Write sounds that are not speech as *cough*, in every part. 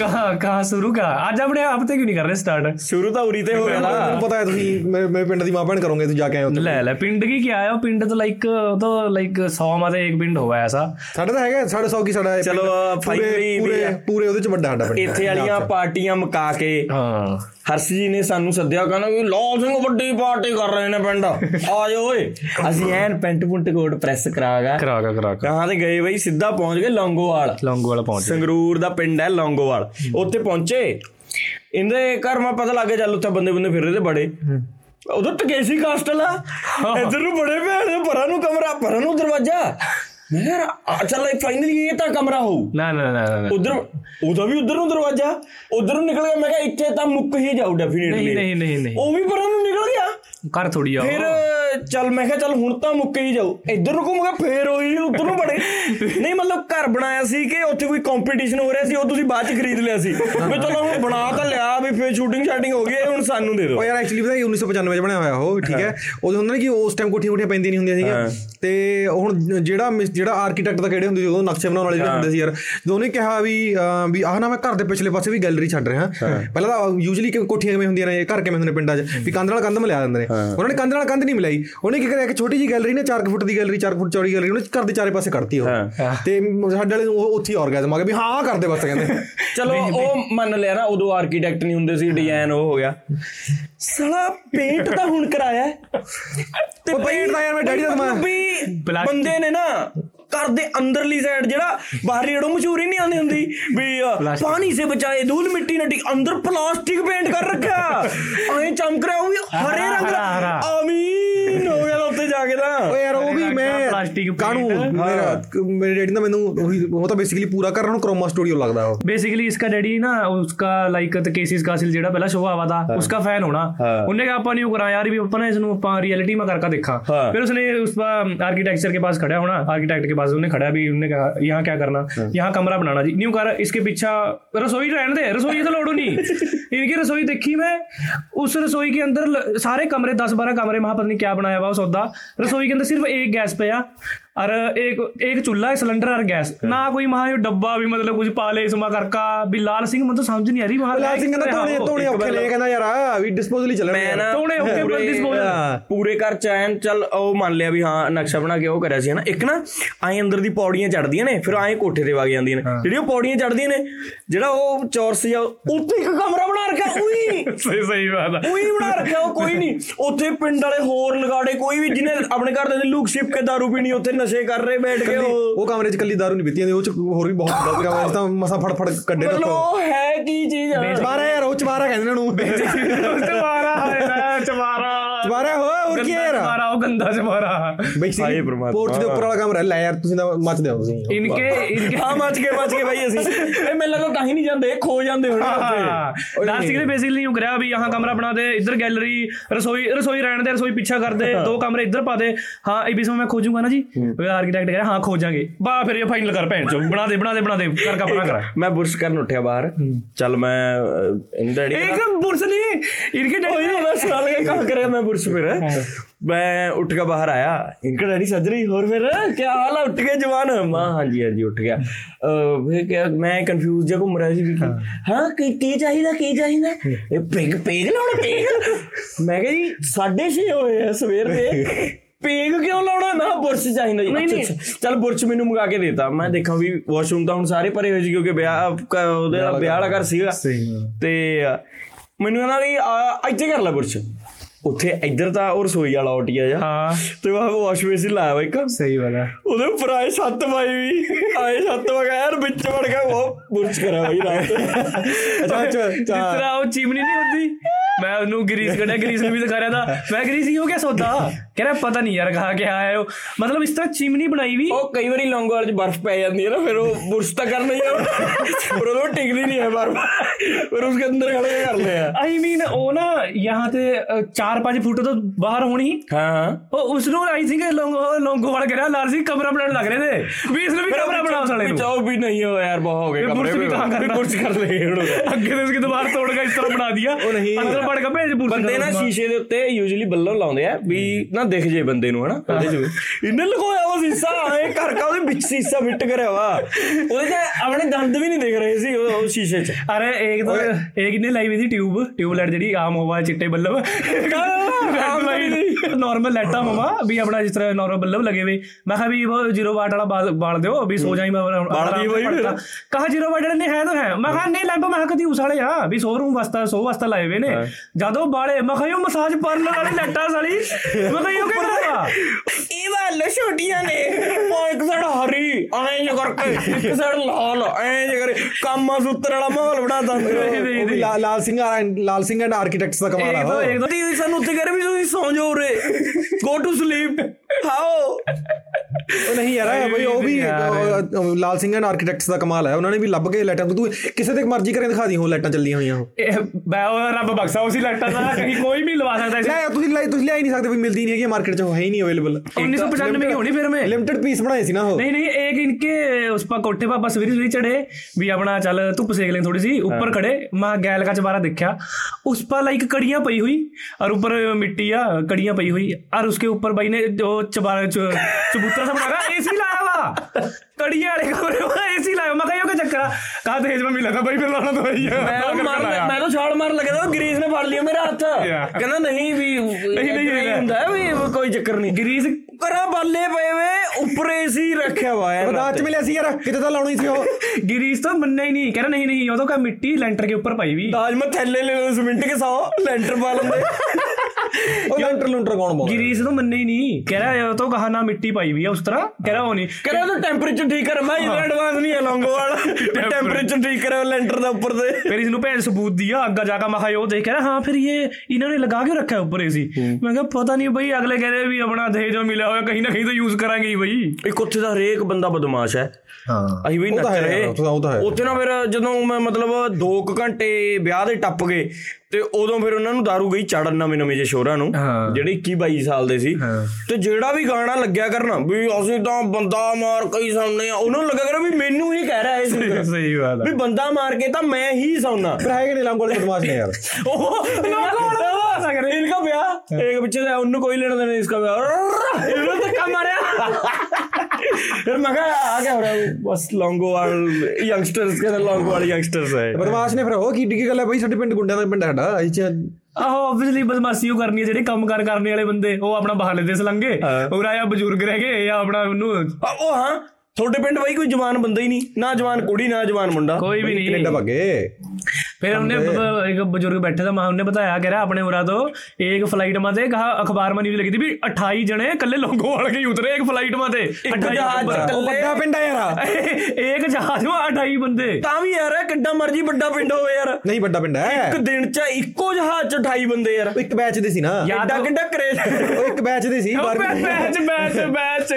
ਕਹਾਂ ਕਹਾਂ ਸ਼ੁਰੂ ਕਾ ਅੱਜ ਆਪਣੇ ਆਪ ਤੇ ਕਿਉਂ ਨਹੀਂ ਕਰ ਰਹੇ ਸਟਾਰਟ ਸ਼ੁਰੂ ਤਾਂ ਉਰੀ ਤੇ ਹੋ ਗਿਆ ਨਾ। ਤੁਹਾਨੂੰ ਪਤਾ ਹੈ ਤੁਸੀਂ ਮੇਰੇ ਮੇਰੇ ਪਿੰਡ ਦੀ ਮਾਂ ਭੈਣ ਕਰੋਗੇ ਤੁਸੀਂ ਜਾ ਕੇ ਆਏ ਉੱਥੇ। ਲੈ ਲੈ ਪਿੰਡ ਕੀ ਕਿਆ ਹੈ? ਉਹ ਪਿੰਡ ਤਾਂ ਲਾਈਕ ਤਾਂ ਲਾਈਕ 100 ਮਾ ਤੇ ਇੱਕ ਪਿੰਡ ਹੋਇਆ ਐਸਾ। ਸਾਡਾ ਤਾਂ ਹੈਗਾ ਸਾਢੇ ਸੌ ਕੀ ਸਾਡਾ ਚਲੋ, ਪਿੰਡ। ਪੂਰੇ- ਪੂਰੇ ਉਹਦੇ ਚ ਵੱਡਾ ਸਾਡਾ ਪਿੰਡ ਇੱਥੇ ਵਾਲੀਆਂ ਪਾਰਟੀਆਂ ਮੁਕਾ ਕੇ ਹਾਂ। ਹਰਸ਼ ਜੀ ਨੇ ਸਾਨੂੰ ਸੱਦਿਆ ਕਹਿੰਦਾ ਵੀ ਲਾਲ ਸਿੰਘ ਵੱਡੀ ਪਾਰਟੀ ਕਰ ਰਹੇ ਨੇ ਪਿੰਡ। ਆ ਜਾਓ ਓਏ। ਅਸੀਂ ਐਨ ਪੈਂਟ ਪੁੰਟ ਕੋਟ ਪ੍ਰੈਸ ਕਰਾਗਾ ਕਰਾ ਕਰਾ ਕਹਾਂ ਤੇ ਗਏ ਬਈ ਸਿੱਧਾ ਪਹੁੰਚ ਗਏ ਲੌਂਗੋਵਾਲ। ਲੌਂਗੋ ਵਾਲਾ ਪਹੁੰਚ ਸੰਗਰੂਰ ਦਾ ਪਿੰਡ ਹੈ ਲੌਂਗੋਵਾਲ। ਉੱਥੇ ਪਹੁੰਚੇ। ਇਹਦੇ ਘਰ ਮੈਂ ਪਤਾ ਲੱਗ ਗਿਆ ਚੱਲ ਉੱਥੇ ਬੰਦੇ ਬੰਦੇ ਫਿਰ ਰਹੇ ਤੇ ਬੜੇ। ਉਧਰ ਟਕੇਸੀ ਕਾਸਟਲ ਆ। ਇੱਧਰ ਨੂੰ ਬੜੇ ਭੈਣ ਪਰਾਂ ਨੂੰ ਕਮਰਾ ਪਰਾਂ ਨੂੰ ਦਰਵਾਜ਼ਾ। ਮੈਂ ਯਾਰ, ਚੱਲ ਫਾਈਨਲੀ ਇਹ ਤਾਂ ਕਮਰਾ ਹੋਊ। ਨਾ ਨਾ ਨਾ ਨਾ, ਉਧਰ ਉਹਦਾ ਵੀ ਉਧਰ ਨੂੰ ਦਰਵਾਜ਼ਾ। ਉਧਰ ਨੂੰ ਨਿਕਲ ਗਿਆ ਮੈਂ ਕਿਹਾ ਇੱਥੇ ਤਾਂ ਮੁੱਕ ਹੀ ਜਾਊ ਡੈਫੀਨਿਟਲੀ ਨਹੀਂ ਨਹੀਂ ਨਹੀਂ ਨਹੀਂ। ਉਹ ਵੀ ਪਰਾਂ ਨੂੰ ਨਿਕਲ ਗਿਆ। ਕਰ ਥੋੜੀ ਆ। ਫਿਰ ਚੱਲ ਮੈਂ ਕਿਹਾ ਚੱਲ ਹੁਣ ਤਾਂ ਮੁੱਕ ਹੀ ਜਾਊ। ਇੱਧਰ ਨੂੰ ਘੁੰਮ ਗਿਆ ਫੇਰ ਉਹੀ ਉੱਧਰ ਨੂੰ ਬੜੇ ਨਹੀਂ ਮਤਲਬ ਘਰ ਬਣਾਇਆ ਸੀ ਕਿ ਉੱਥੇ ਕੋਈ ਕੰਪੀਟੀਸ਼ਨ ਹੋ ਰਿਹਾ ਸੀ ਉਹ ਤੁਸੀਂ ਬਾਅਦ ਚ ਖਰੀਦ ਲਿਆ ਸੀ। ਵੀ ਚਲੋ ਹੁਣ ਬਣਾ ਤਾਂ ਲਿਆ ਵੀ ਫੇਰ ਸ਼ੂਟਿੰਗ ਸ਼ਾਟਿੰਗ ਹੋ ਗਈ ਇਹ ਹੁਣ ਸਾਨੂੰ ਦੇ ਦਿਓ। ਉਹ ਯਾਰ ਐਕਚੁਅਲੀ ਪਤਾ 1995 ਚ ਬਣਿਆ ਹੋਇਆ ਉਹ ਠੀਕ ਹੈ? ਉਦੋਂ ਹੁੰਦਾ ਨਾ ਕਿ ਉਸ ਟਾਈਮ ਕੋਠੀਆਂ ਕੋਠੀਆਂ ਪੈਂਦੀਆਂ ਨਹੀਂ ਹੁੰਦੀਆਂ ਸੀਗੀਆਂ। ਤੇ ਹੁਣ ਜਿਹੜਾ ਜਿਹੜਾ ਆਰਕੀਟੈਕਟ ਦਾ ਕਿਹੜੇ ਹੁੰਦੇ ਸੀ ਉਦੋਂ? ਨਕਸ਼ੇ ਬਣਾਉਣ ਵਾਲੇ ਜਿਹੜੇ ਹੁੰਦੇ ਸੀ ਯਾਰ। ਜਦੋਂ ਉਹਨੇ ਕਿਹਾ ਵੀ ਵੀ ਆਹ ਨਾ ਮੈਂ ਘਰ ਦੇ ਪਿਛਲੇ ਪਾਸੇ ਵੀ ਗੈਲਰੀ ਛੱਡ ਰਿਹਾ। ਪਹਿਲਾਂ ਤਾਂ ਯੂਜੂਲੀ ਕੋਠੀਆਂ ਕਿਵੇਂ ਹੁੰਦੀਆਂ ਨੇ ਘਰ ਕਿਵੇਂ ਹੁੰਦੇ ਨੇ ਪਿੰਡਾਂ 'ਚ? ਵੀ ਕੰਧ ਨਾਲ ਕੰਧ ਮਿਲਾ ਦਿੰਦੇ ਨੇ। ਉਹਨਾਂ ਨੇ ਕੰਧ ਨਾਲ ਕੰਧ ਨਹੀਂ ਮਿਲਾਈ। ਉਹਨੇ ਕੀ ਕਰਿਆ ਕਿ ਛੋਟੀ ਜੀ ਗੈਲਰੀ ਨੇ 4 ਫੁੱਟ ਦੀ ਗੈਲਰੀ 4 ਫੁੱਟ ਚੌੜੀ ਗੈਲਰੀ ਉਹਨੇ ਘਰ ਦੇ ਚਾਰੇ ਪਾਸੇ ਕੱਢਤੀ ਉਹ। ਤੇ ਸਾਡੇ ਵਾਲੇ ਨੂੰ ਉਹ ਉੱਥੇ ਆਰਗੇਜ਼ਮ ਆ ਗਿਆ ਵੀ ਹਾਂ ਕਰਦੇ ਬਸ ਕਹਿੰਦੇ। *laughs* ਚਲੋ ਉਹ ਮੰਨ ਲਿਆ ਨਾ ਉਦੋਂ ਆਰਕੀਟੈਕਟ ਨਹੀਂ ਹੁੰਦੇ ਸੀ ਡਿਜ਼ਾਈਨ ਉਹ ਹੋ ਗਿਆ। ਸਾਲਾ ਪੇਂਟ ਤਾਂ ਹੁਣ ਕਰਾਇਆ। ਤੇ paint ਤਾਂ ਯਾਰ ਮੈਂ ਡੈਡੀ ਦਾ ਬੰਦੇ ਨੇ ਨਾ ਘਰ ਦੇ ਅੰਦਰਲੀ ਸਾਈਡ ਜਿਹੜਾ ਬਾਹਰੀ ਏੜੋ ਮਸ਼ਹੂਰ ਹੀ ਨਹੀਂ ਆਉਂਦੀ ਹੁੰਦੀ ਵੀ ਪਾਣੀ ਸੇ ਬਚਾਏ ਧੂਲ ਮਿੱਟੀ ਨਟੀ ਅੰਦਰ ਪਲਾਸਟਿਕ ਪੇਂਟ ਕਰ ਰੱਖਿਆ। *laughs* ਐਂ ਚਮਕ ਰਿਹਾ ਉਹ ਹਰੇ ਰੰਗ ਦਾ। ਆਮੀਨ ਹੋ ਗਿਆ ਉੱਤੇ ਜਾ ਕੇ ਤਾਂ। ਓਏ ਯਾਰ ਉਹ ਵੀ ਮੈਂ ਕਾਣੂ ਮੇਰਾ ਮੇਰੇ ਡੈਡੀ ਦਾ ਮੈਨੂੰ ਉਹੀ ਉਹ ਤਾਂ ਬੇਸਿਕਲੀ ਪੂਰਾ ਕਰਨ ਨੂੰ ਕ੍ਰੋਮਾ ਸਟੂਡੀਓ ਲੱਗਦਾ ਉਹ। ਬੇਸਿਕਲੀ ਇਸਕਾ ਡੈਡੀ ਨਾ ਉਸਕਾ ਲਾਈਕ ਤ ਕੇਸਿਸ ਕਾਸਿਲ ਜਿਹੜਾ ਪਹਿਲਾ ਸ਼ੋਅ ਆਵਾ ਦਾ ਉਸਕਾ ਫੈਨ ਹੋਣਾ। ਉਹਨੇ ਕਹਾ ਆਪਾਂ ਨਹੀਂ ਉਹ ਕਰਾਂ ਯਾਰ ਵੀ ਆਪਾਂ ਨੇ ਇਸ ਨੂੰ ਆਪਾਂ ਰਿਐਲਿਟੀ ਮਾ ਕਰਕੇ ਦੇਖਾਂ। ਫਿਰ ਉਸਨੇ ਉਸ ਆਰਕੀਟੈਕਚਰ ਕੇ ਪਾਸ ਖੜਿਆ ਹੋਣਾ ਆਰਕੀਟੈਕਟ ਕੇ पास उन्हें खड़ा भी उन्होंने कहा यहाँ क्या करना? यहाँ कमरा बनाना। जी न्यू कर इसके पीछा रसोई रहने दे रसोई तो लोड़ो नहीं। *laughs* इनकी रसोई देखी मैं उस रसोई के अंदर सारे कमरे दस बारह कमरे वहाँ पता नहीं क्या बनाया हुआ सौदा। रसोई के अंदर सिर्फ़ एक गैस पे आ और एक एक चूल्हा सिलेंडर और गैस ना कोई वहां ये डब्बा भी मतलब कुछ पाले इसमा करका भी लाल सिंह मतलब समझ नहीं आ रही वहां ਲਾਲ ਸਿੰਘ ਕਹਿੰਦਾ ਧੋਣੇ ਧੋਣੇ ਔਖੇ ਨੇ ਕਹਿੰਦਾ ਯਾਰ ਆ ਵੀ ਡਿਸਪੋਜ਼ਲ ਹੀ ਚੱਲਣ ਮੈਂ ਨਾ ਧੋਣੇ ਹੋ ਗਏ, ਪੂਰੇ- disposal। ਪੂਰੇ ਘਰ ਚ ਐਨ ਚੱਲ ਉਹ ਮੰਨ ਲਿਆ ਵੀ ਹਾਂ ਨਕਸ਼ਾ ਬਣਾ ਕੇ ਉਹ ਕਰਿਆ ਸੀ ਹਨਾ ਇੱਕ ਨਾ ਐਂ ਅੰਦਰ ਦੀ ਪੌੜੀਆਂ ਚੜਦੀਆਂ ਨੇ ਫਿਰ ਐਂ ਕੋਠੇ ਤੇ ਵਗ ਜਾਂਦੀਆਂ ਨੇ ਜਿਹੜੀਆਂ ਪੌੜੀਆਂ ਚੜਦੀਆਂ ਨੇ ਜਿਹੜਾ ਉਹ ਚੌਰਸ ਜਾਂ ਉੱਥੇ ਇੱਕ ਕਮਰਾ ਬਣਾ ਰੱਖਿਆ ਉਹੀ *laughs* सही सही बात है ਉਹੀ ਬਣਾ ਰੱਖਿਆ ਉਹ ਕੋਈ ਨਹੀਂ ਉੱਥੇ ਪਿੰਡ ਵਾਲੇ ਹੋਰ ਲਗਾੜੇ ਕੋਈ ਵੀ ਜਿਹਨੇ ਆਪਣੇ ਘਰ ਦੇ ਲੁਕ ਛਿਪ ਕੇ ਦਾਰੂ ਪੀਣੀ ਉੱਥੇ ਨਸ਼ੇ ਕਰ ਰਹੇ ਬੈਠ ਕੇ ਉਹ। ਕਮਰੇ 'ਚ ਕੱਲੀ ਦਾਰੂ ਨਹੀਂ ਪੀਤੀ ਜਾਂਦੀ ਉਹ 'ਚ ਹੋਰ ਵੀ ਬਹੁਤ ਗਲਤ ਕੰਮ ਹੈ ਤਾਂ ਮਸਾ ਫੜ ਫੜ ਕੱਢੇ ਰੱਖੋ ਮਤਲਬ ਉਹ ਹੈ ਕੀ ਚੀਜ਼? ਆ ਚਵਾਰਾ ਯਾਰ ਉਹ ਚਵਾਰਾ ਕਹਿੰਦੇ ਇਹਨਾਂ ਨੂੰ ਚਵਾਰਾ *laughs* ਗੰਦਾ ਜਮਾਰਾ ਹਾਏ ਪ੍ਰਮਾਤਮਾ। ਪੋਰਚ ਦੇ ਉੱਪਰ ਵਾਲਾ ਕਮਰਾ ਲੈ ਯਾਰ ਤੁਸੀਂ ਤਾਂ ਮੱਚਦੇ ਹੋ ਤੁਸੀਂ। *laughs* ਇਨਕੇ ਇਨਕੇ ਹਾਂ ਮੱਚ ਕੇ ਮੱਚ ਕੇ ਭਾਈ ਅਸੀਂ। ਇਹ ਮੈਨੂੰ ਲੱਗਾ ਤਾਂ ਹੀ ਨਹੀਂ ਜਾਂਦੇ ਖੋ ਜਾਂਦੇ ਹੋਣੇ ਉੱਥੇ। ਨਾਸਟਿਕ ਨੇ ਬੇਸਿਕਲੀ ਉਹ ਕਰਿਆ ਵੀ ਆਹਾਂ ਕਮਰਾ ਬਣਾ ਦੇ ਇੱਧਰ ਗੈਲਰੀ ਰਸੋਈ ਰਸੋਈ ਰਹਿਣ ਦੇ ਰਸੋਈ ਪਿੱਛਾ ਕਰਦੇ ਦੋ ਕਮਰੇ ਇੱਧਰ ਪਾ ਦੇ। ਹਾਂ ਇਹ ਵੀ ਸਮਾਂ ਮੈਂ ਖੋਜੂਗਾ ਨਾ ਜੀ। ਆਰਕੀਟੈਕਟ ਕਹਿ ਰਿਹਾ ਹਾਂ ਖੋਜਾਂਗੇ। ਬਾ ਫਿਰ ਇਹ ਫਾਈਨਲ ਕਰ ਭੈਣ ਚੋ ਬਣਾ ਦੇ ਬਣਾ ਦੇ ਬਣਾ ਦੇ। ਕਰ ਕਪੜਾ ਕਰ। ਮੈਂ ਬੁਰਸ਼ ਕਰਨ ਉੱਠਿਆ ਬਾਹਰ। ਚੱਲ ਮੈਂ ਇਹਨਾਂ ਡੈਡੀ ਇੱਕ ਬੁਰਸ਼ ਨਹੀਂ। ਇਨਕੇ ਡੈਡੀ ਹੋਈ ਨਾ ਮੈਂ ਸੁਣਾ ਲਿਆ ਕੰਮ ਕਰਿਆ ਮੈਂ ਬੁਰਸ਼ ਫਿਰ। ਮੈਂ ਉੱਠ ਕੇ ਬਾਹਰ ਆਇਆ। ਇਨਕਾ ਡੈਡੀ ਸੱਜ ਰਹੀ ਹੋਰ ਫਿਰ ਕੀ ਹਾਲ ਆ? ਉੱਠ ਕੇ ਜਵਾਨ। ਮਾਂ ਹਾਂਜੀ ਹਾਂਜੀ ਉੱਠ ਗਿਆ। ਫਿਰ ਮੈਂ ਕਨਫਿਊਜ਼ ਜਿਹਾ ਘੁੰਮ ਰਿਹਾ ਸੀ ਵੀ ਹਾਂ। ਕੀ ਕੀ ਚਾਹੀਦਾ ਕੀ ਚਾਹੀਦਾ? ਇਹ ਪੇਗ ਪੇਗ ਲਾਉਣਾ ਪੇਗ ਮੈਂ ਕਿਹਾ ਜੀ 6:30 ਹੋਏ ਆ ਸਵੇਰ ਦੇ। ਪੇਗ ਕਿਉਂ ਲਾਉਣਾ? ਨਾ ਬੁਰਸ਼ ਚਾਹੀਦਾ ਜੀ। ਚੱਲ ਬੁਰਸ਼ ਮੈਨੂੰ ਮੰਗਾ ਕੇ ਦੇਤਾ। ਮੈਂ ਦੇਖਾਂ ਵੀ ਵਾਸ਼ਰੂਮ ਤਾਂ ਹੁਣ ਸਾਰੇ ਭਰੇ ਹੋਏ ਸੀ ਕਿਉਂਕਿ ਵਿਆਹ ਉਹਦੇ ਵਿਆਹ ਵਾਲਾ ਘਰ। ਸੀਗਾ। ਤੇ ਮੈਨੂੰ ਕਹਿੰਦਾ ਨਹੀਂ ਇੱਥੇ ਕਰ ਲੈ ਬੁਰਸ਼। ਉੱਥੇ ਇੱਧਰ ਤਾਂ ਉਹ ਰਸੋਈ ਵਾਲਾ ਓਟੀਆ ਜਾ ਹਾਂ। ਤੇ ਵਾਹ ਵਾਸ਼ ਬੇਸਿਨ ਲਾਇਆ ਵਾ ਇੱਕ। ਸਹੀ ਵਾਲਾ ਉਹਦੇ ਉੱਪਰ ਆਏ ਸੱਤ ਬਾਈ ਵੀ। ਆਏ ਸੱਤ ਵਗਾ ਯਾਰ ਵਿੱਚ ਵੜ ਗਿਆ ਉਹ ਬੁਰਜ ਕਰਾ ਬਈ ਰਾਤ ਅੱਛਾ ਅੱਛਾ ਜਿਸ ਤਰ੍ਹਾਂ ਉਹ ਚੀਮਨੀ ਨਹੀਂ ਹੁੰਦੀ ਮੈਂ ਉਹਨੂੰ ਗਰੀਸ ਕੜਿਆ ਗਰੀਸ ਨੂੰ ਵੀ ਦਿਖਾ ਰਿਹਾ ਤਾਂ। ਮੈਂ ਗਰੀਸ ਹੀ ਹੋ ਗਿਆ ਸੌਦਾ? ਕਹਿੰਦਾ ਪਤਾ ਨਹੀਂ ਯਾਰ ਕਹਾ ਕੇ ਆਇਆ ਉਹ। ਮਤਲਬ ਇਸ ਤਰ੍ਹਾਂ ਚਿਮਨੀ ਬਣਾਈ ਵੀ। ਉਹ ਕਈ ਵਾਰੀ ਲੌਂਗੋਰ 'ਚ ਬਰਫ਼ ਪੈ ਜਾਂਦੀ ਹੈ ਨਾ ਫਿਰ ਉਹ ਬੁਰਸ਼ ਤਾਂ ਕਰਨਾ ਹੀ ਆ। ਪਰ ਉਹ ਟਿਕਦੀ ਨਹੀਂ ਹੈ ਬਰਫ਼। ਪਰ ਉਸਕੇ ਅੰਦਰ ਖੜੇ ਕਰ ਲਿਆ। ਆਈ ਮੀਨ ਉਹ ਨਾ ਯਹਾਂ ਤੇ 4-5 ਫੁੱਟ ਤੋਂ ਬਾਹਰ ਹੋਣੀ। ਹਾਂ ਉਹ ਉਸ ਨੂੰ ਆਈ ਥਿੰਕ ਲੌਂਗੋ ਲੌਂਗੋਰ ਕਰਿਆ ਲਾਲ ਸੀ ਕਮਰਾ ਬਣਾਉਣ ਲੱਗ ਰਹੇ ਨੇ। ਵੀ ਇਸ ਨੂੰ ਵੀ ਕਮਰਾ ਬਣਾਉ ਸਾਲੇ ਨੂੰ। ਚਾਹ ਵੀ ਨਹੀਂ ਹੋ ਯਾਰ ਬਹੁਤ ਹੋ ਗਏ ਕਮਰੇ ਵੀ ਕਹਾਂ ਕਰਨਾ। ਬੁਰਸ਼ ਕਰ ਲਏ ਅੱਗੇ ਤੇ ਉਸਕੀ ਦੀਵਾਰ ਤੋੜ ਕੇ ਇਸ ਤਰ੍ਹਾਂ ਬਣਾ ਦਿਆ। ਅੰਦਰ ਬੜ ਕੇ ਭੇਜ ਬੁਰਸ਼ ਬੰਦੇ ਨਾ ਸ਼ੀਸ਼ੇ ਦੇ ਉੱਤੇ ਯੂਜੂਲੀ ਬੱਲਰ ਲਾਉਂਦੇ ਆ ਵੀ ਨਾ ਦਿਖ ਜੇ ਬੰਦੇ ਨੂੰ ਹਨਾ ਉਹਦੇ ਚ ਇਹਨੇ ਲਗਾਇਆ ਵਾ ਸੀਸਾ ਐ ਘਰ ਕਾ ਉਹਦੇ ਵਿੱਚ ਸੀਸਾ ਫਿੱਟ ਕਰਿਆ ਵਾ ਉਹਦੇ ਚ ਆਪਣੇ ਦੰਦ ਵੀ ਨਹੀਂ ਦਿਖ ਰਹੇ ਸੀ ਉਹ ਸ਼ੀਸ਼ੇ ਚ ਅਰੇ ਇੱਕ ਤਾਂ ਇੱਕ ਨੇ ਲਾਈ ਵੀ ਸੀ ਟਿਊਬ ਟਿਊਬ ਲਾਈਟ ਜਿਹੜੀ ਆਮ ਹੋਵਾ ਚਿੱਟੇ ਬੱਲਬ ਆਮ ਲਾਈ ਨਾਰਮਲ ਲੈਟਾ ਮਮਾ ਵੀ ਆਪਣਾ ਜਿਸ ਤਰ੍ਹਾਂ ਨਾਰਮਲ ਬੱਲਬ ਲਗੇ ਹੋਏ ਮੈਂ ਕਿਹਾ ਵੀ ਉਹ ਜ਼ੀਰੋ ਵਾਟ ਵਾਲਾ ਬਾਲ- ਦਿਓ ਵੀ ਸੋ ਜਾਈ ਮੈਂ ਬਾਲ ਦੀ ਵਹੀ। ਕਹਾ ਜ਼ੀਰੋ ਵਾਟ ਵਾਲੇ ਨੇ ਹੈ ਤਾਂ ਹੈ। ਮੈਂ ਕਿਹਾ ਨਹੀਂ ਲੈਂਪ ਮੈਂ ਕਿਹਾ ਕਦੀ ਉਸ ਵਾਲੇ ਆ ਵੀ ਸ਼ੋਰੂਮ ਵਾਸਤਾ ਸੋ ਵਾਸਤਾ ਲਾਏ ਹੋਏ ਨੇ। ਜਦੋਂ ਬਾਲੇ ਮੈਂ ਕਿਹਾ ਉਹ ਮਸਾਜ ਪਾਰਲਰ ਵਾਲੀ ਲੈਟਾਂ ਵਾਲੀ। ਮੈਂ ਕਿਹਾ ਇਹ ਕਿਹੜਾ ਵਾ *laughs* ਇਹ ਵਾਲ ਛੋਟੀਆਂ ਨੇ। ਉਹ ਇੱਕ ਸਾਈਡ ਹਰੀ ਐਂ ਜਿਹਾ ਕਰਕੇ ਇੱਕ ਸਾਈਡ ਲਾਲ ਐਂ ਜਿਹਾ ਕਰੇ ਕਾਮਾ ਸੂਤਰ ਵਾਲਾ ਮਾਹੌਲ ਬਣਾ ਦਿੰਦੇ ਉਹ ਵੀ ਲਾ- ਲਾਲ ਸਿੰਘ ਲਾਲ ਸਿੰਘ ਐਂਡ ਆਰਕੀਟੈਕਟਸ ਦਾ ਕਮਾਲ ਆ। ਉਹ। ਇੱਕ ਸਾਨੂੰ ਉੱਥੇ ਕਹਿ ਰਹੇ ਵੀ ਤੁਸੀਂ ਸੌਂ ਜਾਓ ਉਰੇ। go to sleep. ਹਾਓ ਉਹ ਨਹੀਂ ਯਾਰ ਬਈ ਉਹ ਵੀ ਲਾਲ ਸਿੰਘਨ ਆਰਕੀਟੈਕਟਸ ਦਾ ਕਮਾਲ ਹੈ। ਉਹਨਾਂ ਨੇ ਵੀ ਲੱਭ ਕੇ ਲਾਈਟਾਂ ਤੂੰ ਕਿਸੇ ਦੇ ਮਰਜ਼ੀ ਕਰੇ ਦਿਖਾ ਦੀ ਹੋ ਲਾਈਟਾਂ ਚੱਲੀਆਂ ਹੋਈਆਂ ਉਹ ਬੈ ਉਹ ਰੱਬ ਬਖਸ਼ਾ ਉਸੇ ਲਾਈਟਾਂ ਦਾ ਕਹੀਂ ਕੋਈ ਵੀ ਲਵਾ ਸਕਦਾ ਨਹੀਂ ਤੁਸੀਂ ਲਈ ਤੁਸੀਂ ਲੈ ਹੀ ਨਹੀਂ ਸਕਦੇ ਵੀ ਮਿਲਦੀ ਨਹੀਂ ਹੈਗੀ ਮਾਰਕੀਟ 'ਚ ਹੈ ਹੀ ਨਹੀਂ ਅਵੇਲੇਬਲ 1995 ਕੀ ਹੋਣੀ ਫਿਰ ਮੈਂ। ਲਿਮਟਿਡ ਪੀਸ ਬਣਾਏ ਸੀ ਨਾ ਉਹ। ਨਹੀਂ ਨਹੀਂ ਇੱਕ ਇਨਕੇ ਉਸ ਪਾ ਕੋਟੇ ਪਾ ਬਸ ਵੀਰੀ ਵੀਰੀ ਚੜੇ ਵੀ ਆਪਣਾ ਚੱਲ ਧੁੱਪ ਸੇਕ ਲੈਂ ਥੋੜੀ ਸੀ ਉੱਪਰ ਖੜੇ ਮੈਂ ਗੈਲ ਕਾ ਚਵਾਰਾ ਦੇਖਿਆ। ਉਸ ਪਾ ਲਾਈਕ ਕੜੀਆਂ ਪਈ ਹੋਈ ਔਰ ਉੱਪਰ ਮਿੱਟੀ ਆ ਕੜੀਆਂ ਪਈ ਹੋਈ ਔਰ ਉਸਕੇ ਉੱਪਰ ਬਾਈ ਨੇ ਜੋ ਉਹ ਚਬਾਰ ਚਬੂਤਰਾ ਸਭ ਲਗਾ ਏਸੀ ਲਾਇਆ ਵਾ। ਕੜੀਏ ਵਾਲੇ ਕਮਰੇ ਵਾ ਏਸੀ ਲਾਇਆ। ਮੈਂ ਕਹਿਆ ਕਿ ਚੱਕਰ ਕਾ ਤੇਜ ਮੰਮੀ ਲਗਾ ਬਈ ਫਿਰ ਲਾਣਾ ਤਾਂ ਹੀ ਆ ਮੈਂ ਮਾਰ ਮੈਂ ਤਾਂ ਛਾਲ ਮਾਰ ਲਗਾ ਉਹ ਗਰੀਸ ਨੇ ਫੜ ਲਿਆ ਮੇਰਾ ਹੱਥ। ਕਹਿੰਦਾ ਨਹੀਂ ਵੀ ਨਹੀਂ ਨਹੀਂ ਹੁੰਦਾ ਵੀ ਕੋਈ ਚੱਕਰ ਨਹੀਂ। ਗਰੀਸ ਕਰਾ ਬੱਲੇ ਪਏ ਵੇ ਉੱਪਰ ਏਸੀ ਰੱਖਿਆ ਵਾ ਯਾਰ ਬਦਾਤ ਚ ਮਿਲਿਆ ਸੀ ਯਾਰ ਕਿਤੇ ਤਾਂ ਲਾਉਣੀ ਸੀ ਉਹ। *laughs* ਗਰੀਸ ਤਾਂ ਮੰਨਿਆ ਹੀ ਨਹੀਂ। ਕਹਿੰਦਾ ਨਹੀਂ ਨਹੀਂ ਉਹ ਤਾਂ ਕਾ ਮਿੱਟੀ ਲੈਂਟਰ ਕੇ ਉੱਪਰ ਪਾਈ ਵੀ। ਤਾਜ ਮੈਂ ਥੱਲੇ ਲੈ ਲਓ ਸਿਮਿੰਟ ਕੇ ਸਾਓ ਲੈਂਟਰ ਪਾ ਲੰਦੇ। ਉਹ ਲੈਂਟਰ ਲੁੰਟਰ ਕੌਣ ਬੋਲ ਗਿਰੀਸ਼ ਨੂੰ ਮੰਨੇ ਹੀ ਨਹੀਂ। ਕਹਿ ਰਿਹਾ ਉਹ ਤਾਂ ਕਹਾ ਨਾ ਮਿੱਟੀ ਪਾਈ ਵੀ ਹੈ ਉਸ ਤਰ੍ਹਾਂ ਕਹਿ ਰਿਹਾ ਉਹ ਨਹੀਂ। ਕਹਿ ਰਿਹਾ ਉਹ ਟੈਂਪਰੇਚਰ ਠੀਕ ਕਰ ਮੈਂ ਇਹਦਾ ਐਡਵਾਂਸ ਨਹੀਂ ਹੈ ਲੌਂਗੋਵਾਲ। ਟੈਂਪਰੇਚਰ ਠੀਕ ਕਰ ਲੈਂਟਰ ਦਾ ਉੱਪਰ ਤੇ ਫਿਰ ਇਸ ਨੂੰ ਭੈਣ ਸਬੂਤ ਦਿਆ ਅੱਗਾ ਜਾ ਕੇ ਮੈਂ ਕਿਹਾ ਉਹ ਦੇਖ ਰਿਹਾ ਹਾਂ ਫਿਰ ਇਹ ਇਹਨਾਂ ਨੇ ਲਗਾ ਕੇ ਰੱਖਿਆ ਉੱਪਰ ਏਸੀ। ਮੈਂ ਕਿਹਾ ਪਤਾ ਨਹੀਂ ਬਈ ਅਗਲੇ ਕਹਿ ਰਹੇ ਵੀ ਆਪਣਾ ਦਹੇਜ ਮਿਲਿਆ ਹੋਇਆ ਕਹੀਂ ਨਾ ਕਹੀਂ ਤਾਂ ਯੂਜ਼ ਕਰਾਂਗੇ ਹੀ ਬਈ। ਇੱਕ ਉੱਥੇ ਦਾ ਹਰੇਕ ਬੰਦਾ ਬਦਮਾਸ਼ ਹੈ। ਹਾਂ। ਅਸੀਂ ਵੀ ਨੱਚ ਰਹੇ। ਉੱਥੇ ਨਾ ਫਿਰ ਜਦੋਂ ਮੈਂ ਮਤਲਬ 2 ਘੰਟੇ ਵਿਆਹ ਦੇ ਟੱਪ ਗਏ ਤੇ ਉਦੋਂ ਫਿਰ ਉਹਨਾਂ ਨੂੰ दारू ਗਈ ਚੜਨ ਨਵੇਂ ਨਵੇਂ ਜੇ ਸ਼ੋਰਾਂ ਨੂੰ ਜਿਹੜੇ 21 22 ਸਾਲ ਦੇ ਸੀ। ਤੇ ਜਿਹੜਾ ਵੀ ਗਾਣਾ ਲੱਗਿਆ ਕਰਨਾ ਵੀ ਅਸੀਂ ਤਾਂ ਬੰਦਾ ਮਾਰ ਕਈ ਸੁਣਨੇ ਆ ਉਹਨਾਂ ਨੂੰ ਲੱਗਾ ਕਰਨਾ ਵੀ ਮੈਨੂੰ ਹੀ ਕਹਿ ਰਿਹਾ ਇਹ ਸਿੰਗਰ ਸਹੀ ਬਾਤ ਵੀ ਬੰਦਾ ਮਾਰ ਕੇ ਤਾਂ ਮੈਂ ਹੀ ਸੁਣਨਾ ਪਰ ਹੈ ਕਿ ਨਹੀਂ ਲੰਗੋਲ ਬਦਮਾਸ਼ ਨੇ ਯਾਰ। *laughs* ਉਹ ਲੰਗੋਲ ਸਕਰੇ ਇਨਕਾ ਵਿਆਹ। ਇੱਕ ਪਿੱਛੇ ਉਹਨੂੰ ਕੋਈ ਲੈਣਾ ਦੇਣਾ ਇਸਕਾ ਵਿਆਹ। ਇਹਨਾਂ ਤਾਂ ਕੰਮ ਆ ਰਿਹਾ ਮੈਂ ਕਿਹਾ ਆ ਗਿਆ ਹੋ ਰਿਹਾ ਬਸ ਲੌਂਗੋਵਾਲ ਯੰਗਸਟਰਸ ਕਹਿੰਦਾ ਲੌਂਗੋਵਾਲ ਯੰਗਸਟਰਸ ਹੈ ਬਦਮਾਸ਼ ਨੇ ਫਿਰ ਉਹ ਕੀ ਡਿੱਗੀ ਗੱਲ ਹੈ ਬਈ ਸਾਡੇ ਪਿੰਡ ਗੁੰਡਿਆਂ ਦਾ ਪਿੰਡ ਹੈ ਸਾਡਾ ਇਹ 'ਚ ਆਹੋ ਆਬਵੀਅਸਲੀ ਬਦਮਾਸ਼ੀ ਉਹ ਕਰਨੀ ਹੈ ਜਿਹੜੇ ਕੰਮ ਕਾਰ ਕਰਨੇ ਵਾਲੇ ਬੰਦੇ ਉਹ ਆਪਣਾ ਬਾਹਰ ਲੈਂਦੇ ਸਲੰਗੇ ਉਹ ਆਇਆ ਬਜ਼ੁਰਗ ਰਹਿ ਗਏ ਜਾਂ ਆਪਣਾ ਉਹਨੂੰ ਆ, ਉਹ ਹਾਂ ਤੁਹਾਡੇ ਪਿੰਡ ਬਾਈ ਕੋਈ ਜਵਾਨ ਬੰਦਾ ਹੀ ਨਹੀਂ ਨਾ ਜਵਾਨ ਕੁੜੀ ਨਾ ਜਵਾਨ ਮੁੰਡਾ कोई भी नहीं ਕੈਨੇਡਾ ਭੱਗੇ फिर हमने ब- एक बुजुर्ग बैठे था वहां हमने बताया कह रहा अपने उरा तो एक फ्लाइट में थे कहा अखबार में न्यूज लगी थी भी 28 जने कल्ले लोगों वाले के ही उतरे एक फ्लाइट में थे ਇੱਕ 28 ਜਹਾਜ਼ ऊपर। ਚ ਉਹ ਵੱਡਾ ਪਿੰਡ ਹੈ ਯਾਰ एक जहाज में 28 बंदे ਤਾਂ ਵੀ ਯਾਰ ਕਿੱਡਾ ਮਰਜੀ ਵੱਡਾ ਪਿੰਡ ਹੋਵੇ ਯਾਰ ਨਹੀਂ ਵੱਡਾ ਪਿੰਡ ਹੈ ਇੱਕ ਦਿਨ ਚ ਇੱਕੋ ਜਹਾਜ਼ ਚ 28 ਬੰਦੇ ਯਾਰ ਉਹ ਇੱਕ ਬੈਚ ਦੇ ਸੀ ਨਾ ਯਾਰ ਐਡਾ ਕਿੱਡਾ ਕਰੇਜ ਉਹ ਇੱਕ ਬੈਚ ਦੇ ਸੀ ਬਾਰਵੀਂ बैच बैच बैच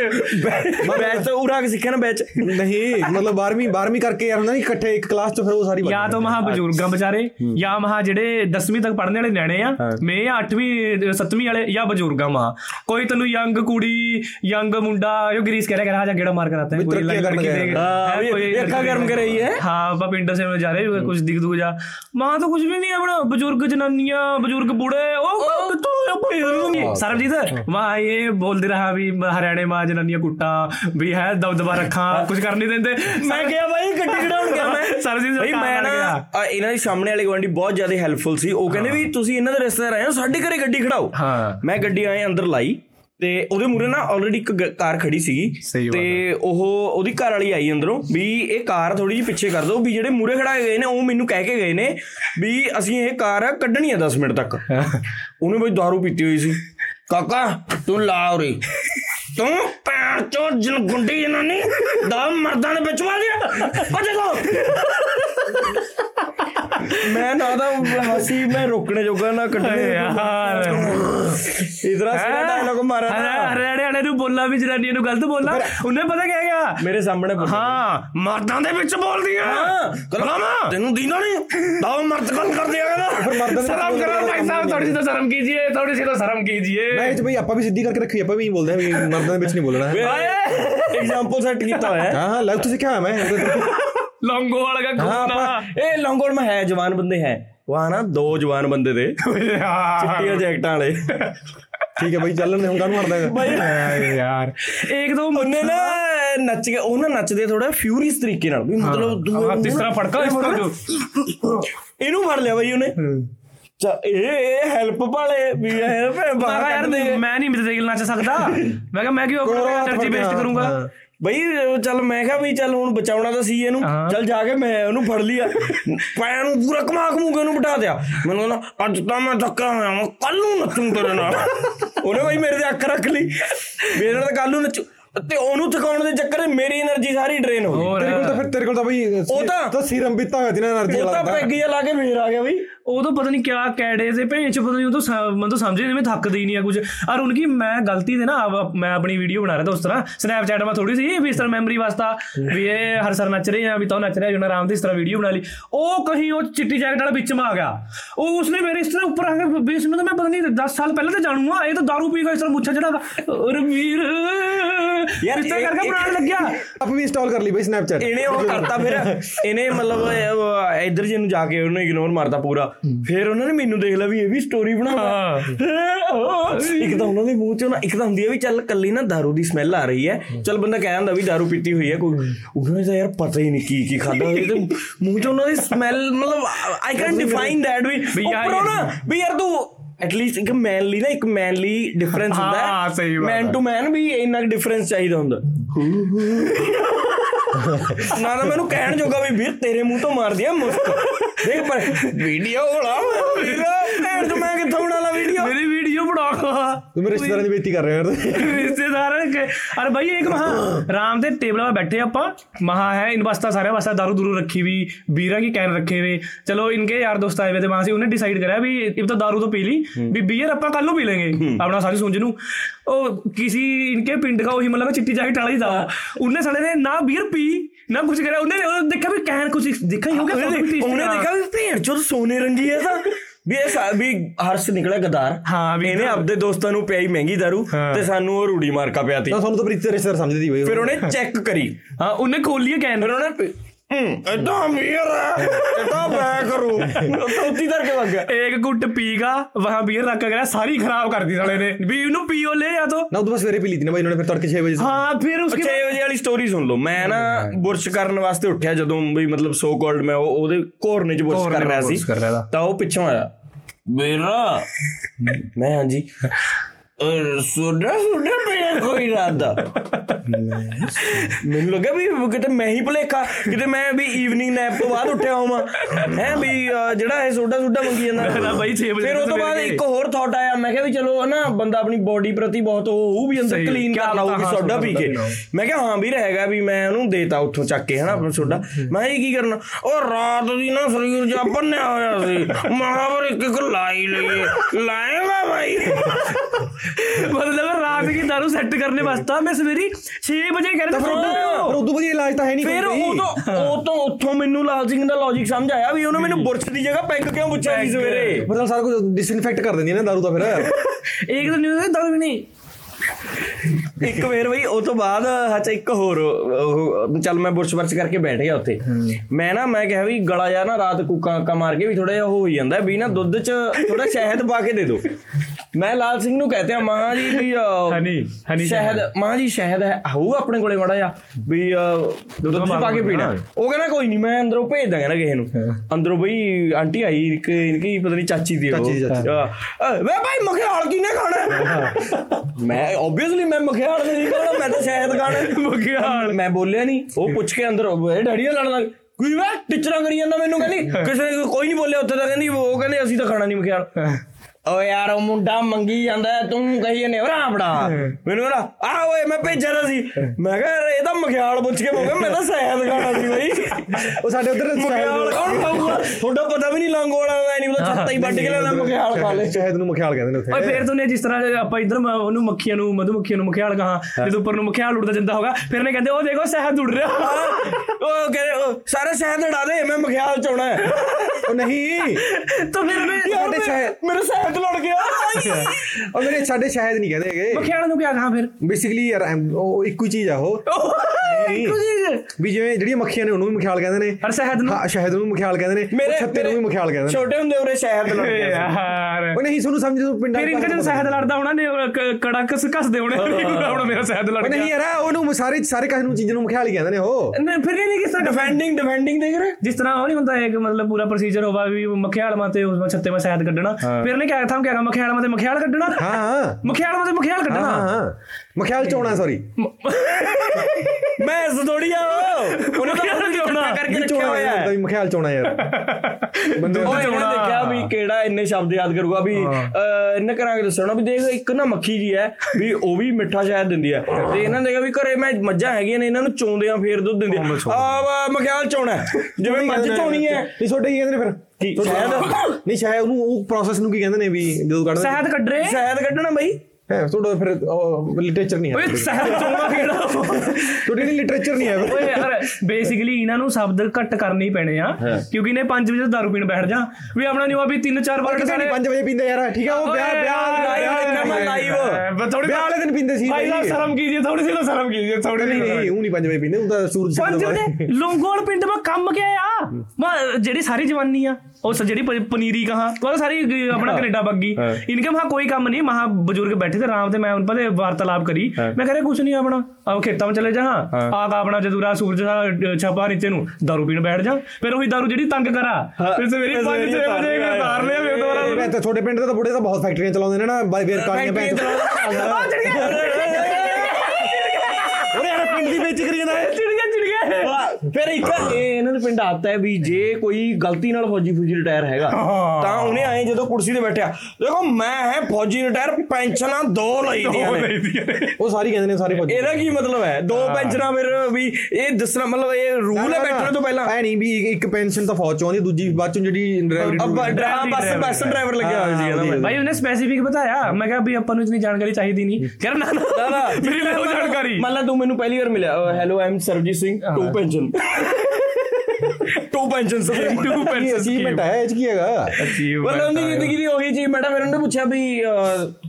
ਬੈਚ ਤੋਂ ਉਰਾ ਕੇ ਸਿੱਖਿਆ ਨਾ ਬੈਚ ਨਹੀਂ ਮਤਲਬ 12ਵੀਂ 12ਵੀਂ ਕਰਕੇ ਯਾਰ ਹੁੰਦਾ ਨਹੀਂ ਇਕੱਠੇ ਇੱਕ ਕਲਾਸ 'ਚ ਫਿਰ ਉਹ ਸਾਰੀ या तो वहां बुजुर्ग ਵਿਚਾਰੇ ਜਾਂ ਮਹਾ ਜਿਹੜੇ 10ਵੀਂ ਤੱਕ ਪੜ੍ਹਨ ਵਾਲੇ ਨਿਆਣੇ ਆ ਮੈਂ 8ਵੀਂ 7ਵੀਂ ਵਾਲੇ ਜਾਂ ਬਜ਼ੁਰਗਾਂ ਮਹਾ ਕੋਈ ਤੈਨੂੰ ਯੰਗ ਕੁੜੀ ਯੰਗ ਮੁੰਡਾ ਜੋ ਗਰੀਸ ਕਹਿ ਰਿਹਾ ਕਰਾ ਜਾ ਗੇੜਾ ਮਾਰ ਕੇ ਆਤਾ ਹੈ ਕੋਈ ਲੱਗ ਕਰਕੇ ਦੇਖ ਹਾਂ ਇਹ ਅੱਖਾਂ ਗਰਮ ਕਰ ਰਹੀ। ਹੈ। ਹਾਂ ਆਪਾਂ ਪਿੰਡਾਂ ਸੇ ਜਾ ਰਹੇ ਕੁਝ ਦਿਖ ਦੂ ਜਾ। ਮਹਾ ਤਾਂ ਕੁਝ ਵੀ ਨਹੀਂ ਆਪਣਾ ਬਜ਼ੁਰਗ ਜਨਾਨੀਆਂ ਬਜ਼ੁਰਗ ਬੁੜੇ ਉਹ ਕਿੱਥੋਂ ਆਪਣੇ ਰੂੰਗੇ ਸਰਬਜੀਤ ਮਾ ਇਹ ਬੋਲਦੇ ਰਹਾ ਵੀ ਹਰਿਆਣੇ ਮਾ ਜਨਾਨੀਆਂ ਕੁੱਟਾ ਵੀ ਹੈ ਦਬਦਬਾ ਰੱਖਾਂ ਕੁਝ ਕਰ ਨਹੀਂ ਦਿੰਦੇ। ਮੈਂ ਕਿਹਾ ਬਾਈ ਗੱਡੀ ਘੜਾਉਣ ਗਿਆ ਮੈਂ। ਸਰਬਜੀਤ ਭਾਈ ਮੈਂ ਨਾ ਇਹਨਾਂ ਦੀ ਸਾਹਮਣੇ ਵਾਲੇ ਗਵਾਂਢੀ ਬਹੁਤ ਜ਼ਿਆਦਾ ਹੈਲਪਫੁਲ ਸੀ। ਉਹ ਕਹਿੰਦੇ ਵੀ ਤੁਸੀਂ ਇਹਨਾਂ ਦੇ ਰਿਸ਼ਤੇਦਾਰ ਆਏ ਹੋ ਸਾਡੇ ਘਰੇ ਗੱਡੀ ਖੜਾਓ। ਹਾਂ। ਮੈਂ ਗੱਡੀ ਆਏ ਅੰਦਰ ਲਾਈ ਤੇ ਉਹਦੇ ਮੂਰੇ ਨਾ ਆਲਰੇਡੀ ਇੱਕ ਕਾਰ ਖੜੀ ਸੀਗੀ। ਤੇ ਉਹ ਉਹਦੀ ਘਰ ਵਾਲੀ ਆਈ ਅੰਦਰੋਂ ਵੀ ਇਹ ਕਾਰ ਥੋੜੀ ਜਿਹੀ ਪਿੱਛੇ ਕਰ ਦਿਓ ਵੀ ਜਿਹੜੇ ਮੂਰੇ ਖੜਾ ਗਏ ਨੇ ਉਹ ਮੈਨੂੰ ਕਹਿ ਕੇ ਗਏ ਨੇ ਵੀ ਅਸੀਂ ਇਹ ਕਾਰ ਕੱਢਣੀ ਆ 10 ਮਿੰਟ ਤੱਕ। ਉਹਨੇ ਬਈ दारू ਪੀਤੀ ਹੋਈ ਸੀ। ਕਾਕਾ ਤੂੰ ਲਾ ਉਰੇ। ਤੂੰ ਪੈਰ ਚੋ ਜਨ ਗੁੰਡੀ ਜਨਾਨੀ ਦਾ ਮਰਦਾਂ ਦੇ ਵਿੱਚ ਵਾ ਗਿਆ ਭੱਜ ਮੈਂ ਨਾ ਦਾ ਹਸੀ ਮੈਂ ਰੋਕਣੇ ਜੋਗਾ ਨਾ ਕੱਢਣੇ ਯਾਰ ਇਧਰਾ ਸਿਰਾ ਡਾਇਲੋਗ ਮਾਰਾ ਨਾ। ਹਰਿਆਣੇ ਵਾਲੇ ਨੂੰ ਬੋਲਾ ਵੀ ਜਨਾਨੀਆਂ ਨੂੰ ਗਲਤ ਬੋਲਾ। ਉਹਨੇ ਪਤਾ ਕਿਹਾ? ਗਿਆ ਮੇਰੇ ਸਾਹਮਣੇ ਬੋਲ ਹਾਂ ਮਰਦਾਂ ਦੇ ਵਿੱਚ ਬੋਲਦੀਆਂ। ਕਲਾਮਾ ਤੈਨੂੰ ਦੀਨਾ ਨਹੀਂ। ਦਾ ਮਰਦ ਗੱਲ ਕਰਦੇ ਆ ਕਹਿੰਦਾ? ਫਿਰ ਮਰਦਾਂ ਸ਼ਰਮ ਕਰੋ ਭਾਈ ਸਾਹਿਬ ਥੋੜੀ ਜਿਹੀ ਤਾਂ ਸ਼ਰਮ ਕੀਜੀਏ ਥੋੜੀ ਜਿਹੀ ਤਾਂ ਸ਼ਰਮ ਕੀਜੀਏ। ਨਹੀਂ ਤੇ ਭਾਈ ਆਪਾਂ ਵੀ ਸਿੱਧੀ ਕਰਕੇ ਰੱਖੀ ਆਪਾਂ ਵੀ ਬੋਲਦੇ ਆ ਮਰਦਾਂ ਦੇ ਵਿੱਚ ਨਹੀਂ ਬੋਲਣਾ। ਹੈ ਐਗਜ਼ਾਮਪਲ ਸੈੱਟ ਕੀਤਾ ਹੋਇਆ। ਹੈ ਹਾਂ ਹਾਂ ਲੱਗ ਤੁਸੀਂ ਕਿਹਾ ਮੈਂ। *laughs* ਲੌਂਗੋਵਾਲ ਦਾ ਘੁੰਮਣਾ ਇਹ ਲੌਂਗੋਵਾਲ ਮੈਂ ਹੈ ਜਵਾਨ ਬੰਦੇ ਹੈ। ਵਾਹ ਨਾ ਦੋ ਜਵਾਨ ਬੰਦੇ ਦੇ। ਚਿੱਟੀਆਂ ਜੈਕਟਾਂ ਵਾਲੇ। ਠੀਕ ਹੈ ਬਈ ਚੱਲਣ ਦੇ ਹੁਣ ਕਾਹਨੂੰ ਮਾਰਦਾ ਹੈ? ਬਈ ਯਾਰ। ਇੱਕ ਦੋ ਮੁੰਨੇ ਨਾ ਨੱਚ ਕੇ ਉਹਨਾਂ ਨੱਚਦੇ ਥੋੜਾ ਫਿਊਰੀਅਸ ਤਰੀਕੇ ਨਾਲ। ਵੀ ਮਤਲਬ ਦੂਆ ਇਸ ਤਰ੍ਹਾਂ ਫੜਕਾ ਇਸ ਤਰ੍ਹਾਂ ਜੋ ਇਹਨੂੰ ਫੜ ਲਿਆ ਬਈ ਉਹਨੇ। ਚਾ ਇਹ ਹੈਲਪ ਵਾਲੇ ਵੀ ਇਹ ਮੈਂ ਯਾਰ ਮੈਂ ਨਹੀਂ ਮੇਰੇ ਨਾਲ ਨੱਚ ਸਕਦਾ। ਮੈਂ ਕਿਹਾ ਮੈਂ ਕਿਉਂ ਆਪਣੀ એનર્ਜੀ ਵੇਸਟ ਕਰੂੰਗਾ? ਬਈ ਚੱਲ ਮੈਂ ਕਿਹਾ ਵੀ ਚੱਲ ਹੁਣ ਬਚਾਉਣਾ ਤਾਂ ਸੀ ਇਹਨੂੰ। ਚੱਲ ਜਾ ਕੇ ਮੈਂ ਉਹਨੂੰ ਫੜ ਲਿਆ। ਪੈਰ ਨੂੰ ਪੂਰਾ ਕਮਾ ਕਮੂ ਕੇ ਉਹਨੂੰ ਬਿਠਾ ਦਿਆ। ਮੈਨੂੰ ਕਹਿੰਦਾ ਅੱਜ ਤਾਂ ਮੈਂ ਧੱਕਾ ਹੋਇਆ ਮੈਂ ਕੱਲ ਨੂੰ ਨੱਚੂ ਤੇਰੇ ਨਾਲ। ਉਹਨੇ ਬਈ ਮੇਰੇ ਤੇ ਅੱਖ ਰੱਖ ਲਈ। ਮੇਰੇ ਨਾਲ ਕੱਲ ਨੂੰ ਨੱਚੂ। ਤੇ ਉਹਨੂੰ ਥਕਾਉਣ ਦੇ ਚੱਕਰ ਮੇਰੀ એનર્ਜੀ ਸਾਰੀ ਡਰੇਨ ਹੋ ਗਈ। ਤੇਰੇ ਕੋਲ ਤਾਂ ਫਿਰ ਤੇਰੇ ਕੋਲ ਤਾਂ ਬਈ ਉਹ ਤਾਂ ਸੀਰਮ ਪੀਤਾ ਹੋਇਆ ਦਿਨ એનર્ਜੀ ਲੱਗਦਾ ਉਹ ਤਾਂ ਪੈਗੀ ਲਾ ਕੇ ਮੇਰ ਆ ਗਿਆ ਬਈ। वो तो पता नहीं क्या कैडे से भैं च पता नहीं वो तो स- मैं तो समझ ही नहीं मैं थकती ही नहीं है कुछ और उनकी मैं गलती थी ना अब मैं अपनी वीडियो बना रहा था उस तरह स्नैपचैट में थोड़ी सी भी इस तरह मेमोरी वास्ता भी ये हर सर नच रहे हैं अभी तो नच रहे हैं जो आराम से इस तरह वीडियो बना ली वो कहीं वो चिट्टी जैकेट वाला बीच में आ गया वो उसने मेरे इस तरह ऊपर आके बीच में तो मैं पता नहीं दस साल पहले तो जानूंगा ये तो दारू पी का इस तरह मुच्छा चढ़ा और वीर यार, इस तरह एक- करके एक- बनाने लग गया ਆਪ ਵੀ ਇੰਸਟਾਲ ਕਰ ਲਈ ਬਈ ਸਨੈਪਚੈਟ ਇਹਨੇ ਉਹ ਕਰਤਾ ਫਿਰ ਇਹਨੇ ਮਤਲਬ ਅਹ, ਇੱਧਰ ਜੀ ਨੂੰ ਜਾ ਕੇ ਉਹਨੇ ਇਗਨੋਰ ਮਾਰਤਾ ਪੂਰਾ ਫਿਰ ਉਹਨਾਂ ਨੇ ਮੈਨੂੰ ਦੇਖ ਲਿਆ ਵੀ ਇਹ ਵੀ ਸਟੋਰੀ ਬਣਾਉਂਦਾ ਇੱਕ ਤਾਂ ਉਹਨਾਂ ਦੇ ਮੂੰਹ ਚੋਂ ਨਾ ਇੱਕ ਤਾਂ ਹੁੰਦੀ ਹੈ ਵੀ ਚੱਲ ਕੱਲੀ ਨਾ दारू ਦੀ ਸਮੈਲ ਆ ਰਹੀ ਹੈ ਚੱਲ ਬੰਦਾ ਕਹਿ ਦਿੰਦਾ ਵੀ दारू ਪੀਤੀ ਹੋਈ ਹੈ ਕੋਈ ਉਹਨਾਂ ਦਾ ਯਾਰ ਪਤਾ ਹੀ ਨਹੀਂ ਕੀ ਕੀ ਖਾਦਾ ਹੋਇਆ ਤੇ ਮੂੰਹ ਚੋਂ ਉਹਨਾਂ ਦੀ ਸਮੈਲ ਮਤਲਬ I can define that we we ਯਾਰ ਉੱਪਰੋਂ ਨਾ ਵੀ ਯਾਰ ਤੂੰ ਐਟਲੀਸਟ ਇੱਕ ਮੈਨਲੀ ਨਾ ਇੱਕ ਮੈਨਲੀ ਡਿਫਰੈਂਸ ਹੁੰਦਾ ਹੈ ਹਾਂ, ਸਹੀ ਬਾਤ ਮੈਨ ਹੈ। ਟੂ ਮੈਨ ਵੀ ਇੰਨਾ ਡਿਫਰੈਂਸ ਚਾਹੀਦਾ ਹੁੰਦਾ ਨਾ ਨਾ ਮੈਨੂੰ ਕਹਿਣ ਜੋਗਾ ਵੀ ਵੀਰ ਤੇਰੇ ਮੂੰਹ ਤੋਂ ਮਾਰਦੀ ਆ ਮੁਸਕ। ਦੇਖ ਪਰ ਵੀਡੀਓ ਹੋਲਾ ਵੀਰ ਭੈਣ ਤੋਂ ਮੈਂ ਕਿੱਥੋਂ ਬਣਾ ਲਾ ਵੀਡੀਓ मेरी वीडियो बनाओ ਤੂੰ ਮੇਰੇ ਰਿਸ਼ਤੇਦਾਰਾਂ ਦੀ ਬੇਇੱਜ਼ਤੀ ਕਰ ਰਿਹਾ ਯਾਰ ਰਿਸ਼ਤੇਦਾਰ ਕੇ ਅਰੇ ਭਾਈ ਇੱਕ ਮਹਾ ਆਰਾਮ ਦੇ ਟੇਬਲ 'ਤੇ ਬੈਠੇ ਆਪਾਂ ਮਹਾ है इन वास्ता सारे वास्ता दारू दूरू रखी हुई बीरा की कैन रखे हुए चलो इनके यार दोस्त आए हुए थे वहां से उन्हें डिसाइड करा भी अब तो दारू तो पी ली भी बियर ਆਪਾਂ ਕੱਲ ਨੂੰ ਪੀ लेंगे अपना सारी सुंज ਨੂੰ ਉਹ किसी इनके पिंड का वही मतलब चिट्टी जैकेट वाला ही था उनने साले ने ना बियर पी ना कुछ करा उन्हें देखा भी कैन कुछ देखा ही होगा ਉਹਨੇ ਦੇਖ- ਉਹਨੇ ਦੇਖਿਆ ਵੀ ਭੈਣ ਚੋਦ ਸੋਨੇ ਰੰਗੀ ਹੈ ਤਾਂ ਵੀ ਇਹ ਸਾ ਵੀ ਹਰਸ ਨਿਕਲਿਆ ਗਦਾਰ। ਹਾਂ ਵੀ ਇਹਨੇ ਆਪਦੇ ਦੋਸਤਾਂ ਨੂੰ ਪਿਆਈ ਮਹਿੰਗੀ दारू ਤੇ ਸਾਨੂੰ ਉਹ ਰੂੜੀ ਮਾਰਕਾ ਪਿਆ ਤੀ। ਤਾਂ ਤੁਹਾਨੂੰ ਤਾਂ ਪ੍ਰੀਤ ਰਿਸ਼ਤੇਦਾਰ ਸਮਝਦੀ ਹੋਈ ਫਿਰ ਉਹਨੇ ਚੈੱਕ ਕਰੀ। ਹਾਂ ਉਹਨੇ ਖੋਲੀ ਕੈਨ ਫਿਰ ਉਹਨੇ ਇਦਾਂ ਬੀਅਰ ਇਦਾਂ ਮੈਂ ਕਰੂ। ਤੋਤੀ ਧਰ ਕੇ ਮੰਗਾ ਇੱਕ ਗੁੱਟ ਪੀਗਾ ਵਹਾਂ ਬੀਅਰ ਰੱਖ ਕੇ ਸਾਰੀ ਖਰਾਬ ਕਰਦੀ ਸਾਲੇ ਨੇ। ਵੀ ਇਹਨੂੰ ਪੀਓ ਲੈ ਆ ਤੋ। ਨਾ ਉਦੋਂ ਸਵੇਰੇ ਪੀ ਲੀਤੀ ਨਾ ਬਾਈ ਇਹਨਾਂ ਨੇ ਫਿਰ ਤੜਕੇ 6 ਵਜੇ ਹਾਂ ਫਿਰ ਉਸਕੇ 6 ਵਜੇ ਵਾਲੀ ਸਟੋਰੀ ਸੁਣ ਲਓ। ਮੈਂ ਨਾ ਬੁਰਸ਼ ਕਰਨ ਵਾਸਤੇ ਉੱਠਿਆ ਜਦੋਂ ਵੀ ਮਤਲਬ ਸੋ ਕਾਲਡ ਮੈਂ ਉਹਦੇ ਕੋਰਨੇ 'ਚ ਬੁਰਸ਼ ਕਰ ਰਿਹਾ ਸੀ। ਤਾਂ। ਉਹ ਪਿੱਛੋਂ ਆਇਆ। ਮੇਰਾ ਮੈਂ ਹਾਂਜੀ। ਸੋਡਾ ਸੋਡਾ ਪਿਆ ਕੋਈ ਰਾਦਾ ਮੈਨੂੰ ਲੱਗਾ ਵੀ ਕਿਤੇ ਮੈਂ ਹੀ ਭੁਲੇਖਾ ਕਿਤੇ ਮੈਂ ਵੀ ਈਵਨਿੰਗ ਨੈਪ ਤੋਂ ਬਾਅਦ ਉੱਠਿਆ ਹੋਵਾਂ। ਹੈ ਵੀ ਜਿਹੜਾ ਇਹ ਸੋਡਾ ਸੋਡਾ ਮੰਗੀ ਜਾਂਦਾ। ਨਾ ਬਾਈ, ਛੇ ਵਜੇ ਫਿਰ ਉਹ ਤੋਂ ਬਾਅਦ ਇੱਕ ਹੋਰ ਥਾਟ ਆਇਆ ਮੈਂ ਕਿਹਾ ਵੀ ਚਲੋ ਨਾ ਬੰਦਾ ਆਪਣੀ ਬੋਡੀ ਪ੍ਰਤੀ ਬਹੁਤ ਉਹ ਵੀ ਅੰਦਰ ਕਲੀਨ ਕਰ ਪਤਾ, ਹਾਂ, ਸੋਡਾ ਪੀ ਕੇ। ਮੈਂ ਕਿਹਾ ਹਾਂ ਵੀਰ ਹੈਗਾ ਵੀ ਮੈਂ ਉਹਨੂੰ ਦੇਤਾ ਉੱਥੋਂ ਚੱਕ ਕੇ ਹਨਾ ਆਪਣਾ ਸੋਡਾ। ਮੈਂ ਇਹ ਕੀ ਕਰਨਾ? ਉਹ ਰਾਤ ਦੀ ਨਾ ਸਰੀਰ ਜਿਹਾ ਬੰਨਿਆ ਹੋਇਆ ਸੀ। ਮਹਾਵਰ ਇੱਕ ਇੱਕ ਲਾਈ ਲਈਏ। ਲਾਏਗਾ ਭਾਈ मतलब रात की दारू सेट करने वास्ता मैं सवेरी 6 बजे कह रहे थे ਪਰ ਉਦੋਂ ਵਧੀਆ ਇਲਾਜ ਤਾਂ ਹੈ ਨਹੀਂ ਫਿਰ ਉਹ ਤੋਂ ਉਹ ਤੋਂ ਉੱਥੋਂ ਮੈਨੂੰ ਲਾਲ ਸਿੰਘ ਦਾ ਲੌਜੀਕ ਸਮਝ ਆਇਆ ਵੀ ਉਹਨੇ ਮੈਨੂੰ ਬੁਰਸ਼ ਦੀ ਜਗ੍ਹਾ ਪੈਗ ਕਿਉਂ ਪੁੱਛਿਆ ਸੀ ਸਵੇਰੇ ਫਿਰ ਤਾਂ ਸਾਰਾ ਕੁਝ ਡਿਸਇਨਫੈਕਟ ਕਰ ਦਿੰਦੀ ਹੈ ਨਾ ਦਾਰੂ ਤਾਂ ਫਿਰ *laughs* एक दिन नहीं दारू भी नहीं ਇੱਕ ਵਾਰ ਬਈ ਉਹ ਤੋਂ ਬਾਅਦ ਅੱਛਾ ਇੱਕ ਹੋਰ ਉਹ, ਚੱਲ ਮੈਂ ਬੁਰਸ਼ ਬਰਸ਼ ਕਰਕੇ ਬੈਠ ਗਿਆ ਉੱਥੇ ਮੈਂ ਨਾ ਮੈਂ ਕਿਹਾ ਵੀ ਗਲਾ ਜਾ ਨਾ ਰਾਤ ਕੁੱਕਾ ਕਾ ਮਾਰ ਕੇ ਵੀ ਥੋੜਾ ਜਿਹਾ ਉਹ ਹੋ ਜਾਂਦਾ ਵੀ ਨਾ ਦੁੱਧ 'ਚ ਥੋੜਾ ਸ਼ਹਿਦ ਪਾ ਕੇ ਦੇ ਦਿਓ ਮੈਂ ਲਾਲ ਸਿੰਘ ਨੂੰ ਕਹਤੇ ਆ ਮਾਂ ਜੀ ਵੀ ਹਨੀ ਹਨੀ ਸ਼ਹਿਦ ਮਾਂ ਜੀ ਸ਼ਹਿਦ ਹੈ ਹੋਊਗਾ ਆਪਣੇ ਕੋਲੇ ਮਾੜਾ ਜਿਹਾ ਵੀ ਦੁੱਧ ਪਾ ਕੇ ਪੀਣਾ। ਉਹ ਕਹਿੰਦਾ ਕੋਈ ਨਹੀਂ ਮੈਂ ਅੰਦਰੋਂ ਭੇਜ ਦਾਂਗਾ ਨਾ ਕਿਸੇ ਨੂੰ। ਅੰਦਰੋਂ ਬਈ ਆਂਟੀ ਆਈ ਇੱਕ ਇਨਕੀ ਪਤਾ ਨਹੀਂ ਚਾਚੀ ਦੀ ਉਹ। ਵੇ ਭਾਈ ਮਖਿਆਲ ਕਿਨੇ ਖਾਣਾ? ਮੈਂ ਆਬਵੀਅਸਲੀ ਮੈਂ ਮਖਿਆਲ ਨਹੀਂ ਖਾਣਾ ਮੈਂ ਤਾਂ ਸ਼ਾਇਦ ਖਾਣਾ। ਮਖਿਆਲ ਮੈਂ ਬੋਲਿਆ ਨਹੀਂ ਉਹ ਪੁੱਛ ਕੇ ਅੰਦਰ ਡੈਡੀ ਨਾਲ ਲੜਨ ਲੱਗ ਕੋਈ ਵਾ ਟੀਚਰਾਂ ਕਰੀ ਜਾਂਦਾ ਮੈਨੂੰ ਕਹਿੰਦੀ। ਕਿਸੇ ਕੋਈ ਨਹੀਂ ਬੋਲਿਆ ਉੱਥੇ ਤਾਂ ਕਹਿੰਦੀ ਉਹ ਕਹਿੰਦੇ ਅਸੀਂ ਤਾਂ ਖਾਣਾ ਨਹੀਂ ਮਖਿਆਲ ਓ ਯਾਰ ਉਹ ਮੁੰਡਾ ਮੰਗੀ ਜਾਂਦਾ ਤੂੰ ਕਹੀ ਨੇ ਭਰਾ ਬੜਾ ਮੈਨੂੰ ਕਹਿੰਦਾ ਆ ਓਏ ਮੈਂ ਭੇਜਿਆ ਤਾਂ ਸੀ। ਮੈਂ ਕਿਹਾ ਇਹ ਤਾਂ ਮਖਿਆਲ ਪੁੱਛ ਕੇ ਮੰਗਾ ਮੈਂ ਤਾਂ ਸ਼ਾਇਦ ਖਾਣਾ ਸੀ ਬਈ। ਉਹ ਸਾਡੇ ਉਧਰ ਮਖਿਆਲ ਕੌਣ ਖਾਊਗਾ? ਤੁਹਾਡਾ ਪਤਾ ਵੀ ਨਹੀਂ ਲੰਗੋੜਾ ਦਾ ਨਹੀਂ ਪਤਾ ਛੱਤਾ ਹੀ ਵੱਢ ਕੇ ਲੈਣਾ ਮਖਿਆਲ ਖਾ ਲੈ। ਸ਼ਹਿਦ ਨੂੰ ਮਖਿਆਲ ਕਹਿੰਦੇ ਨੇ ਉੱਥੇ। ਓਏ ਫੇਰ ਤੁਨੇ ਜਿਸ ਤਰ੍ਹਾਂ ਆਪਾਂ ਇਧਰ ਉਹਨੂੰ ਮੱਖੀਆਂ ਨੂੰ ਮਧੂ ਮੱਖੀਆਂ ਨੂੰ ਮਖਿਆਲ ਕਹਾ ਜਦੋਂ ਉੱਪਰ ਨੂੰ ਮਖਿਆਲ ਉੜਦਾ ਜਾਂਦਾ ਹੋਗਾ ਫਿਰ ਨੇ ਕਹਿੰਦੇ ਉਹ ਦੇਖੋ ਸ਼ਹਿਦ ਉੜ ਰਿਹਾ। ਉਹ ਕਹਿੰਦੇ ਸਾਰੇ ਸ਼ਹਿਦ ਉਡਾ ਦੇ ਮੈਂ ਮਖਿਆਲ ਚਾਉਣਾ ਹੈ। ਉਹ ਨਹੀਂ। ਤਾਂ ਫਿਰ ਮੈਂ ਸਾਡੇ ਸ਼ਹਿਦ ਮੇਰੇ ਸ਼ਹਿਦ ਲੜ ਗਿਆ। ਉਹ ਮੇਰੇ ਸਾਡੇ ਸ਼ਹਿਦ ਨਹੀਂ ਕਹਿੰਦੇ ਹੈਗੇ। ਮਖਿਆਲ ਨੂੰ ਕਿਆ ਕਹਾ ਫਿਰ? ਬੇਸਿਕਲੀ ਯਾਰ ਉਹ ਇੱਕੋ ਹੀ ਚੀਜ਼ ਆ ਉਹ। ਇੱਕੋ ਚੀਜ਼? ਵੀ ਜਿਵੇਂ ਜਿਹੜੀਆਂ ਮੱਖੀਆਂ ਨੇ ਉਹਨੂੰ ਵੀ ਮਖਿਆਲ ਕਹਿੰਦੇ ਨੇ। ਹਰ ਸ਼ਹਿਦ ਨੂੰ? ਹਾਂ ਸ਼ਹਿਦ ਨੂੰ ਮਖਿਆਲ ਕਹਿੰਦੇ ਨੇ। ਮੇਰੇ ਉਹ ਛੱਤੇ ਨੂੰ ਵੀ ਮਖਿਆਲ ਕਹਿੰਦੇ ਨੇ। ਛੋਟੇ ਹੁੰਦੇ ਉਰੇ ਸ਼ਹਿਦ *laughs* ਲੜ ਗਿਆ ਯਾਰ। ਉਹ ਨਹੀਂ ਤੁਹਾਨੂੰ ਸਮਝ ਤੂੰ ਪਿੰਡਾਂ ਫਿਰ ਇਨਕਾ ਜਦੋਂ ਸ਼ਹਿਦ ਲੜਦਾ ਹੋਣਾ ਨੇ ਉਹ ਕ- ਕੜਾ ਕਸ ਕੱਸਦੇ ਹੋਣੇ। ਹੁਣ ਮੇਰਾ ਸ਼ਹਿਦ ਲੜ ਉਹ ਨਹੀਂ ਗਿਆ। ਯਾਰ ਉਹਨੂੰ ਸਾਰੇ ਸਾਰੇ ਕਾਹ ਨੂੰ ਚੀਜ਼ਾਂ ਨੂੰ ਮਖਿਆਲ ਹੀ ਕਹਿੰਦੇ ਨੇ ਉਹ। ਨਹੀਂ ਫਿਰ ਇਹ ਨਹੀਂ ਕਿਸ ਤਰ੍ਹਾਂ ਡਿਫੈਂਡਿੰਗ ਡਿਫੈਂਡਿੰਗ ਦੇਖ ਰਹੇ ਜਿਸ ਤਰ੍ਹਾਂ ਉਹ ਨਹੀਂ ਹੁੰਦਾ ਇੱਕ ਮਤਲਬ ਪੂਰਾ ਪ੍ਰੋਸੀਜਰ ਹੋਵਾ ਵੀ ਮਖਿਆਲ ਮਾਤੇ ਉਸ ਛੱਤੇ ਮੈਂ ਸ਼ਹਿਦ ਕੱਢਣਾ। ਫਿਰ ਨੇ ਕਿਹਾ ਥਾਂ ਕਿਹਾ ਮਖਿਆਲ ਮਾਤੇ ਮਖਿਆਲ ਕੱਢਣਾ। ਹਾਂ। ਮਖਿਆਲ ਮਾਤੇ ਮਖਿਆਲ ਕੱਢਣਾ। ਹਾਂ। ਮਖਿਆਲ ਚੋਣਾ ਸੌਰੀ *laughs* ਮੈਂ ਇਸ ਥੋੜੀ ਆ ਉਹ ਉਹਨੇ ਤਾਂ ਮਖਿਆਲ ਚੋਣਾ। ਕਰਕੇ ਰੱਖਿਆ ਹੋਇਆ। ਹੈ ਵੀ ਮਖਿਆਲ ਚੋਣਾ ਯਾਰ। *laughs* ਬੰਦੇ ਉਹ ਇਹਨੇ ਚੋਣਾ। ਦੇਖਿਆ ਵੀ ਕਿਹੜਾ ਇੰਨੇ ਸ਼ਬਦ ਯਾਦ ਕਰੂਗਾ ਵੀ ਇਹਨੇ ਕਰਾਂਗੇ ਦੱਸਣਾ ਵੀ ਦੇਖ ਇੱਕ ਨਾ ਮੱਖੀ ਜੀ ਹੈ ਵੀ ਉਹ ਵੀ ਮਿੱਠਾ ਸ਼ਹਿਦ ਦਿੰਦੀ ਹੈ। ਤੇ ਇਹਨਾਂ ਨੇ ਦੇਖਿਆ ਵੀ ਘਰੇ ਮੈਂ ਮੱਝਾਂ ਹੈਗੀਆਂ ਨੇ ਇਹਨਾਂ ਨੂੰ ਚੋਂਦੇ ਆ ਫੇਰ ਦੁੱਧ ਦਿੰਦੇ ਆ ਆ ਵਾ ਮਖਿਆਲ ਚੋਣਾ ਹੈ। ਜਿਵੇਂ ਮੱਝ ਚੋਣੀ ਹੈ। ਨਹੀਂ ਛੋਟੇ ਕੀ ਕਹਿੰਦੇ ਨੇ ਫਿਰ? ਕੀ ਸ਼ਹਿਦ? ਨਹੀਂ ਸ਼ਾਇਦ ਉਹਨੂੰ ਉਹ ਪ੍ਰੋਸੈਸ ਨੂੰ ਕੀ ਕਹਿੰਦੇ ਨੇ ਵੀ ਜਦੋਂ ਕੱਢਦੇ ਸ਼ਹਿਦ ਕੱਢ ਰਹੇ ਸ਼ਹਿਦ ਕੱਢਣਾ ਬਈ। ਹੈ ਤੁਹਾਡਾ ਫਿਰ ਲਿਟਰੇਚਰ ਨਹੀਂ ਹੈ। ਓਏ ਸਹਿਰ ਚੋਲਾ ਕਿਹੜਾ? ਤੁਹਾਡੀ ਨਹੀਂ ਲਿਟਰੇਚਰ ਨਹੀਂ ਹੈ। ਓਏ ਯਾਰ ਬੇਸਿਕਲੀ ਇਹਨਾਂ ਨੂੰ ਸ਼ਬਦ ਘੱਟ ਕਰਨੇ ਪੈਣੇ ਆ ਕਿਉਂਕਿ ਇਹਨੇ 5 ਵਜੇ ਦਾਰੂ ਪੀਣ ਬੈਠ ਜਾ। ਵੀ ਆਪਣਾ ਨਿਵਾ ਵੀ 3-4 ਵਾਰ ਸਾਰੇ 5 ਵਜੇ ਪੀਂਦੇ ਯਾਰ ਠੀਕ ਆ ਉਹ ਵਿਆਹ ਵਿਆਹ ਲਾਈਵ ਥੋੜੀ ਵਿਆਹ ਵਾਲੇ ਦਿਨ ਪੀਂਦੇ ਸੀ ਭਾਈ ਸਾਹਿਬ ਸ਼ਰਮ ਕੀਜੀਏ ਥੋੜੀ ਸੀ ਤਾਂ ਸ਼ਰਮ ਕੀਜੀਏ ਥੋੜੀ ਨਹੀਂ ਨਹੀਂ ਉਹ ਨਹੀਂ 5 ਵਜੇ ਪੀਂਦੇ ਉਹ ਤਾਂ ਸੂਰਜ 5 ਵਜੇ ਲੋਂਗੋਲ ਪਿੰਡ ਮੈਂ ਕੰਮ ਗਿਆ ਆ? ਮੈਂ ਜਿਹੜੀ ਸਾਰੀ ਜਵਾਨੀ ਆ ਉਹ ਜਿਹੜੀ ਪਨੀਰੀ ਕਹਾ ਉਹ ਸਾਰੀ ਆਪਣਾ ਕੈਨੇਡਾ ਬੱਗੀ ਇਨਕਮ ਹਾਂ ਕੋਈ ਕੰਮ ਨਹੀਂ ਮਹਾ ਬਜ਼ੁਰਗ ਬੈਠੇ ਤੇ ਆਰਾਮ ਤੇ ਮੈਂ ਉਹਨਾਂ ਪਤੇ ਵਾਰਤਾਲਾਪ ਕਰੀ। ਮੈਂ ਕਹ ਰਿਹਾ ਕੁਛ ਨਹੀਂ ਆਪਣਾ। ਆ ਖੇਤਾਂ ਵਿੱਚ ਚਲੇ ਜਾ ਆ ਕਾ ਆਪਣਾ ਜਦੂਰਾ ਸੂਰਜ ਦਾ ਛਪਾ ਨੀਚੇ ਨੂੰ। ਦਾਰੂ ਪੀਣ ਬੈਠ ਜਾ। ਫਿਰ ਉਹੀ ਦਾਰੂ ਜਿਹੜੀ ਤੰਗ ਕਰਾ। ਫਿਰ ਸਵੇਰੇ 5 ਵਜੇ ਉਤਾਰ ਲਿਆ ਫਿਰ ਦੁਬਾਰਾ ਮੈਂ ਤਾਂ ਤੁਹਾਡੇ ਪਿੰਡ ਦੇ ਤਾਂ ਬੁੜੇ ਤਾਂ ਬਹੁਤ ਫੈਕਟਰੀਆਂ ਚਲਾਉਂਦੇ ਨੇ ਨਾ ਬਾਈ ਵੇਰ ਕਾਲੀਆਂ ਚੜੀਆਂ ਉਹਰੇ ਯਾਰ ਪਿੰਡ ਦੀ ਵੇਚ ਕਰੀ ਜਾਂਦਾ ਫਿਰ ਇੱਕ ਇਹ ਇਹਨਾਂ ਦੇ ਪਿੰਡ ਆਦਤ ਹੈ ਵੀ ਜੇ ਕੋਈ ਗਲਤੀ ਨਾਲ ਫੌਜੀ ਫੌਜੀ ਰਿਟਾਇਰ ਹੈਗਾ ਤਾਂ ਉਹਨੇ ਆਏ ਜਦੋਂ ਕੁਰਸੀ ਤੇ ਬੈਠਿਆ ਦੇਖੋ ਮੈਂ ਹੈ ਫੌਜੀ ਰਿਟਾਇਰ ਪੈਨਸ਼ਨਾਂ ਦੋ ਲਈ ਦੀਆਂ ਨੇ। ਉਹ ਸਾਰੀ ਕਹਿੰਦੇ ਨੇ ਸਾਰੇ ਫੌਜੀ ਇਹਦਾ ਕੀ ਮਤਲਬ ਹੈ? ਦੋ ਪੈਨਸ਼ਨਾਂ ਫਿਰ ਵੀ ਇਹ ਦੱਸਣਾ ਮਤਲਬ ਇਹ ਰੂਲ ਹੈ ਬੈਠਣ ਤੋਂ ਪਹਿਲਾਂ? ਐ ਨਹੀਂ ਵੀ ਇੱਕ ਪੈਨਸ਼ਨ ਤਾਂ ਫੌਜ ਚੋਂ ਆਉਂਦੀ ਦੂਜੀ ਬਾਅਦ ਚੋਂ ਜਿਹੜੀ ਡਰਾਈਵਰੀ ਬੱਸ ਬੱਸ ਡਰਾਈਵਰ ਲੱਗਿਆ ਹੋਇਆ ਸੀ ਇਹਦਾ ਭਾਈ ਉਹਨੇ ਸਪੈਸੀਫਿਕ ਬਤਾਇਆ। ਮੈਂ ਕਿਹਾ ਵੀ ਆਪਾਂ ਨੂੰ ਇਤਨੀ ਜਾਣਕਾਰੀ ਚਾਹੀਦੀ ਨਹੀਂ। ਕਹਿੰਦਾ ਨਾ ਨਾ। ਮੇਰੀ ਲਓ ਜਾਣਕਾਰੀ। ਮੰਨ ਲਾ ਤੂੰ ਮੈਨੂੰ ਪਹਿਲੀ ਵਾਰ ਮਿਲਿਆ। Hello I am Surjeet Singh two pension two pension two Ki pension achievement ਹੈ ਇਹ ਕੀ ਹੈਗਾ? ਮਤਲਬ ਉਹਦੀ ਜ਼ਿੰਦਗੀ ਦੀ ਉਹੀ ਚੀਜ਼ ਮੈਡਮ ਫਿਰ ਉਹਨੇ ਪੁੱਛਿਆ ਵੀ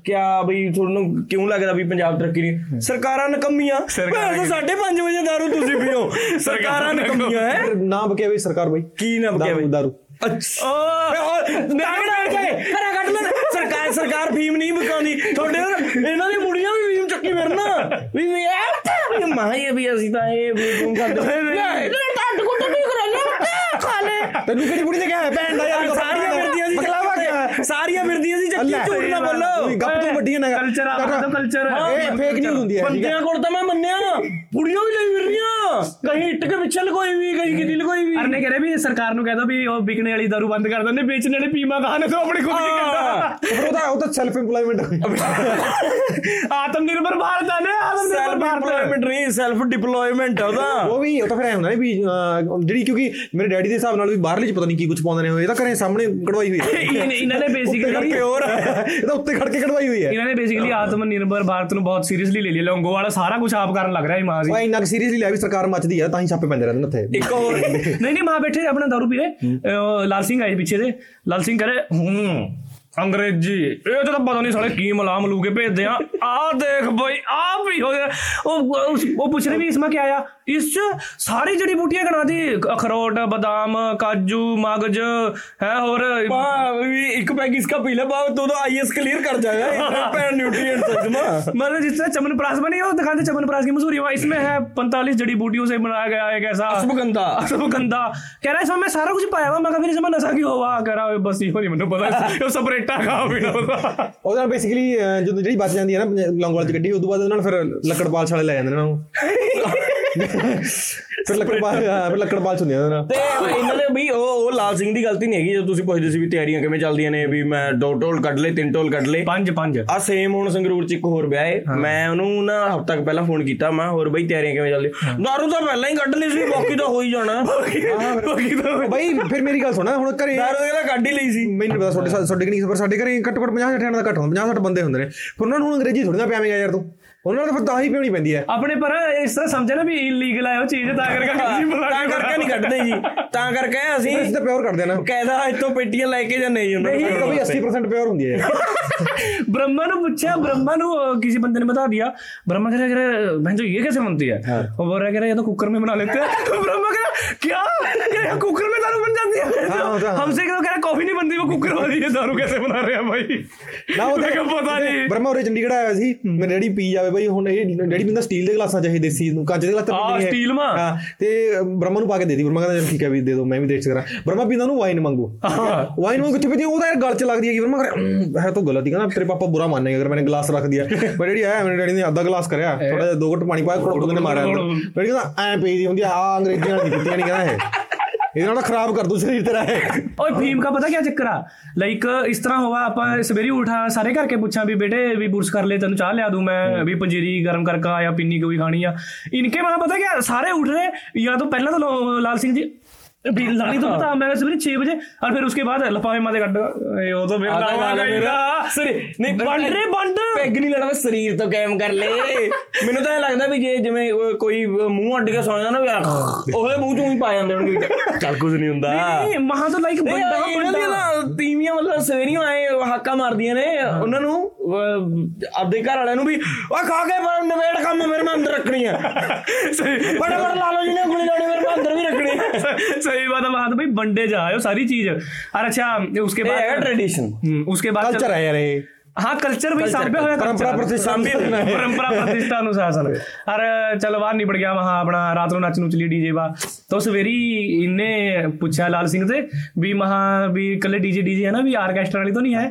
ਕਿਆ ਬਈ ਤੁਹਾਨੂੰ ਕਿਉਂ ਲੱਗਦਾ ਵੀ ਪੰਜਾਬ ਤਰੱਕੀ ਨਹੀਂ? ਸਰਕਾਰਾਂ ਨਕੰਮੀਆਂ। ਸਰਕਾਰਾਂ ਮੈਂ ਤਾਂ 5:30 ਵਜੇ ਦਾਰੂ ਤੁਸੀਂ ਪੀਓ। ਸਰਕਾਰਾਂ ਨਕੰਮੀਆਂ ਹੈ? ਨਾ ਬਕਿਆ ਵੀ ਸਰਕਾਰ ਬਾਈ। ਕੀ ਨਾ ਬਕਿਆ ਬਈ? ਦਾਰੂ। ਅੱਛਾ। ਤਾਗੜਾ ਕੇ ਖਰਾ ਕੱਢ ਲੈ ਸਰਕਾਰ ਸਰਕਾਰ ਫੀਮ ਨਹੀਂ ਬਕਾਉਂਦੀ ਤੁਹਾਡੇ ਇਹਨਾਂ ਦੀ ਮੁੜੀਆਂ ਵੀ ਫੀਮ ਚੱਕੀ ਫਿਰਨਾ। ਵੀ ਵੀ ਇਹ ਮਾਂ ਇਹ ਵੀ ਅਸੀਂ ਤਾਂ ਇਹ ਵੀ ਫੀਮ ਖਾਂਦੇ ਲੈ ਟੱਟ ਕੁੱਟ ਨਹੀਂ ਕਰਾਇਆ ਖਾ ਲੈ। ਤੈਨੂੰ ਕਿਹੜੀ ਬੁੜੀ ਨੇ ਕਿਹਾ? ਭੈਣ ਦਾ ਯਾਰ ਸਾਰੀਆਂ ਫਿਰਦੀਆਂ ਸੀ ਚੱਕੀ ਸਾਰੀਆਂ ਫਿਰਦੀਆਂ ਸੀ ਚੱਕੀ ਝੂਠ ਨਾ ਬੋਲੋ। ਗੱਪ ਤੋਂ ਵੱਡੀ ਨਾ ਕਲਚਰ ਆ ਤਾਂ ਕਲਚਰ ਇਹ ਫੇਕ ਨਿਊਜ਼ ਹੁੰਦੀ ਹੈ ਬੰਦਿਆਂ ਕੋਲ ਤਾਂ ਮੈਂ ਮੰਨਿਆ ਕੁੜੀਆਂ ਵੀ ਲਈ ਫਿਰਦੀਆਂ ਕਹੀਂ ਇੱਟ ਕੇ ਪਿੱਛੇ ਲਗੋਈ ਵੀ ਕਹੀਂ ਕਿਤੇ ਲਗੋਈ ਵੀ। ਅਰਨੇ ਕਹ ਰਹੇ ਵੀ ਸਰਕਾਰ ਨੂੰ ਕਹਿ ਦੋ ਵੀ ਉਹ ਵਿਕਣੇ ਵਾਲੀ ਦਾਰੂ ਬੰਦ ਕਰ ਦਿੰਦੇ ਵੇਚਣ ਵਾਲੇ ਪੀਮਾ ਕਹਾਣੇ ਤੋਂ ਆਪਣੀ ਖੁਦ ਦੀ ਕਰਦਾ ਫਿਰ ਉਹਦਾ ਉਹ ਤਾਂ ਸੈਲਫ ਇੰਪਲੋਇਮੈਂਟ ਆਤਮ ਨਿਰਭਰ ਭਾਰਤ ਆ ਨਾ ਆਤਮ ਨਿਰਭਰ ਸੈਲਫ ਭਾਰਤ। ਇੰਪਲੋਇਮੈਂਟ ਨਹੀਂ ਸੈਲਫ ਡਿਪਲੋਇਮੈਂਟ ਆ ਉਹਦਾ। ਉਹ ਵੀ ਉਹ ਤਾਂ ਫਿਰ ਐ ਹੁੰਦਾ ਨੇ ਵੀ ਜਿਹੜੀ ਕਿਉਂਕਿ ਮੇਰੇ ਡੈਡੀ ਦੇ ਹਿਸਾਬ ਨਾਲ ਵੀ ਬਾਹਰਲੇ ਚ ਪਤਾ ਨਹੀਂ ਕੀ ਕੁਝ ਪਾਉਂਦੇ ਨੇ ਉਹ ਇਹ ਤਾਂ ਘਰੇ ਸਾਹਮਣੇ ਕਢਵਾਈ ਹੋਈ ਹੈ। ਇਹਨਾਂ ਨੇ- ਬੇਸਿਕਲੀ ਪਿਓਰ ਇਹ ਤਾਂ ਉੱਤੇ ਖੜ ਕੇ ਕਢਵਾਈ ਹੋਈ ਹੈ। ਇਹਨਾਂ ਨੇ ਬੇਸਿਕਲੀ ਆਤਮ ਨਿਰਭਰ ਭਾਰਤ ਨੂੰ ਬਹੁਤ ਸੀਰੀਅਸਲੀ ਲੈ ਲਿਆ। ਲੌਂਗੋ ਵਾਲਾ ਸਾਰਾ ਕੁਝ ਆਪ ਕਰਨ ਲੱਗ ਰਿਹਾ ਹੈ ਮਾਂ ਜੀ। ਉਹ ਇੰਨਾ ਸੀਰੀਅਸਲੀ ਲਿਆ ਵੀ ਸਰਕਾਰ ਮੱਚਦੀ ਆ ਤਾਂ ਹੀ ਛਾਪੇ ਪੈਂਦੇ ਰਹਿੰਦੇ ਨੇ ਉੱਥੇ। ਇੱਕ ਹੋਰ। *laughs* ਨਹੀਂ ਨਹੀਂ ਮਾਂ ਬੈਠੇ ਆਪਣਾ ਦਾਰੂ ਪੀ ਰਹੇ। ਲਾਲ ਸਿੰਘ ਆਏ ਪਿੱਛੇ ਦੇ। ਲਾਲ ਸਿੰਘ ਕਰੇ ਹੂੰ। ਅੰਗਰੇਜ਼ੀ ਇਹ ਤਾਂ ਪਤਾ ਨਹੀਂ ਸਾਲੇ ਕੀ ਮਲਾ ਮਲੂ ਕੇ ਭੇਜਦੇ ਆ ਆ ਦੇਖ ਬਈ ਆ ਵੀ ਹੋ ਗਿਆ ਉਹ ਉਸ- ਉਹ ਪੁੱਛ ਰਹੇ ਵੀ ਇਸਮਾ ਕੀ ਆਇਆ ਇਸ ਚ ਸਾਰੀ ਜੜੀ ਬੂਟੀਆਂ ਗਣਾ ਦੀ ਅਖਰੋਟ ਬਦਾਮ ਕਾਜੂ ਮਗਜ ਹੈ ਹੋਰ वाह, भी एक पैक इसका पी ले बाबा तो तो आईएएस क्लियर कर जाएगा इतना न्यूट्रिएंट सजमा मतलब जिस तरह चमनप्राश बनी है वो दिखाते चमनप्राश की मशहूरी वहाँ इसमें है पैंतालीस जड़ी बूटियों से बनाया गया एक ऐसा अश्वगंधा अश्वगंधा कह रहा है इसमें मैं सारा कुछ पाया हुआ मैं कहा फिर इसमें नशा क्यों हुआ कह रहा है बस ये नहीं मैंने पता ये सपरेटा ਚਿੱਟਾ ਖਾ ਪੀਣਾ ਉਹਦਾ। ਉਹਦੇ ਨਾਲ ਬੇਸਿਕਲੀ ਜਦੋਂ ਜਿਹੜੀ ਬਚ ਜਾਂਦੀ ਹੈ ਨਾ ਲੌਂਗ ਵਾਲੀ ਗੱਡੀ ਉਸ ਤੋਂ ਬਾਅਦ ਉਹਨਾਂ ਨੂੰ ਫਿਰ ਲੱਕੜ ਪਾਲਸ਼ ਵਾਲੇ ਲੈ ਜਾਂਦੇ ਨੇ ਉਹਨਾਂ ਨੂੰ ਫਿਰ ਲੱਕੜਬਾਲ ਹਾਂ, ਫਿਰ ਹੁੰਦੀਆਂ ਉਹਦੇ ਨਾਲ। ਤੇ ਇਹਨਾਂ ਦੇ ਵੀ ਉਹ ਉਹ ਲਾਲ ਸਿੰਘ ਦੀ ਗਲਤੀ ਨਹੀਂ ਹੈਗੀ ਜਦੋਂ ਤੁਸੀਂ ਪੁੱਛਦੇ ਸੀ ਵੀ ਤਿਆਰੀਆਂ ਕਿਵੇਂ ਚੱਲਦੀਆਂ ਨੇ ਵੀ ਮੈਂ ਦੋ ਟੋਲ ਕੱਢ ਲਏ ਤਿੰਨ ਟੋਲ ਕੱਢ ਲਏ। ਪੰਜ ਪੰਜ। ਆ ਸੇਮ ਹੁਣ ਸੰਗਰੂਰ ਚ ਇੱਕ ਹੋਰ ਵਿਆਹ ਹੈ। ਮੈਂ ਉਹਨੂੰ ਨਾ ਹਫ਼ਤਾ ਕੁ ਪਹਿਲਾਂ ਫੋਨ ਕੀਤਾ ਮੈਂ ਹੋਰ ਬਈ ਤਿਆਰੀਆਂ ਕਿਵੇਂ ਚੱਲਦੀਆਂ? ਦਾਰੂ ਤਾਂ ਪਹਿਲਾਂ ਹੀ ਕੱਢ ਲਈ ਸੀ ਬਾਕੀ ਤਾਂ ਹੋ ਹੀ ਜਾਣਾ। ਬਾਕੀ ਤਾਂ ਬਾਈ ਫਿਰ ਮੇਰੀ ਗੱਲ ਸੁਣਾ ਹੁਣ ਘਰੇ ਦਾਰੂ ਤਾਂ ਕੱਢ ਹੀ ਲਈ ਸੀ। ਮੈਨੂੰ ਨੀ ਪਤਾ ਤੁਹਾਡੇ ਤੁਹਾਡੇ ਕਿ ਨਹੀਂ ਪਰ ਸਾਡੇ ਘਰੇ ਘੱਟੋ ਘੱਟ 50 60 ਦਾ ਘੱਟ ਹੁੰਦਾ 50 60 ਬੰਦੇ ਹੁੰਦੇ ਨੇ। ਫਿਰ ਉਹਨਾਂ ਨੂੰ ਹੁਣ ਅੰਗਰੇਜ਼ੀ ਥੋੜੀ ਨਾ ਪਿਆਵੇਂਗਾ ਯਾਰ ਤੂੰ। ਉਹਨਾਂ ਨੂੰ ਫਿਰ ਤਾਂ ਹੀ ਪੀਣੀ ਪੈਂਦੀ ਹੈ ਆਪਣੇ ਪਰ ਇਸ ਤਰ੍ਹਾਂ ਸਮਝਿਆ ਨਾ ਵੀ ਇਲੀਗਲ ਆ ਉਹ ਚੀਜ਼ ਤਾਂ ਕਰਕੇ ਕਿਸੇ ਬੁਲਾ ਤਾਂ ਕਰਕੇ ਨਹੀਂ ਕੱਢਦੇ ਜੀ ਤਾਂ ਕਰਕੇ ਅਸੀਂ ਇਸ ਤੇ ਪਿਓਰ ਕਰ ਦੇਣਾ ਕਾਇਦਾ ਇਤੋਂ ਪੇਟੀਆਂ ਲੈ ਕੇ ਜਾਂ ਨਹੀਂ ਹੁੰਦਾ ਨਹੀਂ ਕਦੀ 80% ਪਿਓਰ ਹੁੰਦੀ ਹੈ ब्रह्मा ने पूछा ब्रह्मा ने किसी बंदे ने बता दिया ब्रह्मा कह रहा बहन जो ये कैसे बनती है वो बोल रहा कह रहा ये तो कुकर में बना लेते हैं ब्रह्मा कह रहा क्या कुकर में दारू बन जाती है हमसे कह रहा कॉफी नहीं बनती वो कुकर वाली है दारू कैसे बना रहे हैं भाई ना वो पता नहीं ब्रह्मा और चंडीगढ़ आया ਸੀ ਮੇਰੇ ਡੈਡੀ ਪੀ ਜਾਵੇ ਬਈ ਹੁਣ ਇਹ ਡੈਡੀ ਪਿੰਦਾ ਸਟੀਲ ਦੇ ਗਲਾਸਾਂ ਚਾਹੀ ਦੇਸੀ ਨੂੰ ਕੱਚ ਦੇ ਗਲਾਸ ਤਾਂ ਪੀਂਦੇ ਨਹੀਂ ਹੈ। ਸਟੀਲ ਮਾ? ਹਾਂ ਤੇ ਬ੍ਰਹਮਾ ਨੂੰ ਪਾ ਕੇ ਦੇ ਦੀ। ਬ੍ਰਹਮਾ ਕਹਿੰਦਾ ਚਲ ਠੀਕ ਹੈ ਵੀ ਦੇ ਦੋ ਮੈਂ ਵੀ ਟੇਸਟ ਕਰਾਂ ਬ੍ਰਹਮਾ ਪੀਂਦਾ ਨੂੰ ਵਾਈਨ ਮੰਗੋ ਵਾਈਨ ਮੰਗੋ ਕਿੱਥੇ ਪੀਂਦੀ ਉਹਦਾ ਯਾਰ ਗਲ ਚ ਲੱਗਦੀ ਹੈ ਕਿ ਬ੍ਰਹਮਾ ਕਰੇ ਹੈ ਤਾਂ ਗਲਤ ਹੀ ਕਹਿੰਦਾ ਤੇਰੇ ਪਾਪਾ ਬੁਰਾ ਮਾਨੇਗਾ ਅਗਰ ਮੈंने ਗਲਾਸ ਰੱਖ ਦਿया *laughs* ਪਰ ਡੈਡੀ ਆਇਆ ਮੇਰੇ ਡੈਡੀ ਨੇ ਅੱਧਾ ਗਲਾਸ ਕਰਿਆ। ਥੋੜਾ ਜਿਹਾ ਦੋ ਘੁੱਟ ਪਾਣੀ ਪਾਇਆ ਖੋੜ ਨੇ ਮਾਰਿਆ। ਡੈਡੀ ਕਹਿੰਦਾ ਐ ਪੀ ਦੀ ਹੁੰਦੀ ਆ ਅੰਗਰੇਜ਼ੀਆਂ ਨਹੀਂ ਪੀਤੀਆਂ ਨਹੀਂ ਕਹਿੰਦਾ ਇਹ। ਇਹਨਾਂ ਨਾਲ ਖਰਾਬ ਕਰ ਦੂ ਸਰੀਰ ਤੇਰਾ ਓਏ ਫੀਮ ਦਾ ਪਤਾ ਕੀ ਚੱਕਰ ਆ? ਲਾਈਕ ਇਸ ਤਰ੍ਹਾਂ ਹੋਵਾ ਆਪਾਂ ਸਵੇਰੇ ਉਠਾ ਸਾਰੇ ਘਰ ਕੇ ਪੁੱਛਾਂ ਵੀ ਬੇਟੇ ਵੀ ਬੁਰਸ ਕਰ ਲੈ ਤੈਨੂੰ ਚਾਹ ਲਿਆ ਦੂੰ ਮੈਂ ਵੀ ਪੰਜੀਰੀ ਗਰਮ ਕਰਕੇ ਆ ਜਾਂ ਪਿੰਨੀ ਕੋਈ ਖਾਣੀ ਆ? ਇਨਕੇ ਮਨ ਪਤਾ ਕੀ ਸਾਰੇ ਉਠ ਰਹੇ ਜਾਂ ਤਾਂ ਪਹਿਲਾਂ ਤਾਂ ਲਾਲ ਸਿੰਘ ਜੀ लानी तो पता मैं सवेरे 6 बजे और फिर उसके बाद लफाफे माते ਕੱਢ ਇਹ ਉਹ ਤਾਂ ਮੇਰਾ ਨਾਮ ਆ ਗਿਆ ਸਰੀ ਨਹੀਂ ਬੰਡ ਰੇ ਬੰਡ ਪੈਗ ਨਹੀਂ ਲੈਣਾ ਸਰੀਰ ਤੋਂ ਕਾਇਮ ਕਰ ਲੈ ਮੈਨੂੰ ਤਾਂ ਇਹ ਲੱਗਦਾ ਵੀ ਜੇ ਜਿਵੇਂ ਅਹ, ਕੋਈ ਅਹ, ਮੂੰਹ ਅੱਡ ਕੇ ਸੌਂ ਜਾਂਦਾ ਨਾ ਵੀ ਆਹ, ਉਹਦੇ ਮੂੰਹ ਚੋਂ ਹੀ ਪਾ ਜਾਂਦੇ ਹੋਣਗੇ ਚੱਲ ਕੁਝ ਨਹੀਂ ਹੁੰਦਾ ਨਹੀਂ ਮਹਾ ਤਾਂ ਲਾਈਕ ਇਹ ਬੰਦਾ ਇਹਨਾਂ ਦੀਆਂ ਬੰਦਾ ਨਾ ਤੀਵੀਆਂ ਮਤਲਬ ਸਵੇਰੀਆਂ ਆਏ ਹਾਕਾ ਮਾਰਦੀਆਂ ਨੇ ਉਹਨਾਂ ਨੂੰ ਅਹ, ਆਪਦੇ ਘਰ ਵਾਲਿਆਂ ਨੂੰ ਵੀ ਓਏ ਖਾ ਕੇ ਪਰ ਨਵੇੜ ਕੰਮ ਮੇਰੇ ਮੈਂ ਅੰਦਰ ਰੱਖਣੀ ਆ ਸਹੀ ਬੜੇ ਬੜੇ ਲਾਲੋ ਜੀ ਨੇ ਉਂਗਲੀ ਲਾਉਣੀ ਮੇਰੇ ਮੈਂ ਅੰਦਰ ਵੀ ਰੱਖਣੀ ਆ *laughs* सही बात है वहां तो भाई बंडे जाए सारी चीज और अच्छा उसके ਇਹ ਹੈਗਾ बाद ट्रेडिशन हम्म, उसके बाद ਕਲਚਰ ਹੈ ਯਾਰ ਇਹ हाँ कल्चर भी सामने होया परंपरा प्रतिष्ठा परंपरा प्रतिष्ठा अनुशासन अरे चलो बाहर निबड़ गया वहां अपना रात ਨੂੰ ਨੱਚ ਨੂੰ ਚਲੀ ਡੀਜੇ ਬਾ तो सवेरी इनने पूछा लाल सिंह से भी महा भी कल डीजे डीजे है ना भी आर्केस्ट्रा वाली तो नहीं है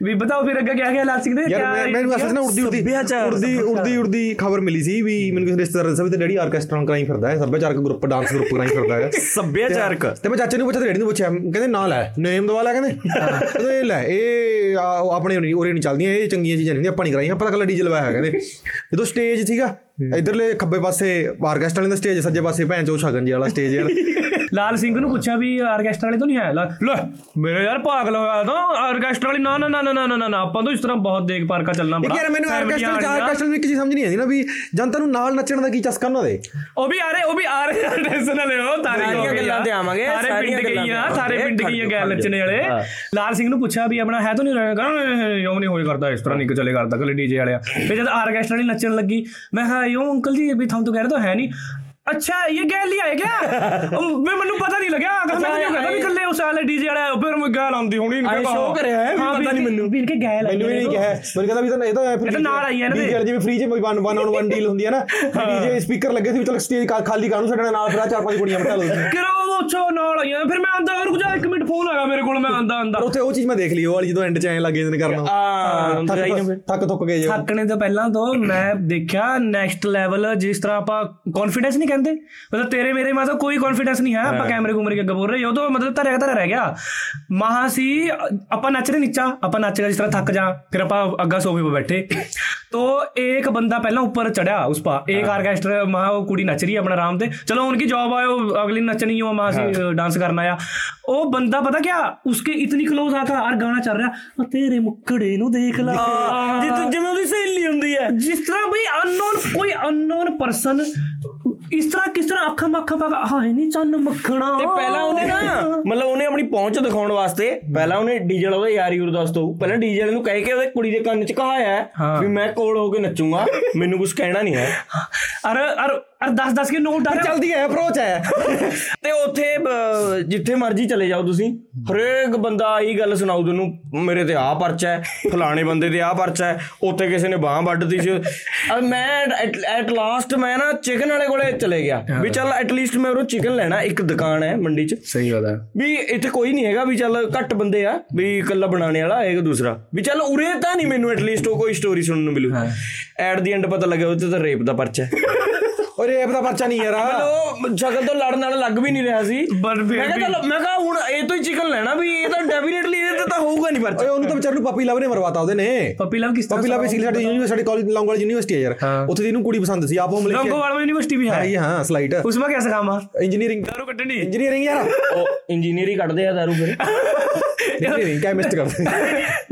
भी बताओ फिर अग्गे क्या क्या लाल सिंह ने ਯਾਰ क्या ਮੈਂ- ਮੈਨੂੰ ਅਸਲ 'ਚ ਨਾ ਉੜਦੀ ਉੜਦੀ ਸੱਭਿਆਚਾਰ, ਉੜਦੀ ਉੜਦੀ ਉੜਦੀ ਖਬਰ ਮਿਲੀ ਸੀ ਵੀ ਮੈਨੂੰ ਕਿਸੇ ਰਿਸ਼ਤੇਦਾਰ ਦੱਸਿਆ ਵੀ ਤੇ ਡੈਡੀ ਆਰਕੈਸਟਰਾ ਕਰਾਈ ਫਿਰਦਾ ਹੈ ਸੱਭਿਆਚਾਰਕ ਗਰੁੱਪ ਡਾਂਸ ਗਰੁੱਪ ਕਰਾਈ ਫਿਰਦਾ ਹੈ *laughs* ਸੱਭਿਆਚਾਰਕ ਤੇ ਮੈਂ ਚਾਚੇ ਨੂੰ ਪੁੱਛਿਆ ਤੇ ਡੈਡੀ ਨੂੰ ਪੁੱਛਿਆ ਕਹਿੰਦੇ ਨਾ ਲੈ ਨੇਮ ਦਵਾ ਲੈ ਕਹਿੰਦੇ ਕਹਿੰਦੇ ਲੈ ਇਹ ਆ, ਉਹ ਆਪਣੇ ਨਹੀਂ ਉਰੇ ਨਹੀਂ ਚੱਲਦੀਆਂ ਇਹ ਚੰਗੀਆਂ ਚੀਜ਼ਾਂ ਨਹੀਂ ਆਪਾਂ ਨਹੀਂ ਕਰਾਈਆਂ ਪਤਾ ਕੱਲਾ ਡੀਜੇ ਲਵਾਇਆ ਹੋਇਆ ਕਹਿੰਦੇ ਜਦੋਂ ਸਟੇਜ ਸੀਗਾ ਇਧਰਲੇ ਖੱਬੇ ਪਾਸੇ ਆਰਕੈਸਟਰਾ ਵਾਲੇ ਦਾ ਸਟੇਜ ਸੱਜੇ ਪਾਸੇ ਭੈਣ ਚੋ ਸ਼ਗਨ ਜੀ ਵਾਲਾ ਸਟੇਜ ਯਾਰ ਲਾਲ ਸਿੰਘ ਨੂੰ ਪੁੱਛਿਆ ਵੀ ਆਰਕੈਸਟਰਾ ਵਾਲੇ ਤੋਂ ਨਹੀਂ ਹੈ ਲਾ- ਮੇਰੇ ਯਾਰ ਭਾਗ ਲਗਾ ਦੋ ਆਰਕੈਸਟਰਾ ਵਾਲੀ ਨਾ ਨਾ ਨਾ ਨਾ ਨਾ ਨਾ ਆਪਾਂ ਤਾਂ ਇਸ ਤਰ੍ਹਾਂ ਬਹੁਤ ਦੇਖ ਪਾਰ ਕਾ ਚੱਲਣਾ ਬੜਾ ਯਾਰ ਮੈਨੂੰ ਆਰਕੈਸਟਰਾ ਆਉਣੀਆਂ। ਆਰਕੈਸਟਰਾ ਦੀ ਇੱਕ ਚੀਜ਼ ਸਮਝ ਨਹੀਂ ਆਉਂਦੀ ਨਾ ਵੀ ਜਨਤਾ ਨੂੰ ਨਾਲ ਨੱਚਣ ਦਾ ਕੀ ਚਸਕਾ ਉਹਨਾਂ ਦੇ। ਉਹ ਵੀ ਆ ਰਹੇ ਉਹ ਵੀ ਆ ਰਹੇ ਟੈਨਸ਼ਨ ਨਾ ਲਿਓ ਤਾਰੇ ਸਾਰੀਆਂ ਗੱਲਾਂ ਤੇ ਆਵਾਂਗੇ, ਸਾਰੇ ਪਿੰਡ ਗਈਆਂ ਤੇ ਸਾਰੇ ਪਿੰਡ। ਗਈਆਂ ਗੈਲ ਨੱਚਣੇ ਵਾਲੇ। ਲਾਲ ਸਿੰਘ ਨੂੰ ਪੁੱਛਿਆ ਵੀ ਆਪਣਾ ਹੈ ਤਾਂ ਨਹੀਂ ਰਹੇਗਾ ਯੋ ਨਹੀਂ ਹੋਏ ਕਰਦਾ? ਇਸ ਤਰ੍ਹਾਂ ਨਹੀਂ ਚਲੇ ਕਰਦਾ ਕੱਲੇ ਡੀਜੇ ਵਾਲਿਆ। ਫਿਰ ਜਦ ਆਰਕੈਸਟਰਾ ਵਾਲੀ ਨੱਚਣ ਲੱਗੀ ਮੈਂ ਕਿਹਾ ਯੋ ਅੰਕਲ ਜੀ ਵੀ ਤੁਹਾਨੂੰ ਤਾਂ ਕਹਿ ਰਹੇ ਤਾਂ ਹੈ ਨਹੀਂ। ਅੱਛਾ ਇਹ ਗੈਲ ਹੀ ਆਏ ਗਿਆ ਮੈਂ *laughs* ਮੈਨੂੰ ਪਤਾ ਨਹੀਂ ਲੱਗਿਆ ਅਗਰ ਮੈਂ ਕਿਉਂ ਕਹਦਾ ਵੀ ਕੱਲੇ ਉਸ ਵਾਲੇ ਡੀਜੇ ਵਾਲਾ ਫਿਰ ਮੈਂ ਗੈਲ ਆਉਂਦੀ ਹੋਣੀ ਇਹਨਾਂ ਦਾ ਸ਼ੋਅ ਕਰਿਆ ਹੈ ਪਤਾ ਨਹੀਂ ਮੈਨੂੰ। ਵੀਰ ਕੇ ਗੈਲ ਮੈਨੂੰ ਨਹੀਂ ਕਿਹਾ। ਮੈਨੂੰ ਕਹਿੰਦਾ ਵੀ ਤਾਂ ਇਹ ਤਾਂ ਫਿਰ ਨਾਲ ਆਈ ਹੈ ਨਾ ਡੀਜੇ ਜਿਵੇਂ ਫ੍ਰੀ ਚ 1 1 ਔਨ 1 ਡੀਲ ਹੁੰਦੀ ਹੈ ਨਾ *laughs* ਡੀਜੇ ਸਪੀਕਰ ਲੱਗੇ ਸੀ ਵੀ ਚਲ ਸਟੇਜ ਖਾਲੀ ਕਰਨ ਸਾਡੇ ਨਾਲ ਫਿਰ ਚਾਰ ਪੰਜ ਕੁੜੀਆਂ ਬਿਠਾ ਲਓ। *laughs* ਕਿਰੋ ਉੱਚੋ ਨਾਲ ਆਈਆਂ ਫਿਰ ਮੈਂ ਆਂਦਾ ਫਿਰ ਕੁਝ 1 ਮਿੰਟ ਫੋਨ ਆਗਾ ਮੇਰੇ ਕੋਲ ਮੈਂ ਆਂਦਾ ਆਂਦਾ। ਉੱਥੇ ਉਹ ਚੀਜ਼ ਮੈਂ ਦੇਖ ਲਈ ਉਹ ਵਾਲੀ ਜਦੋਂ ਐਂਡ ਚ ਐਂ ਲੱਗੇ ਜਨ ਕਰਨਾ ਹਾਂ ਥੱਕ ਥੱਕ ਗਏ ਜੇ ਥੱਕਣੇ ਤੋਂ ਪਹਿਲਾਂ ਤੋਂ ਮੈਂ ਦੇਖਿਆ ਨੈਕਸਟ ਲੈਵਲ ਜਿਸ ਤਰ੍ਹਾਂ ਆਪਾਂ ਕੌਨਫੀਡੈਂਸ ਨਹੀਂ कहते मतलब तेरे मेरे में कोई कॉन्फिडेंस नहीं है अपना कैमरे घूमरे के बोल रहे हो तो मतलब तरह तरह रह गया महा सी अपन नच रहे नीचा अपन नच गया जिस तरह थक जा फिर अपा अग्गा सोफे पर बैठे तो एक बंदा पहला ऊपर चढ़ा उस पर एक ऑर्केस्ट्रा महा वो कुड़ी नच रही है अपना आराम से चलो उनकी जॉब आयो अगली नचनी हो महा से डांस करना या वो बंदा पता क्या उसके इतनी क्लोज आता और गाना चल रहा तेरे मुक्कड़े नु देख ला जिस तरह भाई अननोन कोई अननोन पर्सन ਇਸ ਤਰ੍ਹਾਂ ਕਿਸ ਤਰ੍ਹਾਂ ਅੱਖਾਂ ਮੱਖਾਂ ਪਾ ਹਾਏ ਨਹੀਂ ਚੰਨ ਮੱਖਣਾ। ਤੇ ਪਹਿਲਾਂ ਉਹਨੇ ਨਾ ਮਤਲਬ ਉਹਨੇ ਆਪਣੀ ਪਹੁੰਚ ਦਿਖਾਉਣ ਵਾਸਤੇ ਪਹਿਲਾਂ ਉਹਨੇ ਡੀਜੇ ਉਹਦਾ ਯਾਰ ਯੂਰ ਦੋਸਤੋ ਪਹਿਲਾਂ ਡੀਜੇ ਨੂੰ ਕਹਿ ਕੇ ਉਹਦੇ ਕੁੜੀ ਦੇ ਕੰਨ 'ਚ ਕਹਾਇਆ ਵੀ ਮੈਂ ਕੋਲ ਹੋ ਕੇ ਨੱਚੂਗਾ ਮੈਨੂੰ ਕੁਝ ਕਹਿਣਾ ਨਹੀਂ ਹੈ। ਅਰ ਅਰ ਅਰ 10 10 ਕੇ ਨੋਟ ਆ ਚਲਦੀ ਹੈ ਅਪਰੋਚ ਹੈ। *laughs* ਤੇ ਉੱਥੇ ਜਿੱਥੇ ਮਰਜ਼ੀ ਚਲੇ ਜਾਓ ਤੁਸੀਂ। ਹਰੇਕ ਬੰਦਾ ਆਹੀ ਗੱਲ ਸੁਣਾਉ ਤੁਹਾਨੂੰ ਮੇਰੇ ਤੇ ਆ ਪਰਚਾ ਹੈ ਫਲਾਣੇ ਬੰਦੇ ਤੇ ਆ ਪਰਚਾ ਹੈ ਉੱਥੇ ਕਿਸੇ ਨੇ ਬਾਹ ਵੱਢਦੀ ਸੀ। ਅਬ ਮੈਂ ਐਟ ਲਾਸਟ ਮੈਂ ਨਾ ਚਿਕਨ ਵਾਲੇ ਕੋਲੇ ਚਲੇ ਗਿਆ। ਵੀ ਚੱਲ ਐਟ ਲੀਸਟ ਮੈਂ ਉਹ ਚਿਕਨ ਲੈਣਾ ਇੱਕ ਦੁਕਾਨ ਹੈ ਮੰਡੀ 'ਚ। ਸਹੀ ਗੱਲ ਹੈ। ਵੀ ਇੱਥੇ ਕੋਈ ਨਹੀਂ ਹੈਗਾ ਵੀ ਚੱਲ ਘੱਟ ਬੰਦੇ ਆ ਵੀ ਇਕੱਲਾ ਬਣਾਉਣੇ ਵਾਲਾ ਇੱਕ ਦੂਸਰਾ। ਵੀ ਚੱਲ ਉਰੇ ਤਾਂ ਨਹੀਂ ਮੈਨੂੰ ਐਟ ਲੀਸਟ ਉਹ ਕੋਈ ਸਟੋਰੀ ਸੁਣਨ ਨੂੰ ਮਿਲੂ। ਐਟ ਦੀ ਐਂਡ ਪਤਾ ਲੱਗਿਆ ਉੱਥੇ ਤਾਂ ਰੇਪ ਦਾ ਪਰਚਾ ਹੈ। ਓਏ ਰੇਪ ਦਾ ਪਰਚਾ ਨਹੀਂ ਯਾਰ। ਉਹ ਸ਼ਕਲ ਤੋਂ ਲੜਨ ਨਾਲ ਲੱਗ ਵੀ ਨਹੀਂ ਰਿਹਾ ਸੀ। ਮੈਂ ਕਿਹਾ ਚੱਲ ਮੈਂ ਕਿਹਾ ਹੁਣ ਇਹ ਤੋਂ ਹੀ ਚਿਕਨ ਲੈਣਾ ਵੀ ਇਹ ਤਾਂ ਡੈਫੀਨਿਟਲੀ ਤੇਰਾ ਤਾਂ ਹੋਊਗਾ ਨਹੀਂ ਪਰਚਾ ਓਏ ਉਹਨੂੰ ਤਾਂ ਵਿਚਾਰ ਨੂੰ ਪਪੀ ਲਵ ਨੇ ਮਰਵਾਤਾ ਉਹਦੇ ਨੇ। ਪਪੀ ਲਵ ਕਿਸ ਤਰ੍ਹਾਂ ਪਪੀ ਲਵ ਬੇਸਿਕਲੀ ਸਾਡੀ ਯੂਨੀਵਰਸਿਟੀ ਕਾਲਜ ਲੌਂਗਵਾਲ ਯੂਨੀਵਰਸਿਟੀ ਹੈ ਯਾਰ। ਉੱਥੇ ਦੀ ਇਹਨੂੰ ਕੁੜੀ ਪਸੰਦ ਸੀ ਆਪ ਉਹ ਮਲੇ ਲੌਂਗਵਾਲ ਯੂਨੀਵਰਸਿਟੀ ਵੀ ਹੈ। ਹਾਂ ਸਲਾਈਟ ਉਸ ਮੈਂ ਕਿਆ ਕਾਮਾ ਇੰਜੀਨੀਅਰਿੰਗ ਦਾਰੂ ਕੱਢਣੀ। ਇੰਜੀਨੀਅਰਿੰਗ ਯਾਰ। ਉਹ ਇੰਜੀਨੀਅਰੀ ਕੱਢਦੇ ਆ ਦਾਰੂ ਫਿਰ। ਇੰਜੀਨੀਅਰਿੰਗ ਕੈਮਿਸਟ ਕਰਦੇ।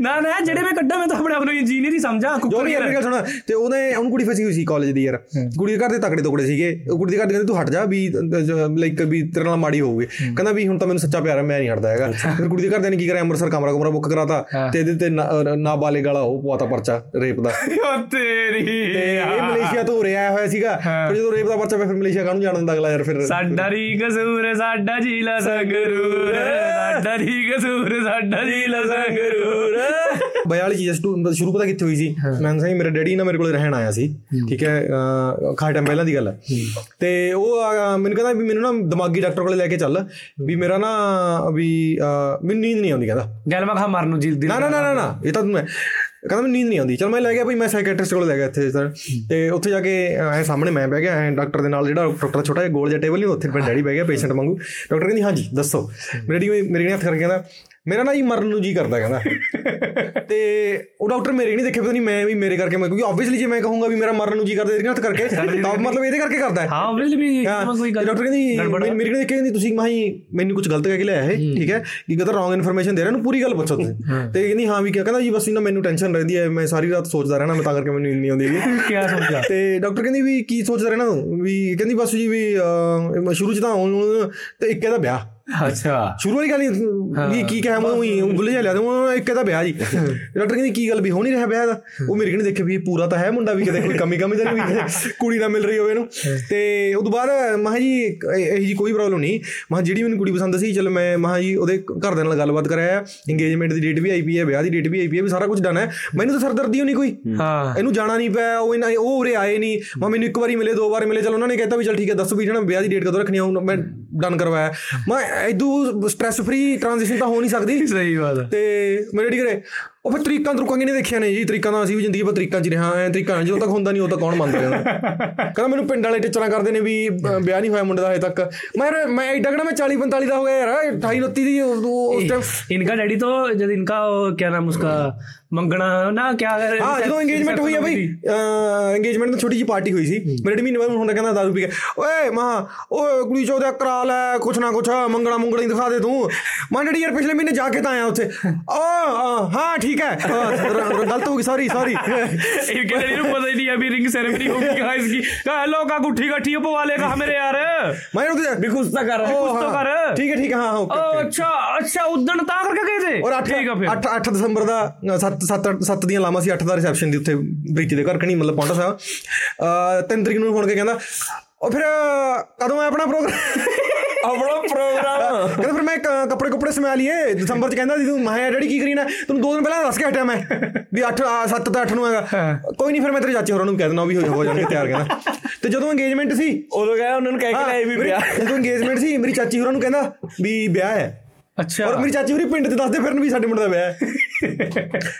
ਨਾ ਨਾ ਜਿਹੜੇ ਮੈਂ ਕੱਢਾਂ ਮੈਂ ਤਾਂ ਆਪਣੇ ਆਪ ਨੂੰ ਇੰਜੀਨੀਅਰ ਹੀ ਸਮਝਾਂ ਕੁੱਕਰ ਹੀ ਗੱਲ ਸੁਣ ਤੇ ਉਹਨੇ ਉਹਨੂੰ ਕੁੜੀ ਫਸੀ ਹੋਈ ਸੀ ਕਾਲਜ ਦੀ ਯਾਰ। ਕੁੜੀ ਦੇ ਘਰ ਦੇ ਤਕੜੇ ਟੁਕੜੇ ਸੀਗੇ। ਉਹ ਕੁੜੀ ਦੇ ਘਰ ਦੇ ਕਹਿੰਦੇ ਤੂੰ ਹਟ ਜਾ ਵੀ ਲਾਈਕ ਵੀ ਤੇਰੇ ਨਾਲ ਮਾੜੀ ਹੋਊਗੀ। ਕਹਿੰਦਾ ਵੀ ਹੁਣ ਤਾਂ ਮੈਨੂੰ ਸੱਚਾ ਪਿਆਰ ਹੈ ਮੈਂ ਨਹੀਂ ਹਟਦਾ ਹੈਗਾ। ਫਿਰ ਕੁੜੀ ਦੇ ਘਰ ਦੇ ਨੇ ਕੀ ਕਰਿਆ? ਅੰਮ੍ਰਿਤਸਰ ਕਮਰਾ ਕਮਰਾ ਬੁੱਕ ਕਰਾਤਾ ਤੇ ਇਹਦੇ ਤੇ ਨਾਬਾਲਿਗ ਵਾਲਾ ਉਹ ਪਵਾਤਾ ਪਰਚਾ ਰੇਪ ਦਾ। *laughs* ਤੇਰੀ। ਇਹ ਮਲੇਸ਼ੀਆ ਤੋਂ ਰਿਆ ਹੋਇਆ ਸੀਗਾ। ਫਿਰ ਜਦੋਂ ਰੇਪ ਦਾ ਪਰਚਾ ਫਿਰ ਮਲੇਸ਼ੀਆ ਕਾਹਨੂੰ ਜਾਣ ਦਿੰਦਾ ਅਗਲਾ ਯਾਰ ਫਿਰ? ਸਾਡਾ ਰੀ ਕਸੂਰ ਸਾਡਾ ਜੀਲਾ ਸੰਗਰੂਰ। ਸਾਡਾ ਰੀ ਕਸੂਰ ਸਾਡਾ ਜੀਲਾ ਸੰਗਰੂਰ। ਬਈ ਵਾਲੀ ਚੀਜ਼ ਸ਼ੁਰੂ ਸ਼ੁਰੂ ਪਤਾ ਕਿੱਥੇ ਹੋਈ ਸੀ ਮੈਂ ਸਹੀ ਮੇਰੇ ਡੈਡੀ ਨਾ ਮੇਰੇ ਕੋਲ ਰਹਿਣ ਆਇਆ ਸੀ ਠੀਕ ਹੈ ਕਾਫੀ ਟਾਈਮ ਪਹਿਲਾਂ ਦੀ ਗੱਲ ਹੈ ਤੇ ਉਹ ਮੈਨੂੰ ਕਹਿੰਦਾ ਵੀ ਮੈਨੂੰ ਨਾ ਦਿਮਾਗੀ ਡਾਕਟਰ ਕੋਲੇ ਲੈ ਕੇ ਚੱਲ ਵੀ ਮੇਰਾ ਨਾ ਵੀ ਮੈਨੂੰ ਨੀਂਦ ਨਹੀਂ ਆਉਂਦੀ ਕਹਿੰਦਾ ਗੈਲ ਮੈਂ ਖਾ ਮਾਰਨ ਨੂੰ ਜਿਲ ਦਿਲ ਨਾ ਨਾ ਨਾ ਨਾ ਨਾ ਇਹ ਤਾਂ ਮੈਂ ਕਹਿੰਦਾ ਮੈਨੂੰ ਨੀਂਦ ਨਹੀਂ ਆਉਂਦੀ ਚਲ ਮੈਂ ਲੈ ਗਿਆ ਭਈ ਮੈਂ ਸਾਈਕੈਟ੍ਰਿਸਟ ਕੋਲ ਲੈ ਗਿਆ ਇੱਥੇ ਸਰ ਤੇ ਉੱਥੇ ਜਾ ਕੇ ਐ ਸਾਹਮਣੇ ਮੈਂ ਬਹਿ ਗਿਆ ਐ ਡਾਕਟਰ ਦੇ ਨਾਲ ਜਿਹੜਾ ਡਾਕਟਰ ਛੋਟਾ ਜਿਹਾ ਗੋਲ ਜਿਹਾ ਟੇਬਲ ਨਹੀਂ ਉੱਥੇ ਮੇਰੇ ਡੈਡੀ ਬਹਿ ਗਿਆ ਪੇਸ਼ੈਂਟ ਵਾਂਗੂ ਡਾਕਟਰ ਕਹਿੰਦੀ ਹਾਂਜੀ ਦੱਸੋ ਮੇਰੇ ਮੇਰੇ ਨਾਲ ਹੱਥ ਕਰਕੇ ਕਹਿੰਦਾ ਮੇਰਾ ਨਾ ਜੀ ਮਰਨ ਨੂੰ ਜੀ ਕਰਦਾ ਕਹਿੰਦਾ। *laughs* ਤੇ ਉਹ ਡਾਕਟਰ ਮੇਰੇ ਨਹੀਂ ਦੇਖੇ ਪਤਾ ਨਹੀਂ ਮੈਂ ਵੀ ਮੇਰੇ ਕਰਕੇ ਮੈਂ ਕਿਉਂਕਿ ਆਬਵੀਅਸਲੀ ਜੇ ਮੈਂ ਕਹੂੰਗਾ ਵੀ ਮੇਰਾ ਮਰਨ ਨੂੰ ਜੀ ਕਰਦਾ ਇਹਦੇ ਹੱਥ ਕਰਕੇ ਤਾਂ ਮਤਲਬ ਇਹਦੇ ਕਰਕੇ ਕਰਦਾ ਹੈ। ਹਾਂ ਆਬਵੀਅਸਲੀ ਵੀ ਹਾਂ, ਕੋਈ ਗੱਲ ਡਾਕਟਰ ਕਹਿੰਦੀ ਮੇਰੀ- ਕੋਲ ਕਹਿੰਦੀ ਤੁਸੀਂ ਮਾਹੀ ਮੈਨੂੰ ਕੁਝ ਗਲਤ ਕਹਿ ਕੇ ਲਿਆ ਇਹ ਠੀਕ ਹੈ? ਕਿ ਕਹਤਾ ਰੋਂਗ ਇਨਫੋਰਮੇਸ਼ਨ ਦੇ ਰਿਹਾ ਨੂੰ ਪੂਰੀ ਗੱਲ ਪੁੱਛੋ ਤੁਸੀਂ। ਤੇ ਕਹਿੰਦੀ ਹਾਂ ਵੀ ਕਿਹਾ ਕਹਿੰਦਾ ਜੀ ਬਸ ਇਹਨਾਂ ਮੈਨੂੰ ਟੈਨਸ਼ਨ ਰਹਿੰਦੀ ਹੈ ਮੈਂ ਸਾਰੀ ਰਾਤ ਸੋਚਦਾ ਰਹਿਣਾ ਮੈਂ ਤਾਂ ਕਰਕੇ ਮੈਨੂੰ ਨੀਂਦ ਨਹੀਂ ਆਉਂਦੀ ਹੈਗੀ ਕੀ ਸੋਚਿਆ ਤੇ ਡਾਕਟਰ ਕਹਿੰਦੀ ਵੀ ਕੀ ਸੋਚਦਾ ਰਹਿਣਾ ਵੀ ਕਹਿੰਦੀ ਬਸ ਜੀ ਵੀ ਸ਼ੁਰੂ ਚ ਤਾਂ ਤੇ ਇੱਕ ਇਹਦਾ ਵਿਆਹ। ਅੱਛਾ। ਸ਼ੁਰੂ ਵਾਲੀ ਗੱਲ ਵੀ ਕੀ ਕਹਿਆ ਮੈਂ ਉਹੀ ਗੁੱਲੇ ਜਿਹਾ ਲਿਆ ਦੇ ਉਹ ਇੱਕ ਇਹਦਾ ਵਿਆਹ ਜੀ। ਡਾਕਟਰ ਕਹਿੰਦੀ ਕੀ ਗੱਲ ਵੀ ਹੋ ਨਹੀਂ ਰਿਹਾ ਵਿਆਹ ਦਾ? ਉਹ ਮੇਰੇ ਕਹਿੰਦੇ ਦੇਖੇ ਵੀ ਪੂਰਾ ਤਾਂ ਹੈ ਮੁੰਡਾ ਵੀ ਕਿਤੇ ਕੋਈ ਕਮੀ ਕਮੀ ਤਾਂ ਨਹੀਂ ਕੁੜੀ ਨਾਲ ਮਿਲ ਰਹੀ ਹੋਵੇ ਇਹਨੂੰ। ਤੇ ਉਸ ਤੋਂ ਬਾਅਦ ਮਹਾ ਜੀ ਇਹ ਜੀ ਕੋਈ ਪ੍ਰੋਬਲਮ ਨਹੀਂ ਮਹਾ ਜਿਹੜੀ ਮੈਨੂੰ ਕੁੜੀ ਪਸੰਦ ਸੀ ਚਲ ਮੈਂ ਮਹਾ ਜੀ ਉਹਦੇ ਘਰਦਿਆਂ ਨਾਲ ਗੱਲਬਾਤ ਕਰਾਇਆ। ਇੰਗੇਜਮੈਂਟ ਦੀ ਡੇਟ ਵੀ ਆਈ ਪਈ ਹੈ ਵਿਆਹ ਦੀ ਡੇਟ ਵੀ ਆਈ ਪਈ ਹੈ ਵੀ ਸਾਰਾ ਕੁਝ ਡਨ ਹੈ। ਮੈਨੂੰ ਤਾਂ ਸਰਦਰਦੀ ਹੋਣੀ ਕੋਈ। ਹਾਂ। ਇਹਨੂੰ ਜਾਣਾ ਨਹੀਂ ਪਿਆ ਉਹ ਇਹਨਾਂ ਉਹ ਉਰੇ ਆਏ ਨਹੀਂ ਮੈਂ ਮੈਨੂੰ ਇੱਕ ਵਾਰੀ ਮਿਲੇ ਦੋ ਵਾਰ ਮਿਲੇ ਚਲ ਉਹਨਾਂ ਨੇ ਕਹਿਤਾ ਵੀ ਚਲ ਠੀਕ ਹੈ ਦੱਸੋ ਵੀ ਜਣਾ ਵਿਆਹ ਦੀ ਡੇਟ ਕਦੋਂ ਰੱਖਣੀ ਆ ਮੈਂ ਡਨ ਕਰਵਾਇਆ। ਮੈਂ ਇਦੂ ਸਟ੍ਰੈਸ ਫ੍ਰੀ ਟ੍ਰਾਂਜੀਸ਼ਨ ਤਾਂ ਹੋ ਨਹੀਂ ਸਕਦੀ। ਸਹੀ ਬਾਤ ਹੈ ਤੇ ਮੇਰੇ ਡੀ ਕਰੇ ਉਹ ਫਿਰ ਤਰੀਕਾਂ ਤਰੁਕਾਂ ਕਿਨੇ ਦੇਖਿਆ ਨੇ ਜੀ? ਤਰੀਕਾਂ ਤਾਂ ਅਸੀਂ ਵੀ ਜ਼ਿੰਦਗੀ ਭਰ ਤਰੀਕਾਂ 'ਚ ਰਿਹਾ ਐ ਤਰੀਕਾਂ ਜਦੋਂ ਤੱਕ ਹੁੰਦਾ ਨਹੀਂ ਉਦੋਂ ਤੱਕ ਕੌਣ ਮੰਨਦਾ ਕਹਿੰਦਾ ਮੈਨੂੰ ਪਿੰਡ ਵਾਲੇ ਟਿਚਰਾਂ ਕਰਦੇ ਨੇ ਵੀ ਵਿਆਹ ਨਹੀਂ ਹੋਇਆ ਮੁੰਡੇ ਦਾ ਹਜੇ ਤੱਕ। ਮੈਂ ਮੈਂ ਐਡਾ ਕਿਹੜਾ ਮੈਂ 40 45 ਦਾ ਹੋ ਗਿਆ ਯਾਰ 28 29 ਦੀ ਉਸ ਟਾਈਮ ਇਨਕਾ ਡੈਡੀ ਤੋਂ ਜਦ ਇਨਕਾ ਕੀ ਨਾਮ ਉਸਕਾ ਮੰਗਣਾ ਨਾ ਕੀ ਹਾਂ ਜਦੋਂ ਇੰਗੇਜਮੈਂਟ ਹੋਈ ਆ ਬਈ ਇੰਗੇਜਮੈਂਟ ਤੋਂ ਛੋਟੀ ਜੀ ਪਾਰਟੀ ਹੋਈ ਸੀ। ਮੇਰੇ ਮਹੀਨੇ ਬਾਅਦ ਹੁਣ ਕਹਿੰਦਾ ਦਾਰੂ ਪੀ ਕੇ ਓਏ ਮਾਂ ਓਏ ਕੁੜੀ ਚੋਦਿਆ ਕਰਾ ਲੈ ਕੁਛ ਨਾ ਕੁਛ ਮੰਗਣਾ ਮੁੰਗਣੀ ਦਿਖਾ ਦੇ ਤੂੰ। ਮੈਂ ਡੈਡੀ ਯਾਰ ਪਿਛਲੇ ਮਹੀਨੇ ਜਾ ਕੇ ਤਾਂ ਆਇਆ ਉੱਥੇ। *laughs* ਆ ਹਾਂ ਠੀਕ ਹੈ ਆ, ਰ- ਰ- ਗਲਤ ਹੋ ਗਈ ਸੌਰੀ ਸੌਰੀ इनके डैडी को पता ही नहीं अभी रिंग सेरेमनी होगी कहाँ इसकी कहा लो का गुट्ठी गट्ठी पवा ले कहा मेरे यार ਮੈਂ ਉਹਦੇ ਵੀ ਕੁਛ ਤਾਂ ਕਰ ਰਿਹਾ ਓ, ਕੁਛ ਤਾਂ ਹਾਂ, ਕਰ। ਠੀਕ ਹੈ ਠੀਕ ਹੈ ਹਾਂ ਓਕੇ ओ अच्छा अच्छा उदन ता करके गए थे ਔਰ 8 ठीक है फिर 8 8 ਦਸੰਬਰ ਦਾ 7 7 7 ਦੀਆਂ ਲਾਵਾਂ ਸੀ 8 ਦਾ ਰਿਸੈਪਸ਼ਨ ਦੀ ਉੱਥੇ ਪ੍ਰੀਤੀ ਦੇ ਘਰ ਕਣੀ ਮਤਲਬ ਪੌਂਟਾ ਸਾਹਿਬ ਅ 3 ਤਰੀਕ ਨੂੰ ਫੋਨ ਕੇ ਕਹਿੰਦਾ ਉਹ ਫਿਰ ਕਦੋਂ ਹੈ ਆਪਣਾ ਪ੍ਰੋਗਰਾਮ ਆਪਣਾ ਪ੍ਰੋਗਰਾਮ ਕਹਿੰਦਾ ਫਿਰ ਮੈਂ ਕੱਪੜੇ ਕੁਪੜੇ ਸਮਾ ਲਈਏ। ਦਸੰਬਰ ਚ ਕਹਿੰਦਾ ਸੀ ਤੂੰ ਮੈਂ ਡੈਡੀ ਕੀ ਕਰੀਨਾ? ਤੈਨੂੰ ਦੋ ਦਿਨ ਪਹਿਲਾਂ ਦੱਸ ਕੇ ਹਟਿਆ ਮੈਂ। ਵੀ 8 7 ਤੋਂ 8 ਨੂੰ ਹੈਗਾ। ਕੋਈ ਨਹੀਂ ਫਿਰ ਮੈਂ ਤੇਰੇ ਚਾਚੇ ਹੋਰਾਂ ਨੂੰ ਕਹਿ ਦਿੰਦਾ ਉਹ ਵੀ ਹੋ ਜਾਣਗੇ ਤਿਆਰ ਕਹਿੰਦਾ। ਤੇ ਜਦੋਂ ਇੰਗੇਜਮੈਂਟ ਸੀ ਉਦੋਂ ਕਹਿੰਦਾ ਉਹਨਾਂ ਨੂੰ ਕਹਿ ਕੇ ਲਾਇਆ ਵੀ ਵਿਆਹ। ਜਦੋਂ ਇੰਗੇਜਮੈਂਟ ਸੀ ਮੇਰੀ ਚਾਚੀ ਹੋਰਾਂ ਨੂੰ ਕਹਿੰਦਾ ਵੀ ਵਿਆਹ ਹੈ। ਅੱਛਾ। ਔਰ ਮੇਰੀ ਚਾਚੀ ਹੋਰੀ ਪਿੰਡ 'ਚ ਦੱਸਦੇ ਫਿਰਨ ਵੀ ਸਾਡੇ ਮੁੰਡੇ ਦਾ ਵਿਆਹ ਹੈ।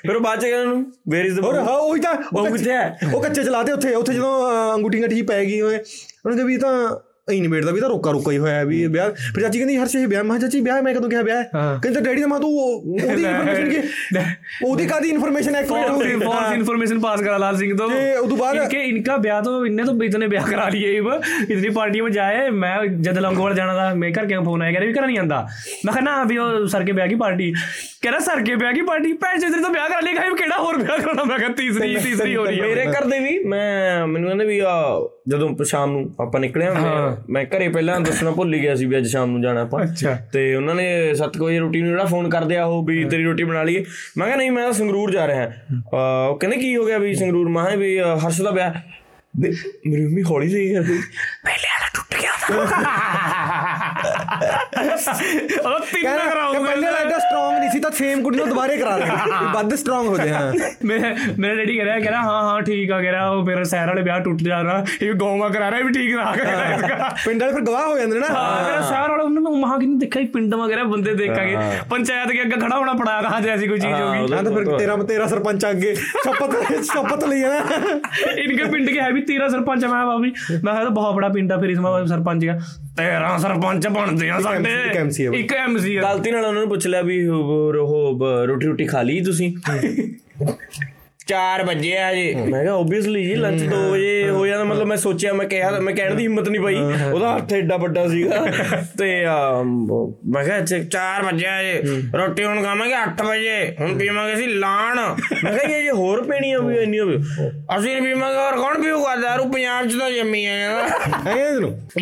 ਫਿਰ ਉਹ ਬਾਅਦ ਚ ਕਹਿੰਦਾ ਨੂੰ ਵੇਅਰ ਇਜ਼ ਦ ਔਰ ਹਾਂ ਉਹੀ ਤਾਂ ਉਹ ਕਿੱਥੇ ਹੈ। ਉਹ ਕੱਚੇ ਚਲਾਤੇ ਉੱਥੇ ਉੱਥੇ ਜਦੋਂ ਅੰਗੂਠੀਆਂ ਠੀਕ ਪੈ ਗਈ ਹੋਏ ਉਹਨੇ ਕਿਹਾ ਵੀ ਤਾਂ ਇਨਵੇਟ ਦਾ ਵੀ ਤਾਂ ਰੋਕਾ ਰੋਕਾ ਹੀ ਹੋਇਆ ਵੀ ਵਿਆਹ ਫਿਰ ਚਾਚੀ ਕਹਿੰਦੀ ਹਰਸ਼ ਇਹ ਵਿਆਹ ਮੈਂ ਚਾਚੀ ਵਿਆਹ ਮੈਂ ਕਦੋਂ ਕਿਹਾ ਵਿਆਹ? ਕਹਿੰਦਾ ਡੈਡੀ ਦਾ ਮਾ ਤੂੰ ਉਹਦੀ ਇਨਫੋਰਮੇਸ਼ਨ ਕੀ? ਉਹਦੀ ਕਾਦੀ ਇਨਫੋਰਮੇਸ਼ਨ ਐਕਸਪੋਰਟ ਹੋ ਗਈ ਫੋਰਸ ਇਨਫੋਰਮੇਸ਼ਨ ਪਾਸ ਕਰਾ ਲਾਲ ਸਿੰਘ ਤੋਂ। ਤੇ ਉਦੋਂ ਬਾਅਦ ਇਨਕੇ ਇਨਕਾ ਵਿਆਹ ਤੋਂ ਇੰਨੇ ਤੋਂ ਇਤਨੇ ਵਿਆਹ ਕਰਾ ਲਈਏ ਇਬ ਇਤਨੀ ਪਾਰਟੀਆਂ ਵਿੱਚ ਜਾਏ ਮੈਂ ਜਦ ਲੰਗੋਵਾਲ ਜਾਣਾ ਦਾ ਮੇਰੇ ਘਰ ਕਿਉਂ ਫੋਨ ਆਇਆ? ਕਹਿੰਦੇ ਵੀ ਘਰ ਨਹੀਂ ਆਂਦਾ। ਮੈਂ ਕਿਹਾ ਨਾ ਵੀ ਉਹ ਸਰ ਕੇ ਵਿਆਹ ਕੀ ਪਾਰਟੀ? ਕਹਿੰਦਾ ਸਰ ਕੇ ਵਿਆਹ ਕੀ ਪਾਰਟੀ? ਭੈਣ ਜੀ ਤੇਰੇ ਤਾਂ ਵਿਆਹ ਕਰ ਲੇਗਾ ਇਹ ਕਿਹੜਾ ਹੋਰ ਵਿਆਹ ਕਰਾਉਣਾ? ਮੈਂ ਕਿਹਾ ਤੀਸਰੀ ਤੀਸਰੀ ਹੋ ਰਹੀ ਹੈ ਮੇਰੇ ਘਰ ਦੇ ਵੀ ਮੈਂ ਮੈਨੂੰ ਕਹਿੰਦੇ ਵੀ ਆ ਜਦੋਂ ਸ਼ਾਮ ਨੂੰ ਆਪਾਂ ਨਿਕਲੇ ਹਾਂ। ਮੈਂ ਘਰੇ ਪਹਿਲਾਂ ਦੱਸਣਾ ਭੁੱਲ ਗਿਆ ਸੀ ਵੀ ਅੱਜ ਸ਼ਾਮ ਨੂੰ ਜਾਣਾ ਆਪਾਂ। ਤੇ ਉਹਨਾਂ ਨੇ 7 ਵਜੇ ਰੋਟੀ ਨੂੰ ਜਿਹੜਾ ਫੋਨ ਕਰਦੇ ਆ ਉਹ ਵੀ ਤੇਰੀ ਰੋਟੀ ਬਣਾ ਲਈਏ। ਮੈਂ ਕਿਹਾ ਨਹੀਂ ਮੈਂ ਤਾਂ ਸੰਗਰੂਰ ਜਾ ਰਿਹਾ। ਉਹ ਕਹਿੰਦੇ ਕੀ ਹੋ ਗਿਆ ਵੀ ਸੰਗਰੂਰ? ਮੈਂ ਕਿਹਾ ਵੀ ਹਰਸ਼ ਦਾ ਵਿਆਹ। ਮੇਰੀ ਮੰਮੀ ਹੌਲੀ ਜਿਹੀ ਕਰਦੀ ਪਹਿਲੇ ਵਾਲਾ ਟੁੱਟ ਗਿਆ। ਅਰੇ ਤਿੰਨ ਨਾ ਕਰਾਉਂਗਾ ਪਹਿਲੇ ਲੱਗਦਾ ਸਟਰੋਂਗ ਨਹੀਂ ਸੀ ਤਾਂ ਸੇਮ ਕੁੜੀ ਨੂੰ ਦੁਬਾਰੇ ਕਰਾ ਦੇ ਵੱਧ ਸਟਰੋਂਗ ਹੋ ਹਾਂ ਮੇਰੇ ਮੇਰੇ ਡੈਡੀ ਕਹ ਰਿਹਾ ਕਹ ਰਿਹਾ ਹਾਂ ਹਾਂ ਠੀਕ ਆ ਕਹ ਰਿਹਾ ਉਹ ਮੇਰਾ ਸਹਿਰ ਵਾਲੇ ਵਿਆਹ ਟੁੱਟ ਜਾ ਰਿਹਾ ਇਹ ਗੋਵਾ ਕਰਾ ਰਿਹਾ ਵੀ ਠੀਕ ਨਾ ਕਹ ਰਿਹਾ ਪਿੰਡ ਵਾਲੇ ਫਿਰ ਗਵਾਹ ਹੋ ਜਾਂਦੇ ਨਾ ਹਾਂ ਮੇਰਾ ਸਹਿਰ ਵਾਲਾ ਉਹਨੇ ਮੈਂ ਮਹਾ ਕਿ ਨਹੀਂ ਦੇਖਿਆ ਪਿੰਡ ਵਗੈਰਾ ਬੰਦੇ ਦੇਖਾਂਗੇ। ਪੰਚਾਇਤ ਕੇ ਅੱਗੇ ਖੜਾ ਹੋਣਾ ਪੜਾ ਕਹਾ ਜੇ ਐਸੀ ਕੋਈ ਚੀਜ਼ ਹੋਗੀ ਨਾ ਤਾਂ ਫਿਰ ਤੇਰਾ ਤੇਰਾ ਸਰਪੰਚ ਅੱਗੇ ਸ਼ਪਤ ਸ਼ਪਤ ਲਈ ਨਾ। ਇਨਕੇ ਪਿੰਡ ਕੇ ਹੈ ਵੀ ਤੇਰਾ ਸਰਪੰਚ ਮੈਂ ਬਾਬੀ ਮੈਂ ਕਿਹਾ ਬਹੁਤ ਬੜਾ ਪਿੰਡ ਆ ਫਿਰ ਇਸ ਮਾ ਸਰਪੰਚ ਦਾ। ਤੇਰਾ ਸਰਪੰਚ ਬਣ ਨਹੀਂ ਆ ਸਕਦੇ ਇੱਕ ਐਮਸੀ ਇੱਕ ਐਮਸੀ ਗਲਤੀ ਨਾਲ ਉਹਨਾਂ ਨੂੰ ਪੁੱਛ ਲਿਆ ਵੀ ਉਹ ਰੋਟੀ ਰੋਟੀ ਖਾ ਲਈ ਤੁਸੀਂ? *laughs* 4 ਵਜੇ ਆ ਜੀ ਮੈਂ ਕਿਹਾ ਓਬਵੀਅਸਲੀ ਜੀ ਲੰਚ 2 ਵਜੇ ਹੋ ਜਾਂਦਾ ਮਤਲਬ ਮੈਂ ਸੋਚਿਆ ਮੈਂ ਕਿਹਾ ਮੈਂ ਕਹਿਣ ਦੀ ਹਿੰਮਤ ਨਹੀਂ ਪਈ। ਉਹਦਾ ਹੱਥ ਐਡਾ ਵੱਡਾ ਸੀਗਾ। *laughs* ਤੇ ਮੈਂ ਕਿਹਾ 4 ਵਜੇ ਆ ਜੀ ਰੋਟੀ ਹੁਣ ਖਾਵਾਂਗੇ 8 ਵਜੇ। ਹੁਣ ਪੀਵਾਂਗੇ ਸੀ ਲਾਣ। ਮੈਂ ਕਿਹਾ ਇਹ ਹੋਰ ਪੀਣੀ ਆ ਵੀ ਇੰਨੀ ਹੋਵੇ ਅਸੀਂ ਪੀਵਾਂਗੇ ਹੋਰ ਕੌਣ ਪੀਊਗਾ? ਦਾਰੂ ਪੰਜਾਬ 'ਚ ਤਾਂ ਜੰਮੀ ਆ ਜਾਂਦਾ *laughs* ਹੈ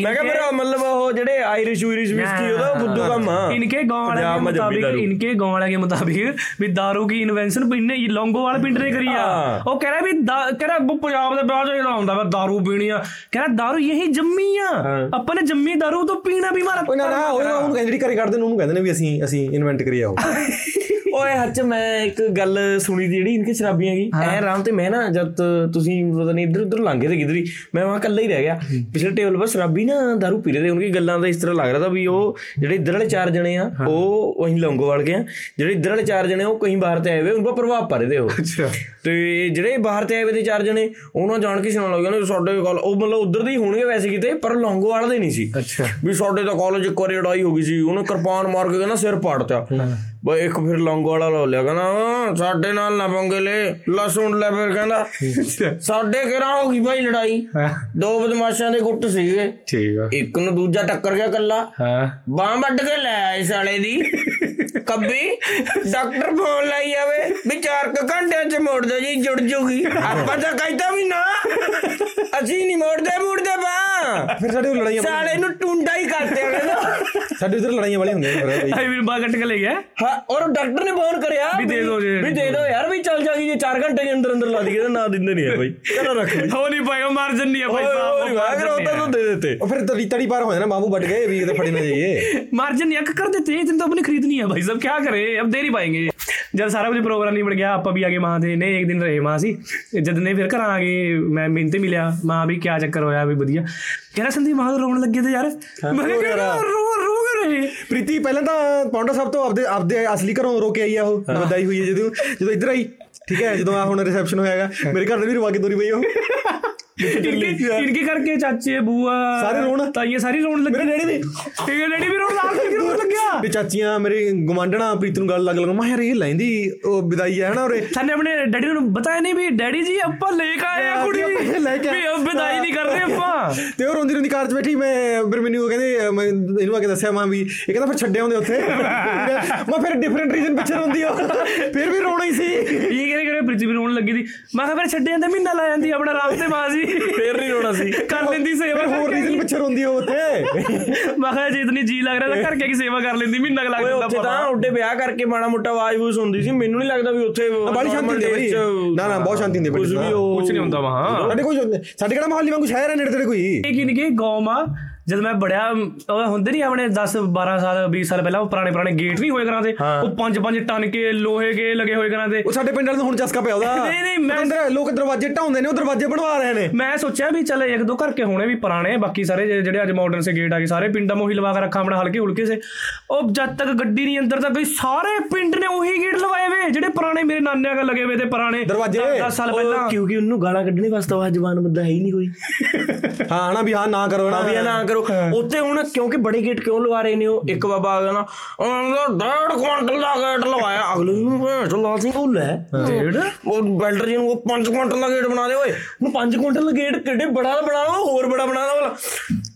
ਮੈਂ ਕਿਹਾ ਮੇਰਾ ਮਤਲਬ ਉਹ ਜਿਹੜੇ ਆਇਰਿਸ਼ ਉਇਰਿਸ਼ ਵਿਸਕੀ ਉਹਦਾ ਬੁੱਧੂ ਕੰਮ ਆ। ਇਨਕੇ ਗਾਉਣ ਵਾਲੇ ਮੁਤਾਬਿਕ ਇਨਕੇ ਗਾਉਣ ਵਾਲੇ ਮੁਤਾਬਿਕ ਵੀ ਦਾਰੂ ਕੀ ਇਨਵੈਂਸ਼ਨ ਪਿੰਨੇ ਲੌਂਗੋ ਵਾਲੇ ਪਿੰਡ ਨੇ ਕਰੀ इन्वेंशन पिंड ने लौंगो वाले पिंड ने करी आ हाँ। ਉਹ ਕਹਿ ਰਿਹਾ ਵੀ ਦਾ- ਕਹਿ ਰਿਹਾ ਉਹ ਪੰਜਾਬ ਦੇ ਵਿਆਹ ਚ ਇਹਦਾ ਹੁੰਦਾ ਵਾ दारू ਪੀਣੀ ਆ ਕਹਿ ਰਿਹਾ दारू ਯਹੀ ਜੰਮੀ ਆ ਆਪਾਂ ਨੇ ਜੰਮੀ दारू ਤੋਂ ਪੀਣਾ ਵੀ ਮਾਰਾ ਉਹ ਨਾ ਨਾ ਉਹ ਉਹਨੂੰ ਕਹਿੰਦੇ ਜਿਹੜੀ ਘਰੇ ਕੱਢਦੇ ਨੇ ਉਹਨੂੰ ਕਹਿੰਦੇ ਨੇ ਵੀ ਅਸੀਂ ਅਸੀਂ ਇਨਵੈਂਟ ਕਰੀ ਆਓ ਓਏ ਹੱਚ ਮੈਂ ਇੱਕ ਗੱਲ ਸੁਣੀ ਦੀ ਜਿਹੜੀ ਇਨਕੇ ਸ਼ਰਾਬੀਆਂ ਕੀ ਐ ਆਰਾਮ ਤੇ ਮੈਂ ਨਾ ਜਦ ਤੁਸੀਂ ਪਤਾ ਨਹੀਂ ਇੱਧਰ ਉੱਧਰ ਲੰਘੇ ਤੇ ਕਿਧਰੀ ਮੈਂ ਵਾਂ ਕੱਲਾ ਹੀ ਰਹਿ ਗਿਆ। ਪਿਛਲੇ ਟੇਬਲ 'ਤੇ ਸ਼ਰਾਬੀ ਨਾ दारू ਪੀ ਰਹੇ ਤੇ ਉਹਨਾਂ ਗੱਲਾਂ ਦਾ ਇਸ ਤਰ੍ਹਾਂ ਲੱਗ ਰਿਹਾ ਤਾਂ ਵੀ ਉਹ ਜਿਹੜੇ ਇੱਧਰ ਵਾਲੇ ਚਾਰ ਜਣੇ ਆ ਉਹ ਉਹੀ ਲੰਗੋ ਵਾਲ ਗਏ ਆ। ਜਿਹੜੇ ਇੱਧਰ ਵਾਲੇ ਚਾਰ ਜਣੇ ਉਹ ਕਹੀਂ ਬਾਹਰ ਤੇ ਆਏ ਹੋਏ ਉਹਨਾਂ 'ਤੇ ਪ੍ਰਭਾਵ ਪਾ ਰਹੇ ਤੇ ਉਹ। ਅੱਛਾ। ਤੇ ਜਿਹੜੇ ਬਾਹਰ ਤੇ ਆਏ ਹੋਏ ਤੇ ਚਾਰ ਜਣੇ ਉਹਨਾਂ ਜਾਣ ਕੇ ਸੁਣਨ ਲੱਗ ਗਏ ਸਾਡੇ ਕਾਲ ਉਹ ਮਤਲਬ ਉਧਰ ਦੇ ਹੀ ਹੋਣਗੇ ਵੈਸੇ ਕਿਤੇ ਪਰ ਲੰਗੋ ਵਾਲ ਦੇ ਨਹੀਂ ਸੀ। ਅੱਛਾ। ਵੀ ਸਾਡੇ ਤਾਂ ਕਾਲਜ ਇੱਕ ਵਾਰੀ ਲੜਾਈ ਹੋ ਗਈ ਸੀ ਉਹਨੇ ਕਿਰਪਾਨ ਮਾਰ ਕੇ ਕਹਿੰਦਾ ਸਿਰ ਪਾੜਤਾ ਬਈ ਇੱਕ ਫਿਰ ਲੌਂਗੋ ਵਾਲਾ ਲੋ ਲਿਆ ਕਹਿੰਦਾ "ਹਾਂ, ਸਾਡੇ ਨਾਲ ਨਾ ਪੰਗੇ ਲੈ। ਲਸੁਣ ਲੈ ਫਿਰ ਕਹਿੰਦਾ ਸਾਡੇ ਕਿਹੜਾ ਹੋ ਗਈ ਭਾਈ ਲੜਾਈ। ਦੋ ਬਦਮਾਸ਼ਾਂ ਦੇ ਗੁੱਟ ਸੀਗੇ। ਠੀਕ ਆ। ਇੱਕ ਨੂੰ ਦੂਜਾ ਟੱਕਰ ਗਿਆ ਕੱਲਾ ਹਾਂ। ਬਾਹ ਵੱਢ ਕੇ ਲੈ ਆਏ ਸਾਲੇ ਦੀ। ਕੱਬੀ ਡਾਕਟਰ ਫੋਨ ਲਾਈ ਜਾਵੇ ਵੀ ਚਾਰ ਕੁ ਘੰਟਿਆਂ ਚ ਮੋੜ ਦੋ ਜੀ ਜੁੜ ਜੂਗੀ। ਆਪਾਂ ਤਾਂ ਕਹਿੰਦਾ ਵੀ ਨਾ। ਅਸੀਂ ਨਹੀਂ ਮੋੜਦੇ ਮੋੜਦੇ ਬਾਹ। ਫਿਰ ਸਾਡੇ ਲੜਾਈਆਂ ਸਾਲੇ ਨੂੰ ਟੁੰਡਾ ਹੀ ਕਰਦੇ ਆ ਕਹਿੰਦਾ ਸਾਡੇ ਉਧਰ ਲੜਾਈਆਂ ਵਾਲੀ ਹੁੰਦੀਆਂ ਨੇ ਫਿਰ। ਆਈ ਵੀ ਬਾ ਕੱਟ ਕੇ ਲੈ ਗਿਆ ਹਾਂ ਔਰ ਡਾਕਟਰ ਨੇ ਫੋਨ ਕਰਿਆ ਵੀ ਦੇ ਦਿਓ ਜੇ। ਵੀ ਦੇ ਦਿਓ ਯਾਰ ਵੀ ਚੱਲ ਜਾਗੀ ਜੇ 4 ਘੰਟੇ ਦੇ ਅੰਦਰ ਅੰਦਰ ਲਾ ਦਈਏ ਨਾ ਦਿੰਦੇ ਨਹੀਂ ਆ ਬਾਈ। ਕਹਿੰਦਾ ਰੱਖ ਲਈ ਹੋ ਨਹੀਂ ਪਾਇਆ ਮਾਰ ਜੰਨੀ ਆ ਭਾਈ ਸਾਹਿਬ ਵਾਗਰ ਉਹਦਾ ਤਾਂ ਦੇ ਦਿੱਤੇ। ਉਹ ਫਿਰ ਤੜੀ ਤੜੀ ਪਾਰ ਹੋ ਜਾਣਾ ਮਾਮੂ ਵੱਟ ਗਏ ਵੀ ਤੇ ਫੜੇ ਨਾ ਜਾਈਏ। ਮਾਰ ਜੰਨੀ ਅੱਕ ਕਰ ਦਿੱਤੇ ਇਹ ਤਾਂ ਆਪਣੀ ਖਰੀਦਣੀ ਆ ਭਾਈ ਸਾਹਿਬ ਕੀ ਕਰੇ ਅਬ ਦੇ ਨਹੀਂ ਪਾਏਗੇ। ਜਦ ਸਾਰਾ ਕੁਝ ਪ੍ਰੋਗਰਾਮ ਨਹੀਂ ਬਣ ਗਿਆ ਆਪਾਂ ਵੀ ਆਗੇ ਮਾਂ ਦੇ ਨੇ ਇੱਕ ਦਿਨ ਰਹੇ ਮਾਂ ਸੀ। ਜਦ ਨੇ ਫਿਰ ਘਰ ਆ ਗਏ ਮੈਂ ਮਿੰਤੇ ਮਿਲਿਆ ਮਾਂ ਵੀ ਕੀ ਚੱਕਰ ਹੋਇਆ ਵੀ ਵਧੀਆ। ਕਹਿੰਦਾ ਸੰਦੀਪ ਮਾਂ ਰੋਣ ਲੱਗੇ ਤੇ ਯਾਰ। ਮੈਂ ਕਿਹਾ ਰੋ ਪ੍ਰੀਤੀ ਪਹਿਲਾਂ ਤਾਂ ਪੌਂਡਾ ਸਾਹਿਬ ਤੋਂ ਆਪਦੇ ਆਪਦੇ ਅਸਲੀ ਘਰੋਂ ਰੋ ਕੇ ਆਈ ਆ ਉਹ ਵਧਾਈ ਹੋਈ ਜਦੋਂ ਜਦੋਂ ਇੱਧਰ ਆਈ। ਠੀਕ ਹੈ ਜਦੋਂ ਆ ਹੁਣ ਰਿਸੈਪਸ਼ਨ ਹੋਇਆਗਾ ਮੇਰੇ ਘਰ ਦੇ ਵੀ ਰਵਾ ਕੇ ਤੋਰੀ ਪਈ ਉਹ। ਇਨਕੇ ਕਰਕੇ ਚਾਚੇ ਬੂਆ ਸਾਰੇ ਰੋਣ? ਤਾਈਆਂ ਸਾਰੀ ਰੋਣ ਲੱਗੇ। ਮੇਰੇ ਡੈਡੀ ਨੇ ਤੇਰੇ ਡੈਡੀ ਵੀ ਰੋਣ ਲੱਗ ਕੇ ਰੋਣ ਲੱਗਿਆ। ਤੇ ਚਾਚੀਆਂ ਮੇਰੇ ਗਵਾਂਢਣਾ ਪ੍ਰੀਤ ਨੂੰ ਗੱਲ ਲੱਗ ਲੱਗਾ ਮੈਂ ਯਾਰ ਇਹ ਲੈਂਦੀ ਉਹ ਵਿਦਾਈ ਹੈ ਨਾ ਉਰੇ? ਥਾਨੇ ਆਪਣੇ ਡੈਡੀ ਨੂੰ ਬਤਾਇਆ ਨਹੀਂ ਵੀ ਡੈਡੀ ਜੀ ਆਪਾਂ ਲੈ ਕੇ ਆਏ ਆ ਕੁੜੀ। ਲੈ ਕੇ ਵੀ ਵਿਦਾਈ ਨਹੀਂ ਕਰ ਰਹੇ ਆਪਾਂ। ਤੇ ਉਹ ਰੋਂਦੀ ਰੋਂਦੀ ਕਾਰ 'ਚ ਬੈਠੀ ਮੈਂ ਫਿਰ ਮੈਨੂੰ ਕਹਿੰਦੇ ਮੈਂ ਇਹਨੂੰ ਆ ਕੇ ਦੱਸਿਆ ਮਾਂ ਵੀ ਇਹ ਕਹਿੰਦਾ ਫਿਰ ਛੱਡਿਆ ਹੁੰਦੇ ਉੱਥੇ। ਮੈਂ ਫਿਰ ਡਿਫਰੈਂਟ ਰੀਜ਼ਨ ਪਿੱਛੇ ਰੋਂਦੀ ਉਹ। ਫਿਰ ਵੀ ਰੋਣਾ ਹੀ ਸੀ। ਇਹ ਕਹਿੰਦੇ ਕਰੇ ਪ੍ਰਿਥਵੀ ਰੋਣ ਲੱਗੀ ਦੀ ਮੈਂ ਕਿਹਾ ਫਿਰ ਛੱਡਿਆ ਜਾਂਦਾ ਮਹੀਨਾ ਲਾ ਜਾਂਦੀ ਆਪਣਾ ਰਾਮ ਤੇ ਮਾਂ ਜੀ। ਫੇਰ ਨਹੀਂ ਰੋਣਾ ਸੀ। ਕਰ ਲੈਂਦੀ ਸੇਵਾ ਹੋਰ ਰੀਜ਼ਨ ਪਿੱਛੇ ਰੋਂਦੀ ਉਹ ਉੱਥੇ। ਮੈਂ ਕਿਹਾ ਜੇ ਇਤਨੀ ਜੀ ਲੱਗ ਰਿਹਾ ਤਾਂ ਕਰਕੇ ਕੀ ਸੇਵਾ ਕਰ ਲੈਂਦੀ ਮਹੀਨਾ ਕੁ ਲੱਗ ਜਾਂਦਾ ਉੱਥੇ ਤਾਂ ਉੱਡੇ ਵਿਆਹ ਕਰਕੇ ਮਾੜਾ ਮੋਟਾ ਆਵਾਜ਼ ਵੂਸ ਹੁੰਦੀ ਸੀ ਮੈਨੂੰ ਨਹੀਂ ਲੱਗਦਾ ਵੀ ਉੱਥੇ ਬਾਲੀ ਸ਼ਾਂਤੀ ਹੁੰਦੀ ਨਾ ਨਾ ਬਹੁਤ ਸ਼ਾਂਤੀ ਹੁੰਦੀ ਕੁਝ ਵੀ ਕੁਝ ਨਹੀਂ ਹੁੰਦਾ ਵਹਾਂ ਸਾਡੇ ਕੋਈ ਸਾਡੇ ਕਿਹੜਾ ਮਹੱਲੀ ਵਾਂਗੂ ਸ਼ਹਿਰ ਹੈ ਨੇੜੇ ਤੇੜੇ ਕੋਈ? ਇਹ ਕਿਨ ਕੇ ਗਾਉਂ ਜਦ ਮੈਂ ਬੜਿਆ ਉਹ ਹੁੰਦੇ ਨਹੀਂ ਆਪਣੇ 10 12 ਸਾਲ 20 ਸਾਲ ਪਹਿਲਾਂ ਉਹ ਪੁਰਾਣੇ ਪੁਰਾਣੇ ਗੇਟ ਨਹੀਂ ਹੋਏ ਕਰਾਂ ਤੇ। ਉਹ 5 5 ਟਨ ਕੇ ਲੋਹੇ ਕੇ ਲਗੇ ਹੋਏ ਕਰਾਂ ਤੇ। ਉਹ ਸਾਡੇ ਪਿੰਡ ਵਾਲੇ ਨੂੰ ਹੁਣ ਚਸਕਾ ਪਿਆ ਉਹਦਾ। ਨਹੀਂ, ਨਹੀਂ, ਮੈਂ- ਅੰਦਰ ਲੋਕ ਦਰਵਾਜ਼ੇ ਢਾਉਂਦੇ ਨੇ ਉਹ ਦਰਵਾਜ਼ੇ ਬਣਵਾ ਰਹੇ ਨੇ। ਮੈਂ ਸੋਚਿਆ ਵੀ ਚੱਲ ਇੱਕ ਦੋ ਘਰ ਕੇ ਹੋਣੇ ਵੀ ਪੁਰਾਣੇ ਬਾਕੀ ਸਾਰੇ ਜਿਹੜੇ ਅੱਜ ਮਾਡਰਨ ਸੇ ਗੇਟ ਆ ਗਏ ਸਾਰੇ ਪਿੰਡਾਂ ਮੋਹੀ ਲਵਾ ਕੇ ਰੱਖਾ ਆਪਣਾ ਹਲਕੇ ਹੁਲਕੇ ਸੇ। ਉਹ ਜਦ ਤੱਕ ਗੱਡੀ ਨਹੀਂ ਅੰਦਰ ਤੱਕ ਸਾਰੇ ਪਿੰਡ ਨੇ ਉਹੀ ਗੇਟ ਲਵਾਏ ਵੇ ਜਿਹੜੇ ਪੁਰਾਣੇ ਮੇਰੇ ਨਾਨਿਆਂ ਕਾ ਲਗੇ ਵੇ ਤੇ ਪੁਰਾਣੇ ਦਰਵਾਜ਼ੇ। 10 ਸਾਲ ਪਹਿਲਾਂ। ਕਿਉਂਕਿ ਉਹਨੂੰ ਗਾਲਾਂ ਕੱਢਣੇ ਵਾਸਤੇ ਉਹ ਜਵਾਨ ਬੰਦਾ ਹੈ ਹੀ ਨਹੀਂ ਕੋਈ। ਹਾਂ ਨਾ ਵੀ ਹਾਂ ਨਾ ਕਰੋ ਨਾ ਵੀ ਨਾ ਕਰੋ। ਉੱਥੇ ਹੁਣ ਕਿਉਂਕਿ ਬੜੇ ਗੇਟ ਕਿਉਂ ਲਵਾ ਰਹੇ ਨੇ ਉਹ? ਇੱਕ ਬਾਬਾ ਆ ਗਿਆ ਨਾ ਉਹਨਾਂ ਦਾ ਡੇਢ ਕੁਆਂਟਲ ਦਾ ਗੇਟ ਲਵਾਇਆ। ਅਗਲੇ ਨੂੰ ਭੈਣ ਲਾਲ ਸਿੰਘ ਉਹ ਲੈ। ਡੇਢ? ਉਹ ਬਿਲਡਰ ਜੀ ਨੂੰ ਉਹ 5 ਕੁਆਂਟਲ ਦਾ ਗੇਟ ਬਣਾ ਦੇ ਓਏ। ਨੂੰ 5 ਕੁਆਂਟਲ ਦਾ ਗੇਟ ਕਿੱਡੇ ਬੜਾ ਬਣਾ ਲਓ ਹੋਰ ਬੜਾ ਬਣਾ ਲਓ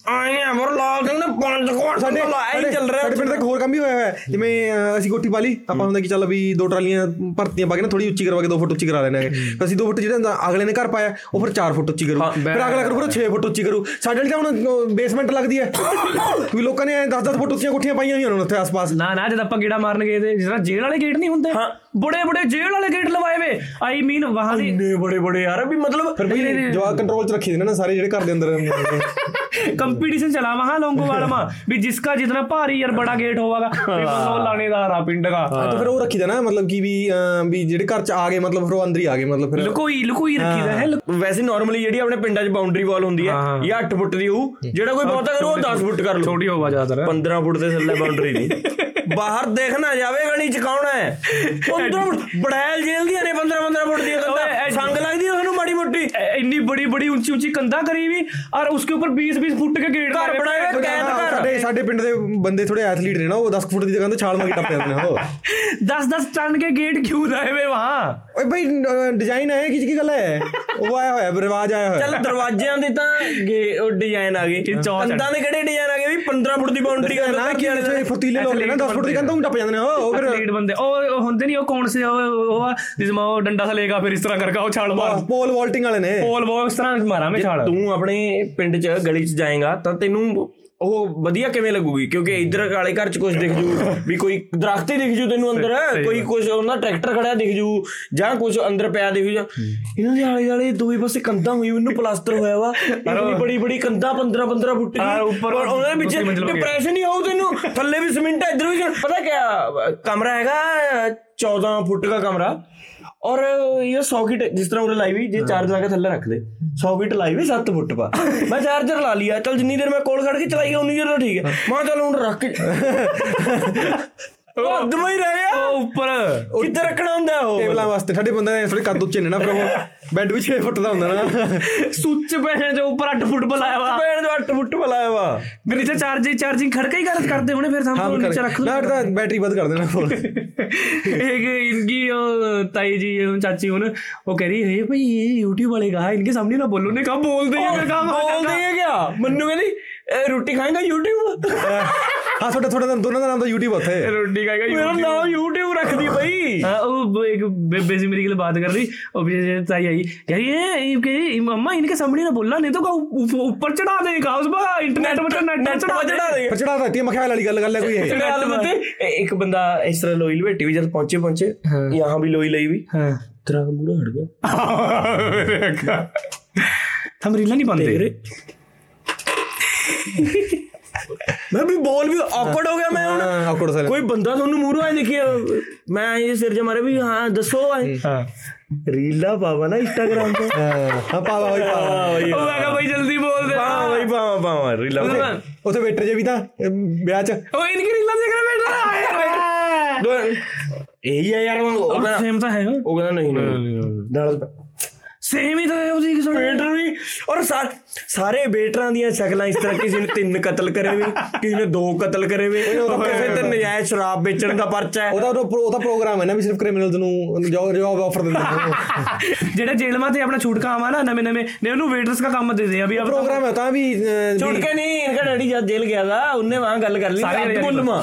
ਆਏ ਆ ਪਰ ਲਾਲ ਸਿੰਘ ਨੇ 5 ਕੁਆਂਟਲ ਸਾਡੇ ਲਾਇਆ ਹੀ ਚੱਲ ਰਿਹਾ ਸਾਡੇ ਪਿੰਡ ਇੱਕ ਹੋਰ ਕੰਮ ਵੀ ਹੋਇਆ ਹੋਇਆ। ਹੈ। ਜਿਵੇਂ ਅਸੀਂ ਕੋਠੀ ਪਾ ਲਈ ਆਪਾਂ ਹੁੰਦਾ ਕਿ ਚੱਲ ਵੀ ਦੋ ਟਰਾਲੀਆਂ ਭਰਤੀਆਂ ਪਾ ਕੇ ਨਾ ਥੋੜੀ ਉੱਚੀ ਕਰਵਾ ਕੇ 2 ਫੁੱਟ ਉੱਚੀ ਕਰਾ ਲੈਣਾ ਹੈ। ਫਿਰ ਅਸੀਂ 2 ਫੁੱਟ ਜਿਹੜਾ ਹੁੰਦਾ ਅਗਲੇ ਨੇ ਘਰ ਪਾਇਆ ਉਹ ਫਿਰ 4 ਫੁੱਟ ਉੱਚੀ ਕਰੂ। ਫਿਰ ਅਗਲਾ ਕਰੂ ਫਿਰ 6 ਫੁੱਟ ਉੱਚੀ ਕਰੂ। ਸਾਡੇ ਵਾਲੀ ਤਾਂ ਹੁਣ ਬੇਸਮੈਂਟ ਲੱਗਦੀ ਹੈ। ਵੀ ਲੋਕਾਂ ਨੇ 10-10 ਫੁੱਟ ਉੱਚੀਆਂ ਕੋਠੀਆਂ ਪਾਈਆਂ ਹੋਈਆਂ ਨੇ ਉੱਥੇ ਆਸ-ਪਾਸ। ਨਾ ਨਾ ਜਦ ਆਪਾਂ ਗੇੜਾ ਮਾਰਨ ਗਏ ਤੇ ਜਿਸ ਤਰ੍ਹਾਂ ਜੇਲ੍ਹ ਵਾਲੇ ਗੇਟ ਨਹੀਂ ਹੁੰਦੇ? ਬੜੇ ਬੜੇ ਜੇਲ੍ਹ ਵਾਲੇ ਗੇਟ ਲਵਾਏ ਵੇ। ਆਈ ਮੀਨ ਵਹਾਂ ਦੇ ਇੰਨੇ ਬੜੇ ਬੜੇ ਯਾਰ ਵੀ ਮਤਲਬ ਫਿਰ ਵੀ ਜਵਾਬ ਕੰਟਰੋਲ ਚ ਰੱਖੀ ਦੇਣਾ ਨਾ ਸਾਰੇ ਜਿਹੜੇ ਘਰ ਦੇ ਅੰਦਰ ਕੰਪੀਟੀਸ਼ਨ ਚਲਾ ਵਹਾਂ ਲੋਂਗੋਵਾਲ ਮਾ ਵੀ। ਜਿਸ ਦਾ ਜਿਤਨਾ ਭਾਰੀ ਯਾਰ ਬੜਾ ਗੇਟ ਹੋਵਾਗਾ ਵੀ ਬਸ ਉਹ ਲਾਣੇਦਾਰ ਆ ਪਿੰਡ ਦਾ ਤਾਂ ਫਿਰ ਉਹ ਰੱਖੀ ਦੇਣਾ ਮਤਲਬ ਕਿ ਵੀ ਵੀ ਜਿਹੜੇ ਘਰ ਚ ਆ ਗਏ ਮਤਲਬ ਫਿਰ ਉਹ ਅੰਦਰ ਹੀ ਆ ਗਏ ਮਤਲਬ ਫਿਰ। ਲੁਕੋਈ ਲੁਕੋਈ ਰੱਖੀ ਦਾ ਹੈ ਵੈਸੇ ਨਾਰਮਲੀ ਜਿਹੜੀ ਆਪਣੇ ਪਿੰਡਾਂ 'ਚ ਬਾਉਂਡਰੀ ਵਾਲ ਹੁੰਦੀ ਹੈ ਜਾਂ 8 ਫੁੱਟ ਦੀ ਹੋਊ ਜਿਹੜਾ ਕੋਈ ਬਹੁਤਾ ਕਰੂ ਉਹ 10 ਫੁੱਟ ਕਰ ਲੋ ਛੋਟੀ ਹੋਵਾ ਜ਼ਿਆਦਾਤਰ। 15 ਫੁੱਟ ਦੇ ਥੱਲੇ ਬਾਉਂਡਰੀ ਨਹੀਂ *laughs* ਬਾਹਰ ਦੇਖਣਾ ਜਾਵੇ ਗਣੀ ਚ ਕੌਣ ਹੈ? 15 ਫੁੱਟ ਬੜੈਲ ਜੇਲ੍ਹ ਦੀਆਂ ਨੇ 15 15 ਫੁੱਟ ਦੀਆਂ ਕੰਧਾਂ। ਸੰਗ ਲੱਗਦੀ ਤੁਹਾਨੂੰ ਮਾੜੀ ਮੋਟੀ इतनी बड़ी बड़ी ऊंची ऊंची कंधा करी हुई और उसके ऊपर 20 20 फुट के गेट घर बनाए हुए कैद ਹਾਂ, ਘਰ। ਸਾਡੇ ਸਾਡੇ ਪਿੰਡ ਦੇ ਬੰਦੇ ਥੋੜੇ ਐਥਲੀਟ ਨੇ ਨਾ ਉਹ 10 ਫੁੱਟ ਦੀ ਜਗ੍ਹਾ ਤੇ ਛਾਲ ਮਾਰ ਕੇ ਟੱਪ ਜਾਂਦੇ ਨੇ ਉਹ 10 10 टन के गेट क्यों लाए हुए वहां ਓਏ ਭਾਈ ਡਿਜ਼ਾਈਨ ਹੈ ਕਿਸ ਕੀ ਗੱਲ ਹੈ ਉਹ ਆਇਆ ਹੋਇਆ ਰਿਵਾਜ ਆਇਆ ਹੋਇਆ ਚੱਲ ਦਰਵਾਜ਼ਿਆਂ ਦੇ ਤਾਂ ਗੇ- ਉਹ ਡਿਜ਼ਾਈਨ ਆ ਗਏ ਇਹ ਚੌਂਚ ਆ। ਕੰਧਾਂ ਦੇ ਕਿਹੜੇ ਡਿਜ਼ਾਈਨ ਆ ਗਏ ਵੀ 15 ਫੁੱਟ ਦੀ ਬਾਉਂਡਰੀ ਕਰ ਨਾ ਕੀ ਵਾਲੇ ਫੁਰਤੀਲੇ ਲੋਕ ਨੇ ਨਾ 10 ਫੁੱਟ ਦੀ ਕਹਿੰਦਾ ਉਹ ਟੱਪ ਜਾਂਦੇ ਨੇ ਉਹ ਉਹ ਫਿਰ एथलीट बंदे ओ ओ होंदे नहीं वो कौन से वो वो जिसमें वो डंडा सा लेगा फिर इस तरह करके वो छाल मार ਬੈਟਿੰਗ ਵਾਲੇ ਨੇ। ਪੋਲ ਵੋਕਸ ਤਰ੍ਹਾਂ ਮਾਰਾਂ ਮੈਂ ਛਾਲ। ਤੂੰ ਆਪਣੇ ਪਿੰਡ 'ਚ ਗਲੀ 'ਚ ਜਾਏਗਾ ਤਾਂ ਤੈਨੂੰ ਉਹ ਵਧੀਆ ਕਿਵੇਂ ਲੱਗੂਗੀ? ਕਿਉਂਕਿ ਇਧਰ ਕਾਲੇ ਘਰ 'ਚ ਕੁਝ ਦਿਖ ਜੂ ਵੀ ਕੋਈ ਦਰਖਤ ਹੀ ਦਿਖ ਜੂ ਤੈਨੂੰ ਅੰਦਰ ਕੋਈ ਕੁਝ ਉਹਨਾਂ ਟਰੈਕਟਰ ਖੜਾ ਦਿਖ ਜੂ ਜਾਂ ਕੁਝ ਅੰਦਰ ਪਿਆ ਦਿਖ ਜੂ। ਇਹਨਾਂ ਦੇ ਆਲੇ ਦੁਆਲੇ ਦੋਵੇਂ ਪਾਸੇ ਕੰਧਾਂ ਹੋਈ ਉਹਨੂੰ ਪਲਾਸਟਰ ਹੋਇਆ ਵਾ। ਇੰਨੀ ਬੜੀ ਬੜੀ ਕੰਧਾਂ 15 15 ਫੁੱਟ ਦੀ। ਉੱਪਰ ਉਹਨਾਂ ਦੇ ਵਿੱਚ ਡਿਪਰੈਸ਼ਨ ਹੀ ਹੋਊ ਤੈਨੂੰ। ਥੱਲੇ ਵੀ ਸਿਮੈਂਟ ਇਧਰ ਵੀ ਪਤਾ ਕਿਆ ਕਮਰਾ ਹੈਗਾ 14 ਫੁੱਟ ਦਾ ਕਮਰਾ। ਔਰ ਇਹ ਸੌਕਟ ਜਿਸ ਤਰ੍ਹਾਂ ਉਹਨੇ ਲਾਈ ਵੀ ਜੇ ਚਾਰਜ ਲਾ ਕੇ ਥੱਲੇ ਰੱਖ ਦੇ ਸੌਕਟ ਲਾਈ ਵੀ 7 ਫੁੱਟ ਪਾ। ਮੈਂ ਚਾਰਜਰ ਲਾ ਲਿਆ ਚਲ ਜਿੰਨੀ ਦੇਰ ਮੈਂ ਕੋਲ ਖੜ ਕੇ ਚਲਾਈ ਗਿਆ ਉਨੀ ਦੇਰ ਤਾਂ ਠੀਕ ਹੈ। ਮੈਂ ਚਲ ਹੁਣ ਰੱਖ ਅੱਗ ਮੈਂ ਰਹੇ ਆ ਉੱਪਰ। ਕਿੱਧਰ ਰੱਖਣਾ ਹੁੰਦਾ ਉਹ? ਟੇਬਲਾਂ ਵਾਸਤੇ ਸਾਡੇ ਬੰਦੇ ਨੇ ਥੋੜੇ ਕੱਦ ਉੱਚੇ ਨੇ ਨਾ ਫਿਰ ਉਹ ਬੈੱਡ ਵੀ 6 ਫੁੱਟ ਦਾ ਹੁੰਦਾ ਨਾ। ਸੁੱਚ ਪੈਣ ਜੋ ਉੱਪਰ 8 ਫੁੱਟ ਬਲਾਇਆ ਵਾ। ਪੈਣ ਜੋ 8 ਫੁੱਟ ਬਲਾਇਆ ਵਾ। ਮੇਰੇ ਤੇ ਚਾਰਜਿੰਗ ਚਾਰਜਿੰਗ ਖੜਕਾ ਹੀ ਗਲਤ ਕਰਦੇ ਹੋਣੇ ਫਿਰ ਸਾਹਮਣੇ ਨੀਚੇ ਰੱਖ ਲਓ ਨਾ ਤਾਂ ਬੈਟਰੀ ਬੰਦ ਕਰ ਦੇਣਾ ਫੋਨ। ਇੱਕ ਇਨਕੀ ਤਾਈ ਜੀ ਚਾਚੀ ਹੁਣ ਉਹ ਕਹਿ ਰਹੀ ਹੈ ਭਈ ਇਹ YouTube ਵਾਲੇ ਕਹਾ ਇਨਕੇ ਸਾਹਮਣੇ ਨਾ ਬੋਲੋ ਨੇ ਕਹਾ ਬੋਲਦੇ ਹੀ ਮੈਂ ਕਹਾ ਬੋਲਦੇ ਹੀ ਕਿਆ? ਮੰਨੂ ਕਹਿੰਦੀ ਇਹ ਰੋਟੀ ਖਾਏਗਾ YouTube? ਹਾਂ ਤੁਹਾਡਾ ਤੁਹਾਡਾ ਦੋਨਾਂ ਦਾ ਨਾਮ ਤਾਂ YouTube ਉੱਥੇ। ਰੋਟੀ ਖਾਏਗਾ ਮੇਰਾ ਨਾਮ YouTube ਰੱਖਦੀ ਬਈ ਹਾਂ ਉਹ ਇੱਕ ਬੇਬੇ ਸੀ ਮੇਰੀ ਕੇ ਲਈ ਬਾਤ ਕਰ ਰਹੀ। ਉਹ ਵੀ ਤਾਈ ਆਈ। ਯਾਰ ਇਹ ਕਿ ਮੰਮਾ ਇਨਕੇ ਸਾਹਮਣੇ ਨਾ ਬੋਲਣਾ ਨਹੀਂ ਤਾਂ ਉੱਪਰ ਚੜਾ ਦੇਗਾ ਉਸ ਬਾ ਇੰਟਰਨੈਟ ਪਰ ਨੈਟ ਚੜਾ ਚੜਾ ਦੇਗਾ ਪਰ ਚੜਾ ਦਿੱਤੀ ਮੈਂ ਖਿਆਲ ਵਾਲੀ ਗੱਲ ਗੱਲ ਹੈ ਕੋਈ ਹੈ ਗੱਲ ਬਤੇ ਇੱਕ ਬੰਦਾ ਇਸ ਤਰ੍ਹਾਂ ਲੋਈ ਲਵੇਟੀ ਵੀ ਜਦ ਪਹੁੰਚੇ ਪਹੁੰਚੇ ਯਹਾਂ ਵੀ ਲੋਈ ਲਈ ਵੀ। ਹਾਂ। ਤੇਰਾ ਮੂੜਾ ਹਟ ਗਿਆ। ਹਮ ਰੀਲਾ ਨਹੀਂ ਬੰਦੇ ਮੈਂ ਵੀ ਬੋਲ ਵੀ ਔਕੜ ਹੋ ਗਿਆ ਮੈਂ ਹੁਣ। ਔਕੜ ਸਾਲਾ। ਕੋਈ ਬੰਦਾ ਤੁਹਾਨੂੰ ਮੂਹਰੋਂ ਆ ਦੇਖੀ ਮੈਂ ਇਹ ਸਿਰ ਜੇ ਮਾਰੇ ਵੀ ਹਾਂ ਦੱਸੋ ਹਾਂ। ਰੀਲਾ ਪਾਵਾ ਨਾ ਇੰਸਟਾਗ੍ਰam ਤੇ। ਹਾਂ ਪਾਵਾ ਹੋਈ ਪਾਵਾ। ਹੋਈ ਉਹ ਮੈਂ ਕਹਾ ਬਈ ਜਲਦੀ ਬੋਲ ਦੇ। ਹਾਂ ਬਈ ਪਾਵਾ ਪਾਵਾ ਰੀਲਾ ਉਥੇ ਵੇਟਰ ਜੇ ਵੀ ਤਾਂ ਵਿਆਹ ਚ। ਉਹ ਇਨਕੀ ਰੀਲਾ ਦੇਖ ਰਿਹਾ ਵੇਟਰ ਇਹੀ ਆ ਯਾਰ ਉਹ ਸੇਮ ਤਾਂ ਹੈ। ਉਹ ਕਹਿੰਦਾ ਨਹੀਂ ਨਾਲ ਸੇਮ ਹੀ ਤਾਂ ਹੈ ਉਹਦੀ ਕਿਸੇ ਵੇਟਰ ਵੀ ਔਰ ਸਾਥ ਸਾਰੇ ਵੇਟਰਾਂ ਦੀਆਂ ਸ਼ਕਲਾਂ ਇਸ ਤਰ੍ਹਾਂ ਕਿਸੇ ਨੇ ਤਿੰਨ ਕਤਲ ਕਰੇ ਵੇ ਕਿਸੇ ਨੇ ਦੋ ਕਤਲ ਕਰੇ ਵੇ ਕਿਸੇ ਤੇ ਨਜਾਇਜ਼ ਸ਼ਰਾਬ ਵੇਚਣ ਦਾ ਪਰਚਾ ਹੈ। ਉਹਦਾ ਉਹਦਾ ਪ੍ਰੋਗਰਾਮ ਹੈ ਨਾ ਵੀ ਸਿਰਫ ਕ੍ਰਿਮੀਨਲਸ ਨੂੰ ਜੌਬ ਆਫਰ ਦਿੰਦੇ ਨੇ। ਜਿਹੜਾ ਜੇਲ੍ਹਾਂ ਤੇ ਆਪਣਾ ਛੂਟ ਕਾਮ ਆ ਨਾ ਨਵੇਂ ਨਵੇਂ ਨੇ ਉਹਨੂੰ ਵੇਟਰਸ ਦਾ ਕੰਮ ਦੇ ਦੇ ਆ ਵੀ ਪ੍ਰੋਗਰਾਮ ਹੈ ਤਾਂ ਵੀ ਛੁੱਟ ਕੇ ਨਹੀਂ ਇਨਕਾ ਡੈਡੀ ਜਦ ਜੇਲ੍ਹ ਗਿਆ ਦਾ ਉਹਨੇ ਵਾਂ ਗੱਲ ਕਰ ਲਈ ਅੱਧ ਮੁੱਲਮਾ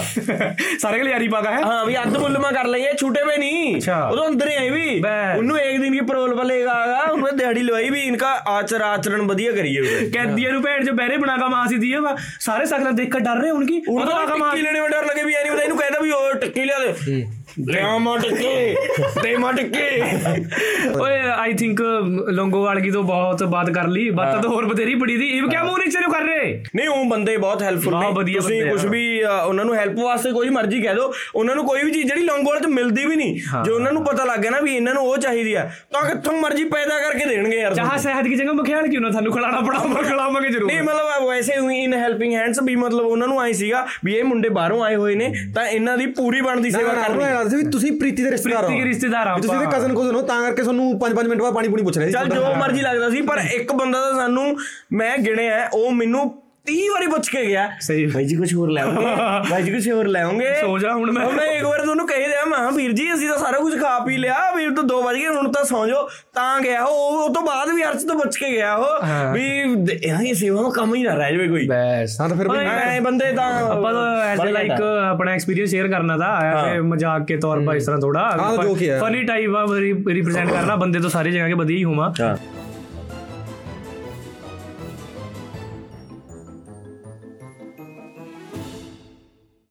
ਸਾਰੇ ਕੇ ਯਾਰੀ ਪਾਗਾ ਹੈ। ਹਾਂ ਵੀ ਅੱਧ ਮੁੱਲਮਾ ਕਰ ਲਈਏ ਛੁੱਟੇ ਵੇ ਨਹੀਂ ਉਹਦੋਂ ਅੰਦਰ ਹੀ ਆਈ ਵੀ। ਉਹਨੂੰ ਇੱਕ ਦਿਨ ਕੀ ਪਰੋਲ ਵਾਲੇ ਆਗਾ ਉਹਨੇ ਦਿਹਾੜੀ ਲਵਾਈ ਵੀ ਇਨਕਾ ਆਚਰ ਆਚਰਣ ਵਧੀਆ ਕਰੀਏ हुए कैदियों ने पेड़ जो बहरे बना का वहां से दिए सारे सकला देखकर डर रहे उनकी उनको टिक्की लेने में डर लगे भी यानी बताइए कहता भी और टिक्की ले ਦੇ ਦੇ ਮਾ ਟਿੱਕੀ ਦੇ ਮਾ ਟਿੱਕੀ ਓਏ ਆਈ ਥਿੰਕ ਲੋਂਗੋਵਾਲ ਕੀ ਤੋਂ ਬਹੁਤ ਬਾਤ ਕਰ ਲਈ। ਬਾਤਾਂ ਤਾਂ ਹੋਰ ਬਥੇਰੀ ਬੜੀ ਦੀ ਇਹ ਕਿਆ ਮੂੰਹ ਰਿਕਸ਼ੇ ਨੂੰ ਕਰ ਰਹੇ? ਨਹੀਂ ਉਹ ਬੰਦੇ ਬਹੁਤ ਹੈਲਪਫੁਲ ਬਹੁਤ ਨੇ। ਵਧੀਆ ਤੁਸੀਂ। ਕੁਝ ਵੀ ਉਹਨਾਂ ਨੂੰ ਹੈਲਪ ਵਾਸਤੇ ਕੋਈ ਮਰਜ਼ੀ ਕਹਿ ਦਿਓ। ਉਹਨਾਂ ਨੂੰ ਕੋਈ ਵੀ ਚੀਜ਼ ਜਿਹੜੀ ਲੌਂਗੋਵਾਲ ਚ ਮਿਲਦੀ ਵੀ ਨਹੀਂ। ਜੋ ਉਹਨਾਂ ਨੂੰ ਪਤਾ ਲੱਗ ਗਿਆ ਨਾ ਵੀ ਇਹਨਾਂ ਨੂੰ ਉਹ ਚਾਹੀਦੀ ਆ ਤਾਂ ਕਿੱਥੋਂ ਮਰਜ਼ੀ ਪੈਦਾ ਕਰਕੇ ਦੇਣਗੇ ਯਾਰ ਚਾਹ ਸ਼ਹਿਦ ਦੀ ਜਗ੍ਹਾ ਮਖਿਆਲ ਕਿਉਂ ਨਾ ਤੁਹਾਨੂੰ ਖਿਲਾਣਾ ਪੜਾ ਖਿਲਾਵਾਂਗੇ ਜ਼ਰੂਰ। ਨਹੀਂ ਮਤਲਬ ਵੈਸੇ ਹੀ ਇਨ ਹੈਲਪਿੰਗ ਹੈਂਡਸ ਵੀ ਮਤਲਬ ਉਹਨਾਂ ਨੂੰ ਆਈ ਸੀਗਾ ਵੀ ਇਹ ਮੁੰਡੇ ਬਾਹਰੋਂ ਆਏ ਹੋਏ ਨੇ ਤਾਂ ਇਹਨਾਂ ਦੀ ਪੂਰੀ ਬਣਦੀ ਸੇਵਾ ਕਰਨੀ। ਉਹਨੂੰ ਐਂ ਲੱਗਦਾ ਸੀ ਵੀ ਤੁਸੀਂ ਪ੍ਰੀਤੀ ਦੇ ਰਿਸ਼ਤੇਦਾਰ ਹੋ ਪ੍ਰੀਤੀ ਦੇ ਰਿਸ਼ਤੇਦਾਰ ਆ ਤੁਸੀਂ ਆਪਾਂ। ਕਜ਼ਨ ਕੋਜ਼ਨ ਹੋ ਤਾਂ ਕਰਕੇ ਤੁਹਾਨੂੰ 5-5 ਮਿੰਟ ਬਾਅਦ ਪਾਣੀ ਪੂਣੀ ਪੁੱਛ ਰਹੇ ਸੀ ਚੱਲ ਜੋ ਮਰਜ਼ੀ ਲੱਗਦਾ ਸੀ ਪਰ ਇੱਕ ਬੰਦਾ ਤਾਂ ਸਾਨੂੰ ਮੈਂ ਗਿਣਿਆ ਉਹ ਮੈਨੂੰ 30 ਵਾਰੀ ਪੁੱਛ ਕੇ ਗਿਆ ਸਹੀ। ਭਾਈ ਜੀ ਕੁਝ ਹੋਰ ਲਾਉਂਗੇ ਭਾਈ *laughs* ਜੀ ਕੁਝ ਹੋਰ ਲਾਉਂਗੇ ਸੋ ਜਾ ਹੁਣ ਮੈਂ। ਮੈਂ ਇੱਕ ਵਾਰ ਤੁਹਾਨੂੰ ਕਹਿ ਰਿਹਾ ਮਾਂ ਵੀਰ ਜੀ ਅਸੀਂ ਤਾਂ ਸਾਰਾ ਕੁਝ ਖਾ ਪੀ ਲਿਆ ਵੀਰ ਤੋਂ 2 ਵਜ ਗਏ ਹੁਣ ਤਾਂ ਸੌ ਜਾਓ। ਤਾਂ ਗਿਆ ਉਹ ਉਹ ਤੋਂ ਬਾਅਦ ਵੀ ਹਰਸ਼ ਤੋਂ ਪੁੱਛ ਕੇ ਗਿਆ ਉਹ ਵੀ ਇਹ ਸੇਵਾ ਦਾ ਕੰਮ ਹੀ ਨਾ ਰਹਿ ਜਾਵੇ ਕੋਈ। ਬਸ ਤਾਂ ਫਿਰ ਮੈਂ ਬੰਦੇ ਤਾਂ ਆਪਾਂ ਤਾਂ ਐਸ ਲਾਈਕ ਆਪਣਾ ਐਕਸਪੀਰੀਅੰਸ ਸ਼ੇਅਰ ਕਰਨਾ ਤਾਂ ਆਇਆ ਤੇ ਮਜ਼ਾਕ ਕੇ ਤੌਰ ਪਰ ਇਸ ਤਰ੍ਹਾਂ ਥੋੜਾ ਫਨੀ ਟਾਈਪ ਆ। ਰਿਪਰੈਜ਼ੈਂਟ ਕਰਨਾ ਬੰਦੇ ਤੋਂ ਸਾਰੀ ਜਗ੍ਹਾ ਕੇ ਵਧੀਆ ਹੀ ਹੋਵਾਂ।